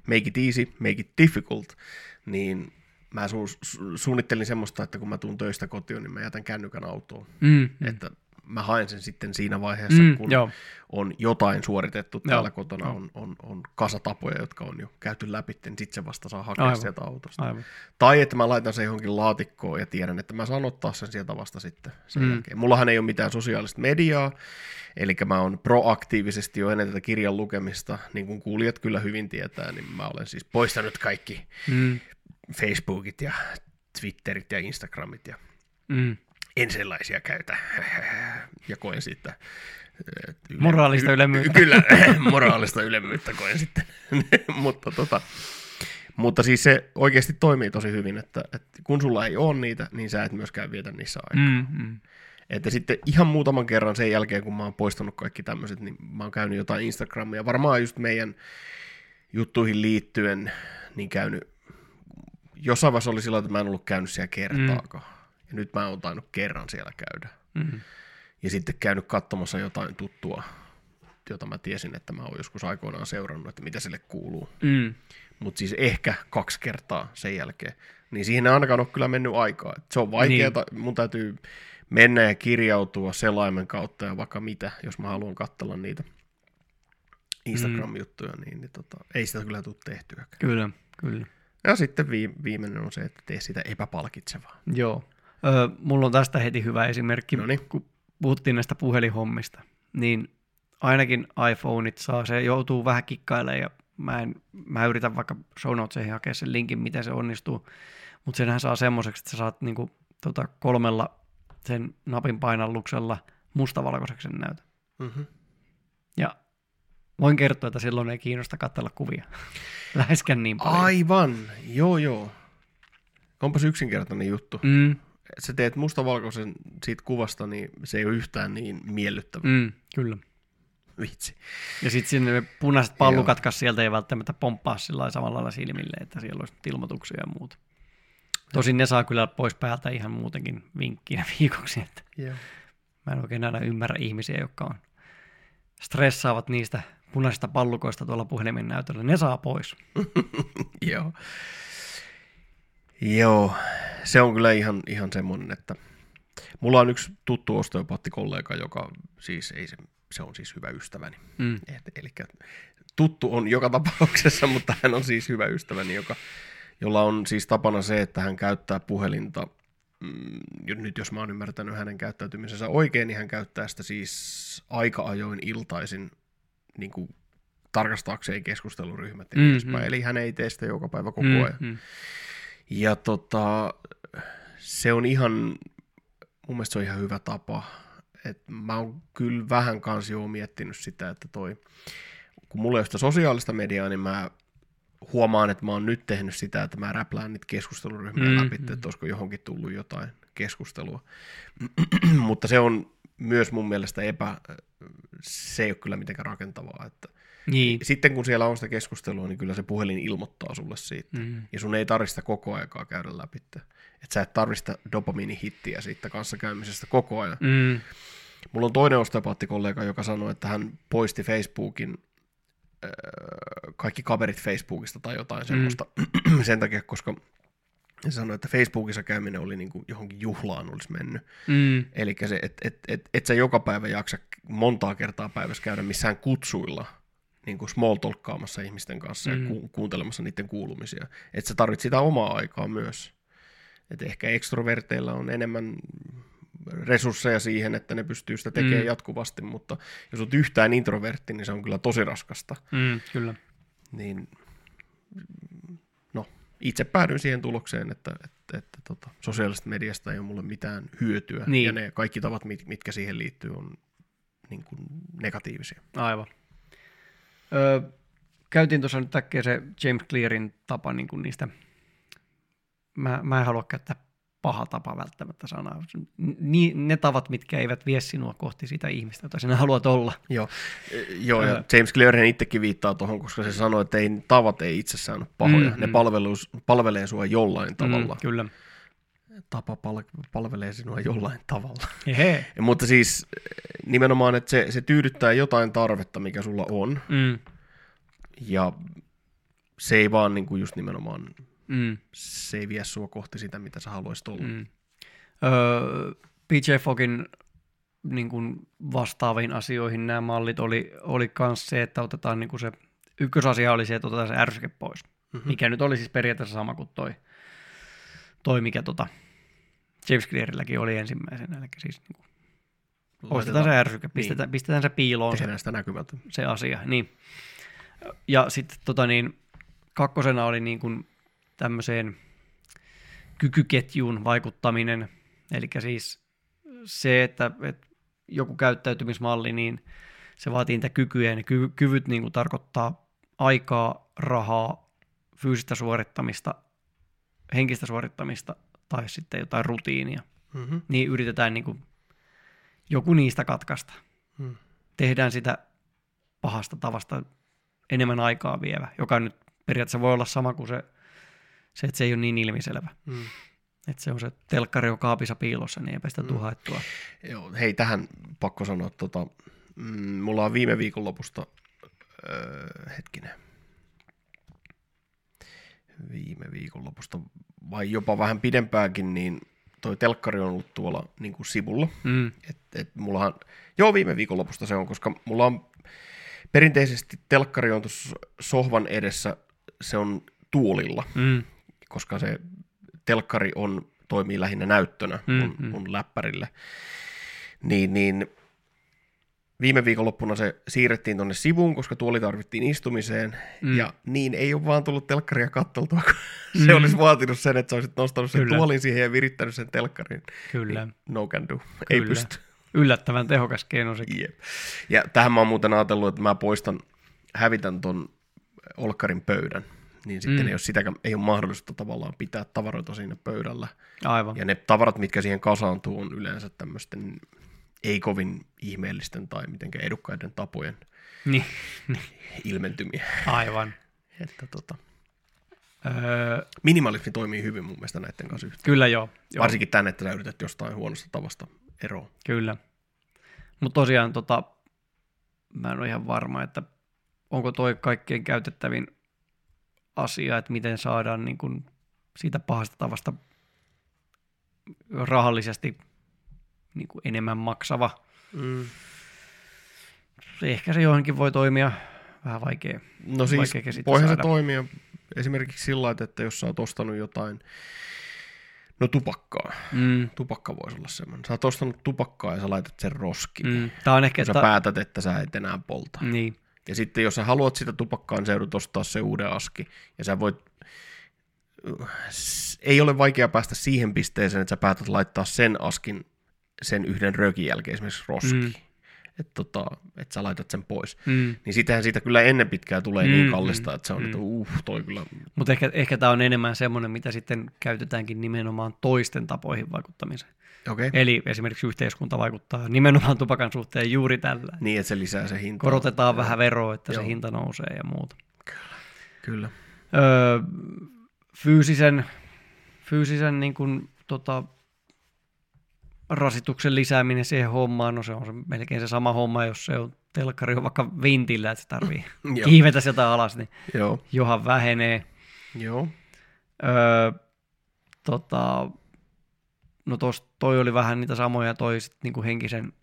make it easy, make it difficult, niin mä su- su- suunnittelin semmoista, että kun mä tuun töistä kotiin, niin mä jätän kännykän autoon. Mm. Että mä haen sen sitten siinä vaiheessa, Mm, mm, kun joo. on jotain suoritettu täällä Joo, kotona, joo. on, on, on kasatapoja, jotka on jo käyty läpi, niin sitten se vasta saa hakea Aivan. sieltä autosta. Aivan. Tai että mä laitan sen johonkin laatikkoon ja tiedän, että mä saan ottaa sen sieltä vasta sitten sen Mm. mm. jälkeen. Mullahan ei ole mitään sosiaalista mediaa, eli mä oon proaktiivisesti jo ennen tätä kirjan lukemista, niin kuin kuulijat kyllä hyvin tietää, niin mä olen siis poistanut kaikki Mm, Facebookit ja Twitterit ja Instagramit ja mm. En sellaisia käytä. Ja koen siitä yle- Moraalista y- ylemmyyttä. Kyllä, moraalista ylemmyyttä koen sitten. mutta, tota, mutta siis se oikeasti toimii tosi hyvin, että, että kun sulla ei ole niitä, niin sä et myöskään vietä niissä aikaa. Mm, mm. Että sitten ihan muutaman kerran sen jälkeen, kun mä oon poistanut kaikki tämmöiset, niin mä oon käynyt jotain Instagramia. Varmaan just meidän juttuihin liittyen, niin käynyt, jossain vaiheessa oli silloin, että mä en ollut käynyt siellä kertaakaan. Ja nyt mä oon tainnut kerran siellä käydä. Mm. Ja sitten käynyt katsomassa jotain tuttua, jota mä tiesin, että mä oon joskus aikoinaan seurannut, että mitä sille kuuluu. Mm. Mutta siis ehkä kaksi kertaa sen jälkeen. Niin siihen ei ainakaan ole kyllä mennyt aikaa. Et se on vaikeaa, niin. mun täytyy mennä ja kirjautua selaimen kautta ja vaikka mitä, jos mä haluan katsella niitä Instagram-juttuja, niin, niin tota, ei sitä kyllä tule tehtyäkään. Kyllä, kyllä. Ja sitten vii- viimeinen on se, että tee sitä epäpalkitsevaa. Joo. Öö, mulla on tästä heti hyvä esimerkki, Noniin. kun puhuttiin näistä puhelinhommista. Niin ainakin iPhoneit saa, se joutuu vähän kikkailemaan ja mä, en, mä yritän vaikka show notesihin hakea sen linkin, miten se onnistuu. Mutta senhän saa semmoiseksi, että sä saat niinku, tota, kolmella sen napin painalluksella mustavalkoiseksi sen näytön. Mm-hmm. Ja voin kertoa, että silloin ei kiinnosta katsella kuvia. Läheskään niin paljon. Aivan, joo joo. Onpas yksinkertainen juttu. Mm, Sä teet mustavalkoisen siitä kuvasta, niin se ei ole yhtään niin miellyttävä. mm, kyllä. Vitsi. Ja sitten sinne punaiset pallukat, sieltä ei välttämättä pomppaa sillä samalla lailla silmille, että siellä olisi ilmoituksia ja muuta. Tosin ne saa kyllä pois päältä ihan muutenkin vinkkinä viikoksi, että Joo. mä en oikein aina ymmärrä ihmisiä, jotka on stressaavat niistä punaisista pallukoista tuolla puhelimen näytöllä. Ne saa pois. Joo. Joo, se on kyllä ihan, ihan semmoinen, että mulla on yksi tuttu osteopaattikollega, joka siis ei se, se on siis hyvä ystäväni. Mm. Et, eli tuttu on joka tapauksessa, mutta hän on siis hyvä ystäväni, joka, jolla on siis tapana se, että hän käyttää puhelinta, mm, nyt jos mä oon ymmärtänyt hänen käyttäytymisensä oikein, niin hän käyttää sitä siis aika ajoin iltaisin niin kuin tarkastaakseen keskusteluryhmät ja Mm, mm, edespäin. mm. Eli hän ei tee sitä joka päivä koko Mm, ajan. mm. Ja tota, se on ihan, mun mielestä se on ihan hyvä tapa. Et mä oon kyllä vähän kanssa jo miettinyt sitä, että toi, kun mulla ei ole sitä sosiaalista mediaa, niin mä huomaan, että mä oon nyt tehnyt sitä, että mä räplään niitä keskusteluryhmiä Mm, läpi, mm. että olisiko johonkin tullut jotain keskustelua. Mutta se on myös mun mielestä epä, se ei ole kyllä mitenkään rakentavaa, että Niin. sitten kun siellä on sitä keskustelua, niin kyllä se puhelin ilmoittaa sulle siitä. Mm. Ja sun ei tarvista koko aikaa käydä läpi. Että sä et tarvista dopamiinihittiä siitä kanssakäymisestä koko ajan. Mm. Mulla on toinen osteopaattikollega, joka sanoi, että hän poisti Facebookin öö, kaikki kaverit Facebookista tai jotain semmoista sen takia, koska se sanoi, että Facebookissa käyminen oli niin kuin johonkin juhlaan olisi mennyt. Mm. Eli se, että et, et, et sä joka päivä jaksa montaa kertaa päivässä käydä missään kutsuilla niin kuin small talkkaamassa ihmisten kanssa mm. Ja ku, kuuntelemassa niiden kuulumisia. Että sä tarvit sitä omaa aikaa myös. Et ehkä ekstroverteilla on enemmän resursseja siihen, että ne pystyy sitä tekemään Mm. mm. jatkuvasti, mutta jos olet yhtään introvertti, niin se on kyllä tosi raskasta. Mm. Kyllä. Niin, no, itse päädyin siihen tulokseen, että, että, että tota, sosiaalisesta mediasta ei ole mulle mitään hyötyä, Niin. ja ne kaikki tavat, mit- mitkä siihen liittyy, on niin kuin negatiivisia. Aivan. Öö, käytiin tuossa nyt äkkiä se James Clearin tapa niin kuin niistä, mä, mä en halua käyttää paha tapa välttämättä sanaa. Ni, ne tavat, mitkä eivät vie sinua kohti sitä ihmistä, jota sinä haluat olla. Joo, e, joo ja James Clearhän itsekin viittaa tuohon, koska se sanoi, että ei, tavat ei itsessään ole pahoja, Mm, ne mm. palvelus, palvelee sua jollain tavalla. Mm, kyllä. Tapa pal- palvelee sinua jollain tavalla. Mutta siis nimenomaan, että se, se tyydyttää jotain tarvetta, mikä sulla on, Mm. ja se ei vaan niin kuin just nimenomaan, Mm. se ei vie sua kohti sitä, mitä sä haluaisit olla. Mm. Öö, PJ Fogin niin kuin vastaaviin asioihin nämä mallit oli, oli kans se, että otetaan niin kuin se, ykkösasia oli se, että otetaan se ärsyke pois, Mhm. mikä nyt oli siis periaatteessa sama kuin toi, toi mikä tota, James Clearilläkin oli ensimmäisenä, eli siis niin kuin, poistetaan se ärsyke, pistetään, niin. pistetään se piiloon se, sitä näkymätön. se asia, niin. Ja sitten tota niin, kakkosena oli niin kuin tämmöiseen kykyketjuun vaikuttaminen, eli siis se, että, että joku käyttäytymismalli, niin se vaatii niitä kykyjä, ja ne ky- kyvyt niin kuin tarkoittaa aikaa, rahaa, fyysistä suorittamista, henkistä suorittamista tai sitten jotain rutiinia. Mm-hmm. Niin yritetään niin kuin joku niistä katkaista. Mm. Tehdään sitä pahasta tavasta enemmän aikaa vievä, joka nyt periaatteessa voi olla sama kuin se, se että se ei ole niin ilmiselvä. Mm. Että se on se telkkari on kaapissa piilossa, niin eipä sitä mm. haettua. Joo, hei, tähän pakko sanoa, tota, mm, mulla on viime viikonlopusta, öö, hetkinen, viime viikonlopusta, vai jopa vähän pidempäänkin, niin toi telkkari on ollut tuolla niin kuin sivulla. Mm. Et, et mullahan, joo, viime viikonlopusta se on, koska mulla on perinteisesti telkkari on tuossa sohvan edessä, se on tuolilla, Mm. koska se telkkari on, toimii lähinnä näyttönä Mm, mun, mm. mun läppärille. Niin, niin viime viikonloppuna se siirrettiin tuonne sivuun, koska tuoli tarvittiin istumiseen, Mm. ja niin ei ole vaan tullut telkkaria katteltua, kun Mm. se olisi vaatinut sen, että sä olisit nostanut sen Kyllä. tuolin siihen ja virittänyt sen telkkarin. Kyllä. Niin, no can do. Ei Kyllä. pysty. Yllättävän tehokas keino sekin. Jep. Ja tähän mä oon muuten ajatellut, että mä poistan, hävitän ton olkkarin pöydän, niin sitten Mm. ei, ole sitäkään, ei ole mahdollista tavallaan pitää tavaroita siinä pöydällä. Aivan. Ja ne tavarat, mitkä siihen kasaantuu, on yleensä tämmöisten ei kovin ihmeellisten tai mitenkään edukkaiden tapojen Niin. ilmentymiä. Aivan. Että tota, Öö, minimalismi toimii hyvin mun mielestä näiden kanssa yhteen. kyllä joo. joo. Varsinkin tänne, että sä yrität jostain huonosta tavasta eroon. Kyllä. Mutta tosiaan tota, mä en ole ihan varma, että onko toi kaikkein käytettävin asia, että miten saadaan niin kun siitä pahasta tavasta rahallisesti niin kuin enemmän maksava. Mm. Ehkä se johonkin voi toimia vähän vaikea. No siis Vaikea voihan se saada. toimia esimerkiksi sillä että jos sä oot ostanut jotain, no tupakkaa. Mm, Tupakka voisi olla semmoinen. Sä oot ostanut tupakkaa ja sä laitat sen roskiin. Mm. Tämä on ehkä... Sä ta- päätät, että sä et enää polta. Niin, Ja sitten jos sä haluat sitä tupakkaa, niin sä joudut ostaa se uuden aski. Ja sä voit... Ei ole vaikea päästä siihen pisteeseen, että sä päätät laittaa sen askin sen yhden rökin jälkeen esimerkiksi roskiin. Mm. Että tota, et sä laitat sen pois. mm. Niin sitähän siitä kyllä ennen pitkää tulee mm, Mm, niin kallista, että se on, mm. että uh, toi kyllä... mutta ehkä, ehkä tämä on enemmän semmoinen, mitä sitten käytetäänkin nimenomaan toisten tapoihin vaikuttamiseen. Okay. Eli esimerkiksi yhteiskunta vaikuttaa nimenomaan tupakan suhteen juuri tällä. Niin, että se lisää se hinta. Korotetaan vähän veroa, että Joo. se hinta nousee ja muuta. Kyllä. Öö, fyysisen fyysisen niin kuin, tota, rasituksen lisääminen siihen hommaan, no se on se, melkein se sama homma, jos se on telkkari on vaikka vintillä, että se tarvii kiivetä sieltä alas, niin Joo. johan vähenee. Joo. Öö, tota, no tos, toi oli vähän niitä samoja, toi sit niinku henkisen,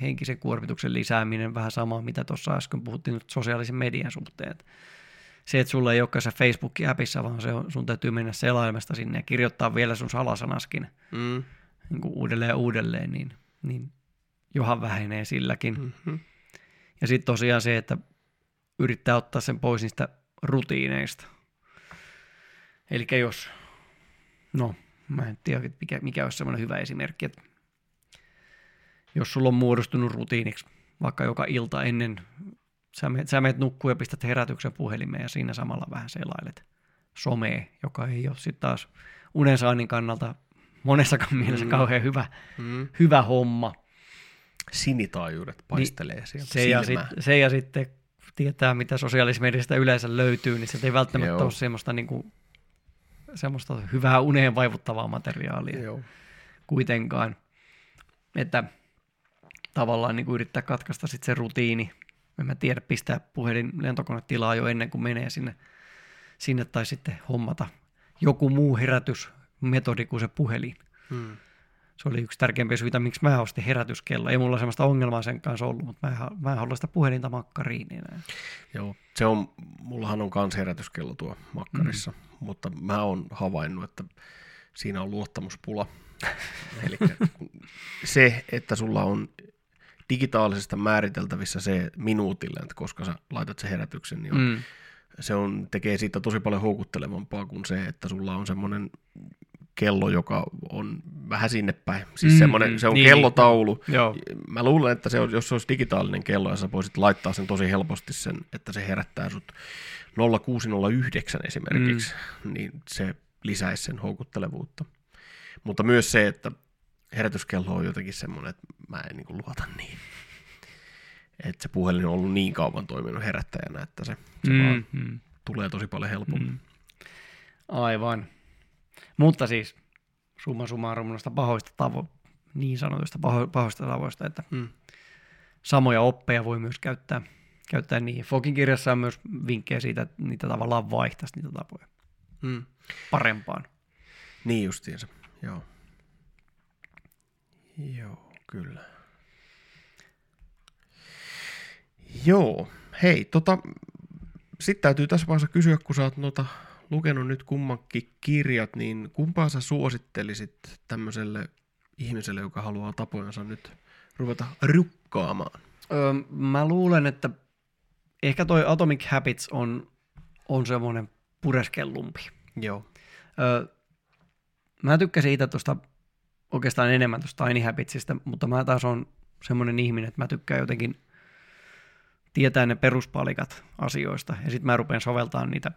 henkisen kuormituksen lisääminen, vähän samaa, mitä tuossa äsken puhuttiin nyt sosiaalisen median suhteen. Se, että sulla ei olekaan se Facebook-appissa, vaan se on, sun täytyy mennä selaimesta sinne ja kirjoittaa vielä sun salasanaskin Mm. Niin kuin uudelleen ja uudelleen, niin, niin johan vähenee silläkin. Mm-hmm. Ja sitten tosiaan se, että yrittää ottaa sen pois niistä rutiineista. Eli jos, no mä en tiedä mikä, mikä olisi semmoinen hyvä esimerkki, että jos sulla on muodostunut rutiiniksi vaikka joka ilta ennen, sä menet, sä menet nukkuu ja pistät herätyksen puhelimeen ja siinä samalla vähän selailet somea, joka ei ole sitten taas unensaannin kannalta monessakaan mielessä Mm. kauhean hyvä, Mm. hyvä homma. Sinitaajuudet paistelee niin, sieltä Se ja, sit, se ja sitten tietää, mitä sosiaalisessa mediasta yleensä löytyy, niin se ei välttämättä Joo. ole semmoista niin kuin semmoista hyvää uneen vaivuttavaa materiaalia Joo. kuitenkaan. Että tavallaan niin kuin yrittää katkaista sitten se rutiini. En mä tiedä, pistää puhelin lentokonetilaa jo ennen kuin menee sinne, sinne tai sitten hommata joku muu herätysmetodi kuin se puhelin. Hmm. Se oli yksi tärkeimpiä syitä, miksi mä ostin herätyskello. Ei mulla sellaista ongelmaa sen kanssa ollut, mutta mä en, mä en halua sitä puhelinta makkariin enää. Joo, se on, mullahan on kans herätyskello tuo makkarissa, mm. mutta mä oon havainnut, että siinä on luottamuspula. Eli se, että sulla on digitaalisesta määriteltävissä se minuutille, että koska sä laitat sen herätyksen, niin on. Mm. se on, tekee siitä tosi paljon houkuttelevampaa kuin se, että sulla on semmoinen kello, joka on vähän sinne päin. Siis Mm, semmoinen, se on niin. kellotaulu. Joo. Mä luulen, että se on, jos se olisi digitaalinen kello ja sä voisit laittaa sen tosi helposti sen, että se herättää sut 0609 esimerkiksi, mm. niin se lisäisi sen houkuttelevuutta. Mutta myös se, että herätyskello on jotenkin semmoinen, että mä en niin luota niin. Että se puhelin on ollut niin kauan toiminut herättäjänä, että se, se mm. vaan Mm, mm, tulee tosi paljon helpommin. mm. Aivan. Mutta siis summa summarum noista pahoista tavo, niin sanotuista paho, pahoista tavoista, että Mm. samoja oppeja voi myös käyttää, käyttää niihin. Fokin kirjassa on myös vinkkejä siitä, että niitä tavallaan vaihtaisi niitä tapoja Mm. parempaan. Niin justiinsa, joo. Joo, kyllä. Joo, hei, tota, sitten täytyy tässä vaiheessa kysyä, kun sä oot noita lukenut nyt kummankin kirjat, niin kumpaa sä suosittelisit tämmöiselle ihmiselle, joka haluaa tapojansa nyt ruveta rukkaamaan? Öö, mä luulen, että ehkä toi Atomic Habits on, on semmoinen pureskellumpi. Joo. Öö, mä tykkäsin itse tuosta oikeastaan enemmän tuosta Tiny Habitsista, mutta mä taas on semmoinen ihminen, että mä tykkään jotenkin tietää ne peruspalikat asioista, ja sitten mä rupean soveltamaan niitä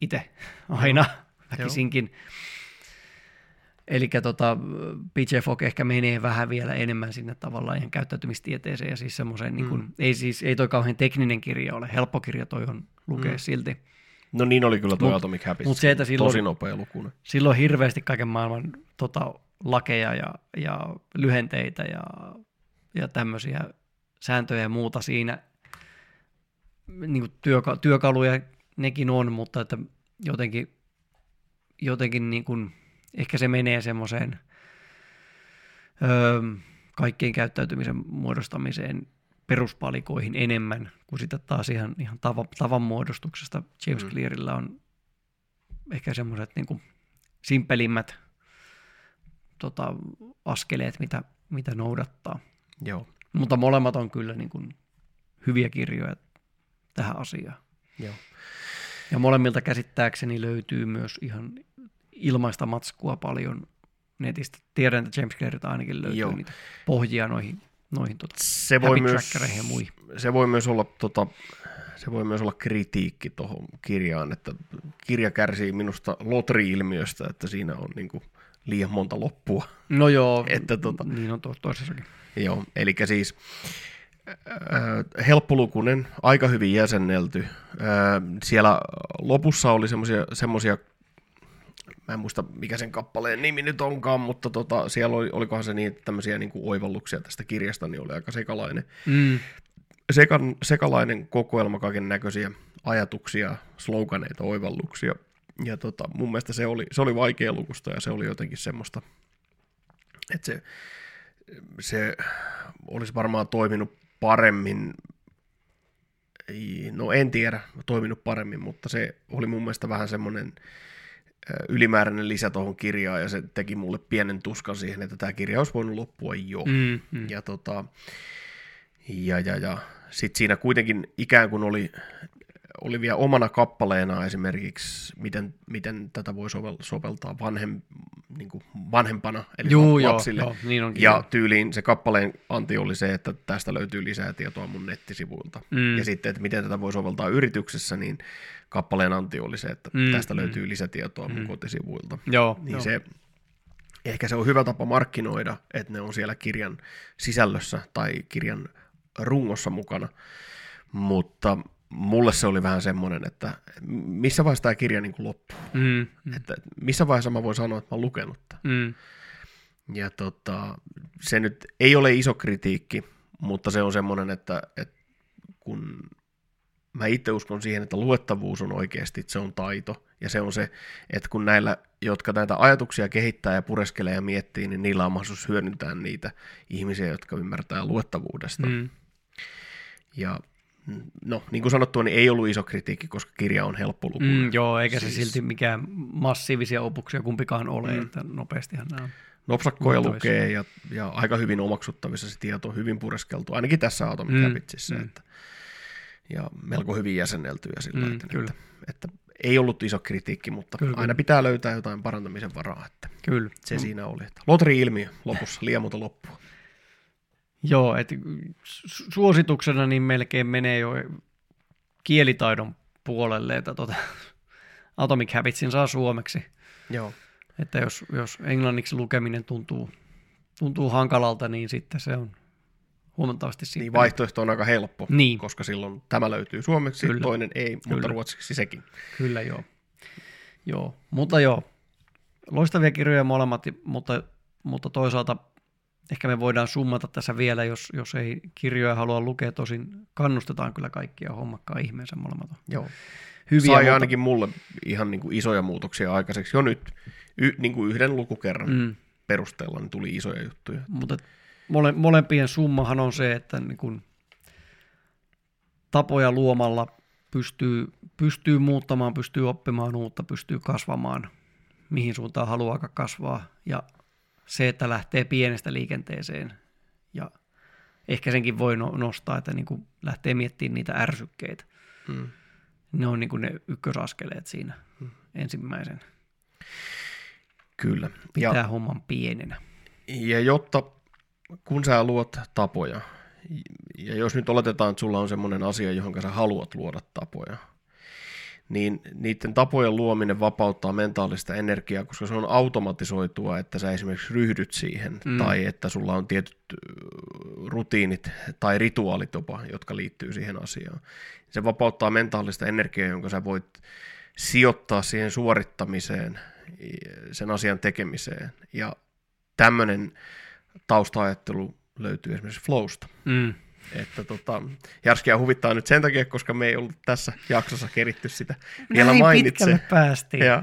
itse aina väkisinkin. Eli tota, PJ Fogg ehkä menee vähän vielä enemmän sinne tavallaan ihan käyttäytymistieteeseen ja siis semmoiseen, mm. niin kun, ei siis, ei toi kauhean tekninen kirja ole, helppo kirja toi on lukea mm. silti. No niin oli kyllä tuo Mut- Atomic Habits. mut se, että silloin- Tosi nopea lukuinen. Silloin hirveästi kaiken maailman tota, lakeja ja, ja lyhenteitä ja, ja tämmöisiä sääntöjä ja muuta siinä. Niin kuin työka- työkaluja nekin on, mutta että jotenkin, jotenkin niin kuin, ehkä se menee semmoiseen öö, kaikkien käyttäytymisen muodostamiseen peruspalikoihin enemmän kuin sitä taas ihan, ihan tava, tavan muodostuksesta. James Mm. Clearilla on ehkä semmoiset niin kuin simpelimmät tota, askeleet, mitä, mitä noudattaa. Joo. Mutta molemmat on kyllä niin kuin hyviä kirjoja tähän asiaan. Joo. Ja molemmilta käsittääkseni löytyy myös ihan ilmaista matskua paljon netistä. Tiedän, että James Clearilta ainakin löytyy Joo. Niitä pohjia noihin, noihin tota, Se voi, myös, ja muihin. se voi myös olla tota, se voi myös olla kritiikki tuohon kirjaan, että kirja kärsii minusta lotri-ilmiöstä, että siinä on niinku liian monta loppua. No joo, Että tota- niin on to- toisessakin. Joo, eli siis helppolukunen, aika hyvin jäsennelty. Siellä lopussa oli semmoisia, mä en muista mikä sen kappaleen nimi nyt onkaan, mutta tota, siellä oli, olikohan se niin, että tämmöisiä niin kuin oivalluksia tästä kirjasta, niin oli aika sekalainen, Mm. sekan, sekalainen kokoelma kaiken näköisiä ajatuksia, sloganeita, oivalluksia. Ja tota, mun mielestä se oli, se oli vaikea lukusta ja se oli jotenkin semmoista, että se, se olisi varmaan toiminut paremmin, Ei, no en tiedä, toiminut paremmin, mutta se oli mun mielestä vähän semmoinen ylimääräinen lisä tuohon kirjaan ja se teki mulle pienen tuskan siihen, että tämä kirja olisi voinut loppua jo. Mm, mm. Ja, tota, ja, ja, ja sitten siinä kuitenkin ikään kuin oli, oli vielä omana kappaleena esimerkiksi, miten, miten tätä voi sovel, soveltaa vanhem, niin kuin vanhempana, eli Juu, joo, lapsille. joo, niin onkin. Ja tyyliin se kappaleen anti oli se, että tästä löytyy lisää tietoa mun nettisivuilta. Mm. Ja sitten, että miten tätä voi soveltaa yrityksessä, niin kappaleen anti oli se, että Mm, tästä mm. löytyy lisätietoa mun kotisivuilta. Joo, Niin joo. se, ehkä se on hyvä tapa markkinoida, että ne on siellä kirjan sisällössä tai kirjan rungossa mukana, mutta mulle se oli vähän semmoinen, että missä vaiheessa tämä kirja niin loppuu. Mm, mm, Että missä vaiheessa mä voin sanoa, että mä oon lukenut tämän. mm, Ja tota, se nyt ei ole iso kritiikki, mutta se on semmoinen, että, että kun mä itse uskon siihen, että luettavuus on oikeasti, se on taito. Ja se on se, että kun näillä, jotka näitä ajatuksia kehittää ja pureskelee ja miettii, niin niillä on mahdollisuus hyödyntää niitä ihmisiä, jotka ymmärtää luettavuudesta. mm, Ja no, niin kuin sanottua, niin ei ollut iso kritiikki, koska kirja on helppolukuinen. mm, joo, eikä se Siis- silti mikään massiivisia opuksia kumpikaan ole, Mm. että nopeastihan nämä on. Nopsakkoja lukee ja, ja aika hyvin omaksuttavissa se tieto on hyvin pureskeltu, ainakin tässä Atomic Mm, Habitsissa. mm. Että, ja melko hyvin jäsenneltyä sillä, Mm, että, kyllä. että, ei ollut iso kritiikki, mutta Kyllä, aina kyllä. pitää löytää jotain parantamisen varaa, että Kyllä. se Mm. siinä oli. Että lotri-ilmiö lopussa, liemuta loppua. Joo, että su- suosituksena niin melkein menee jo kielitaidon puolelle, että tota, Atomic Habitsin saa suomeksi. Joo. Että jos, jos englanniksi lukeminen tuntuu, tuntuu hankalalta, niin sitten se on huomattavasti Niin simppeli. vaihtoehto on aika helppo, Niin. koska silloin tämä löytyy suomeksi, Kyllä. toinen ei, mutta Kyllä. ruotsiksi sekin. Kyllä joo. joo. Mutta joo, loistavia kirjoja molemmat, mutta, mutta toisaalta ehkä me voidaan summata tässä vielä, jos, jos ei kirjoja halua lukea, tosin kannustetaan kyllä kaikkia hommakkaa ihmeensä molemmat Joo. hyviä. Sai mutta- ainakin mulle ihan niin kuin isoja muutoksia aikaiseksi jo nyt. Y, niin kuin yhden lukukerran mm. Perusteella niin tuli isoja juttuja. mutta mole, molempien summahan on se, että niin kun tapoja luomalla pystyy, pystyy muuttamaan, pystyy oppimaan uutta, pystyy kasvamaan, mihin suuntaan haluaa kasvaa. Ja se, että lähtee pienestä liikenteeseen ja ehkä senkin voi no- nostaa, että niin kun lähtee miettimään niitä ärsykkeitä. Mm. Ne on niin kun ne ykkösaskeleet siinä ensimmäisen. Kyllä. Pitää Ja, homman pienenä. ja jotta kun sä luot tapoja, ja jos nyt oletetaan, että sulla on semmoinen asia, johon sä haluat luoda tapoja, niin niiden tapojen luominen vapauttaa mentaalista energiaa, koska se on automatisoitua, että sä esimerkiksi ryhdyt siihen, mm. Tai että sulla on tietyt rutiinit tai rituaalit jopa, jotka liittyy siihen asiaan. Se vapauttaa mentaalista energiaa, jonka sä voit sijoittaa siihen suorittamiseen, sen asian tekemiseen. Ja tämmöinen taustaajattelu löytyy esimerkiksi flowsta. Mm. Että tota, Jarskia huvittaa nyt sen takia, koska me ei ollut tässä jaksossa keritty sitä vielä Näin mainitse. päästiin. Ja,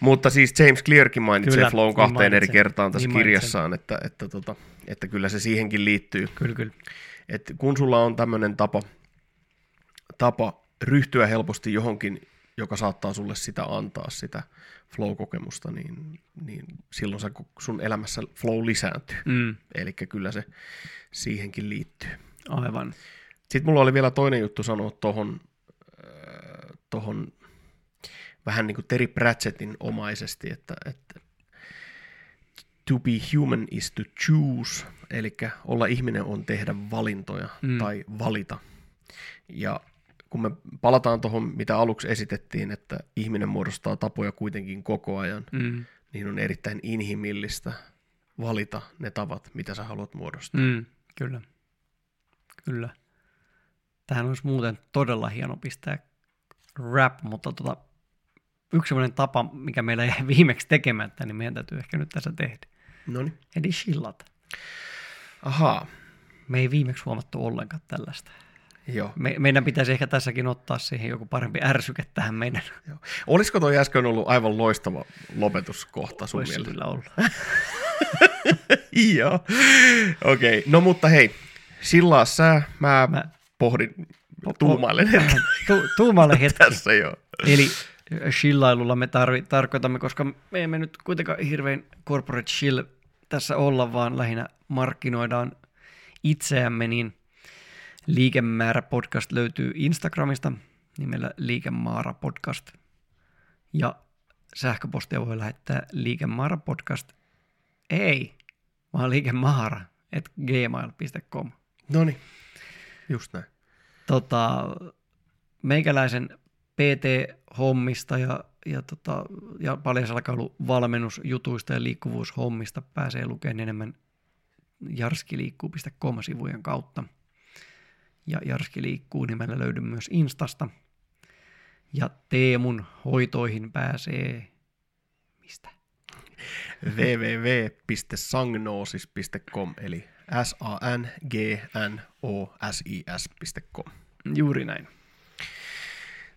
mutta siis James Clearkin mainitsee Kyllä, flown kahteen niin eri mainitsen. kertaan tässä Niin kirjassaan, että, että, tota, että kyllä se siihenkin liittyy. Kyllä, kyllä. Että kun sulla on tämmöinen tapa, tapa ryhtyä helposti johonkin, joka saattaa sulle sitä antaa, sitä flow-kokemusta, niin, niin silloin se sun elämässä flow lisääntyy. Mm. Eli kyllä se siihenkin liittyy. Aivan. Sitten mulla oli vielä toinen juttu sanoa tuohon tohon vähän niin kuin Terry Pratchettin omaisesti, että, että to be human is to choose, eli olla ihminen on tehdä valintoja mm. Mm. tai valita. Ja kun me palataan tuohon, mitä aluksi esitettiin, että ihminen muodostaa tapoja kuitenkin koko ajan, Mm. niin on erittäin inhimillistä valita ne tavat, mitä sä haluat muodostaa. Mm. Kyllä. Kyllä. Tähän olisi muuten todella hieno pistää rap, mutta tota, yksi sellainen tapa, mikä meillä jäi viimeksi tekemättä, niin meidän täytyy ehkä nyt tässä tehdä. No niin. Eli chillata. Ahaa, Me ei viimeksi huomattu ollenkaan tällaista. joo. Me, meidän pitäisi ehkä tässäkin ottaa siihen joku parempi ärsyke tähän meidän. Joo. Olisiko toi äsken ollut aivan loistava lopetuskohta sun Voisi mielestä? kyllä olla. Joo. Okei, okay. no mutta hei, sillaa sä, mä, mä pohdin, tuumailen Vähän tu- tuumalle hetki. tässä jo. Eli chillailulla me tarvi, tarkoitamme, koska me emme nyt kuitenkaan hirveän corporate chill tässä olla, vaan lähinnä markkinoidaan itseämme, niin Liikemäärä podcast löytyy Instagramista nimellä Liikemaara podcast. Ja sähköpostia voi lähettää liikemaara podcast ei, vaan liikemaara at gmail.com. No niin, just näin. tota, meikäläisen PT-hommista ja, ja, tota, ja valmennusjutuista ja liikkuvuushommista pääsee lukemaan enemmän jarskiliikkuu.com-sivujen kautta. ja Jarski liikkuu nimellä löydyn myös Instasta. Ja Teemun hoitoihin pääsee... Mistä? www.sangnosis.com eli s a n g n o s i s.com. Juuri näin.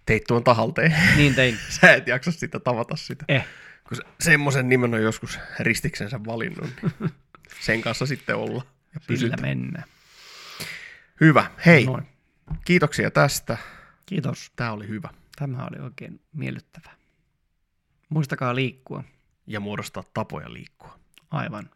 Teit tuon tahalteen. Niin tein. Sä et jaksa sitä tavata sitä. Eh. Kun se, semmoisen nimen on joskus ristiksensä valinnut, niin sen kanssa sitten olla. Ja Sillä mennään. Hyvä. Hei, Noin. kiitoksia tästä. Kiitos. Tämä oli hyvä. Tämä oli oikein miellyttävä. Muistakaa liikkua. Ja muodostaa tapoja liikkua. Aivan.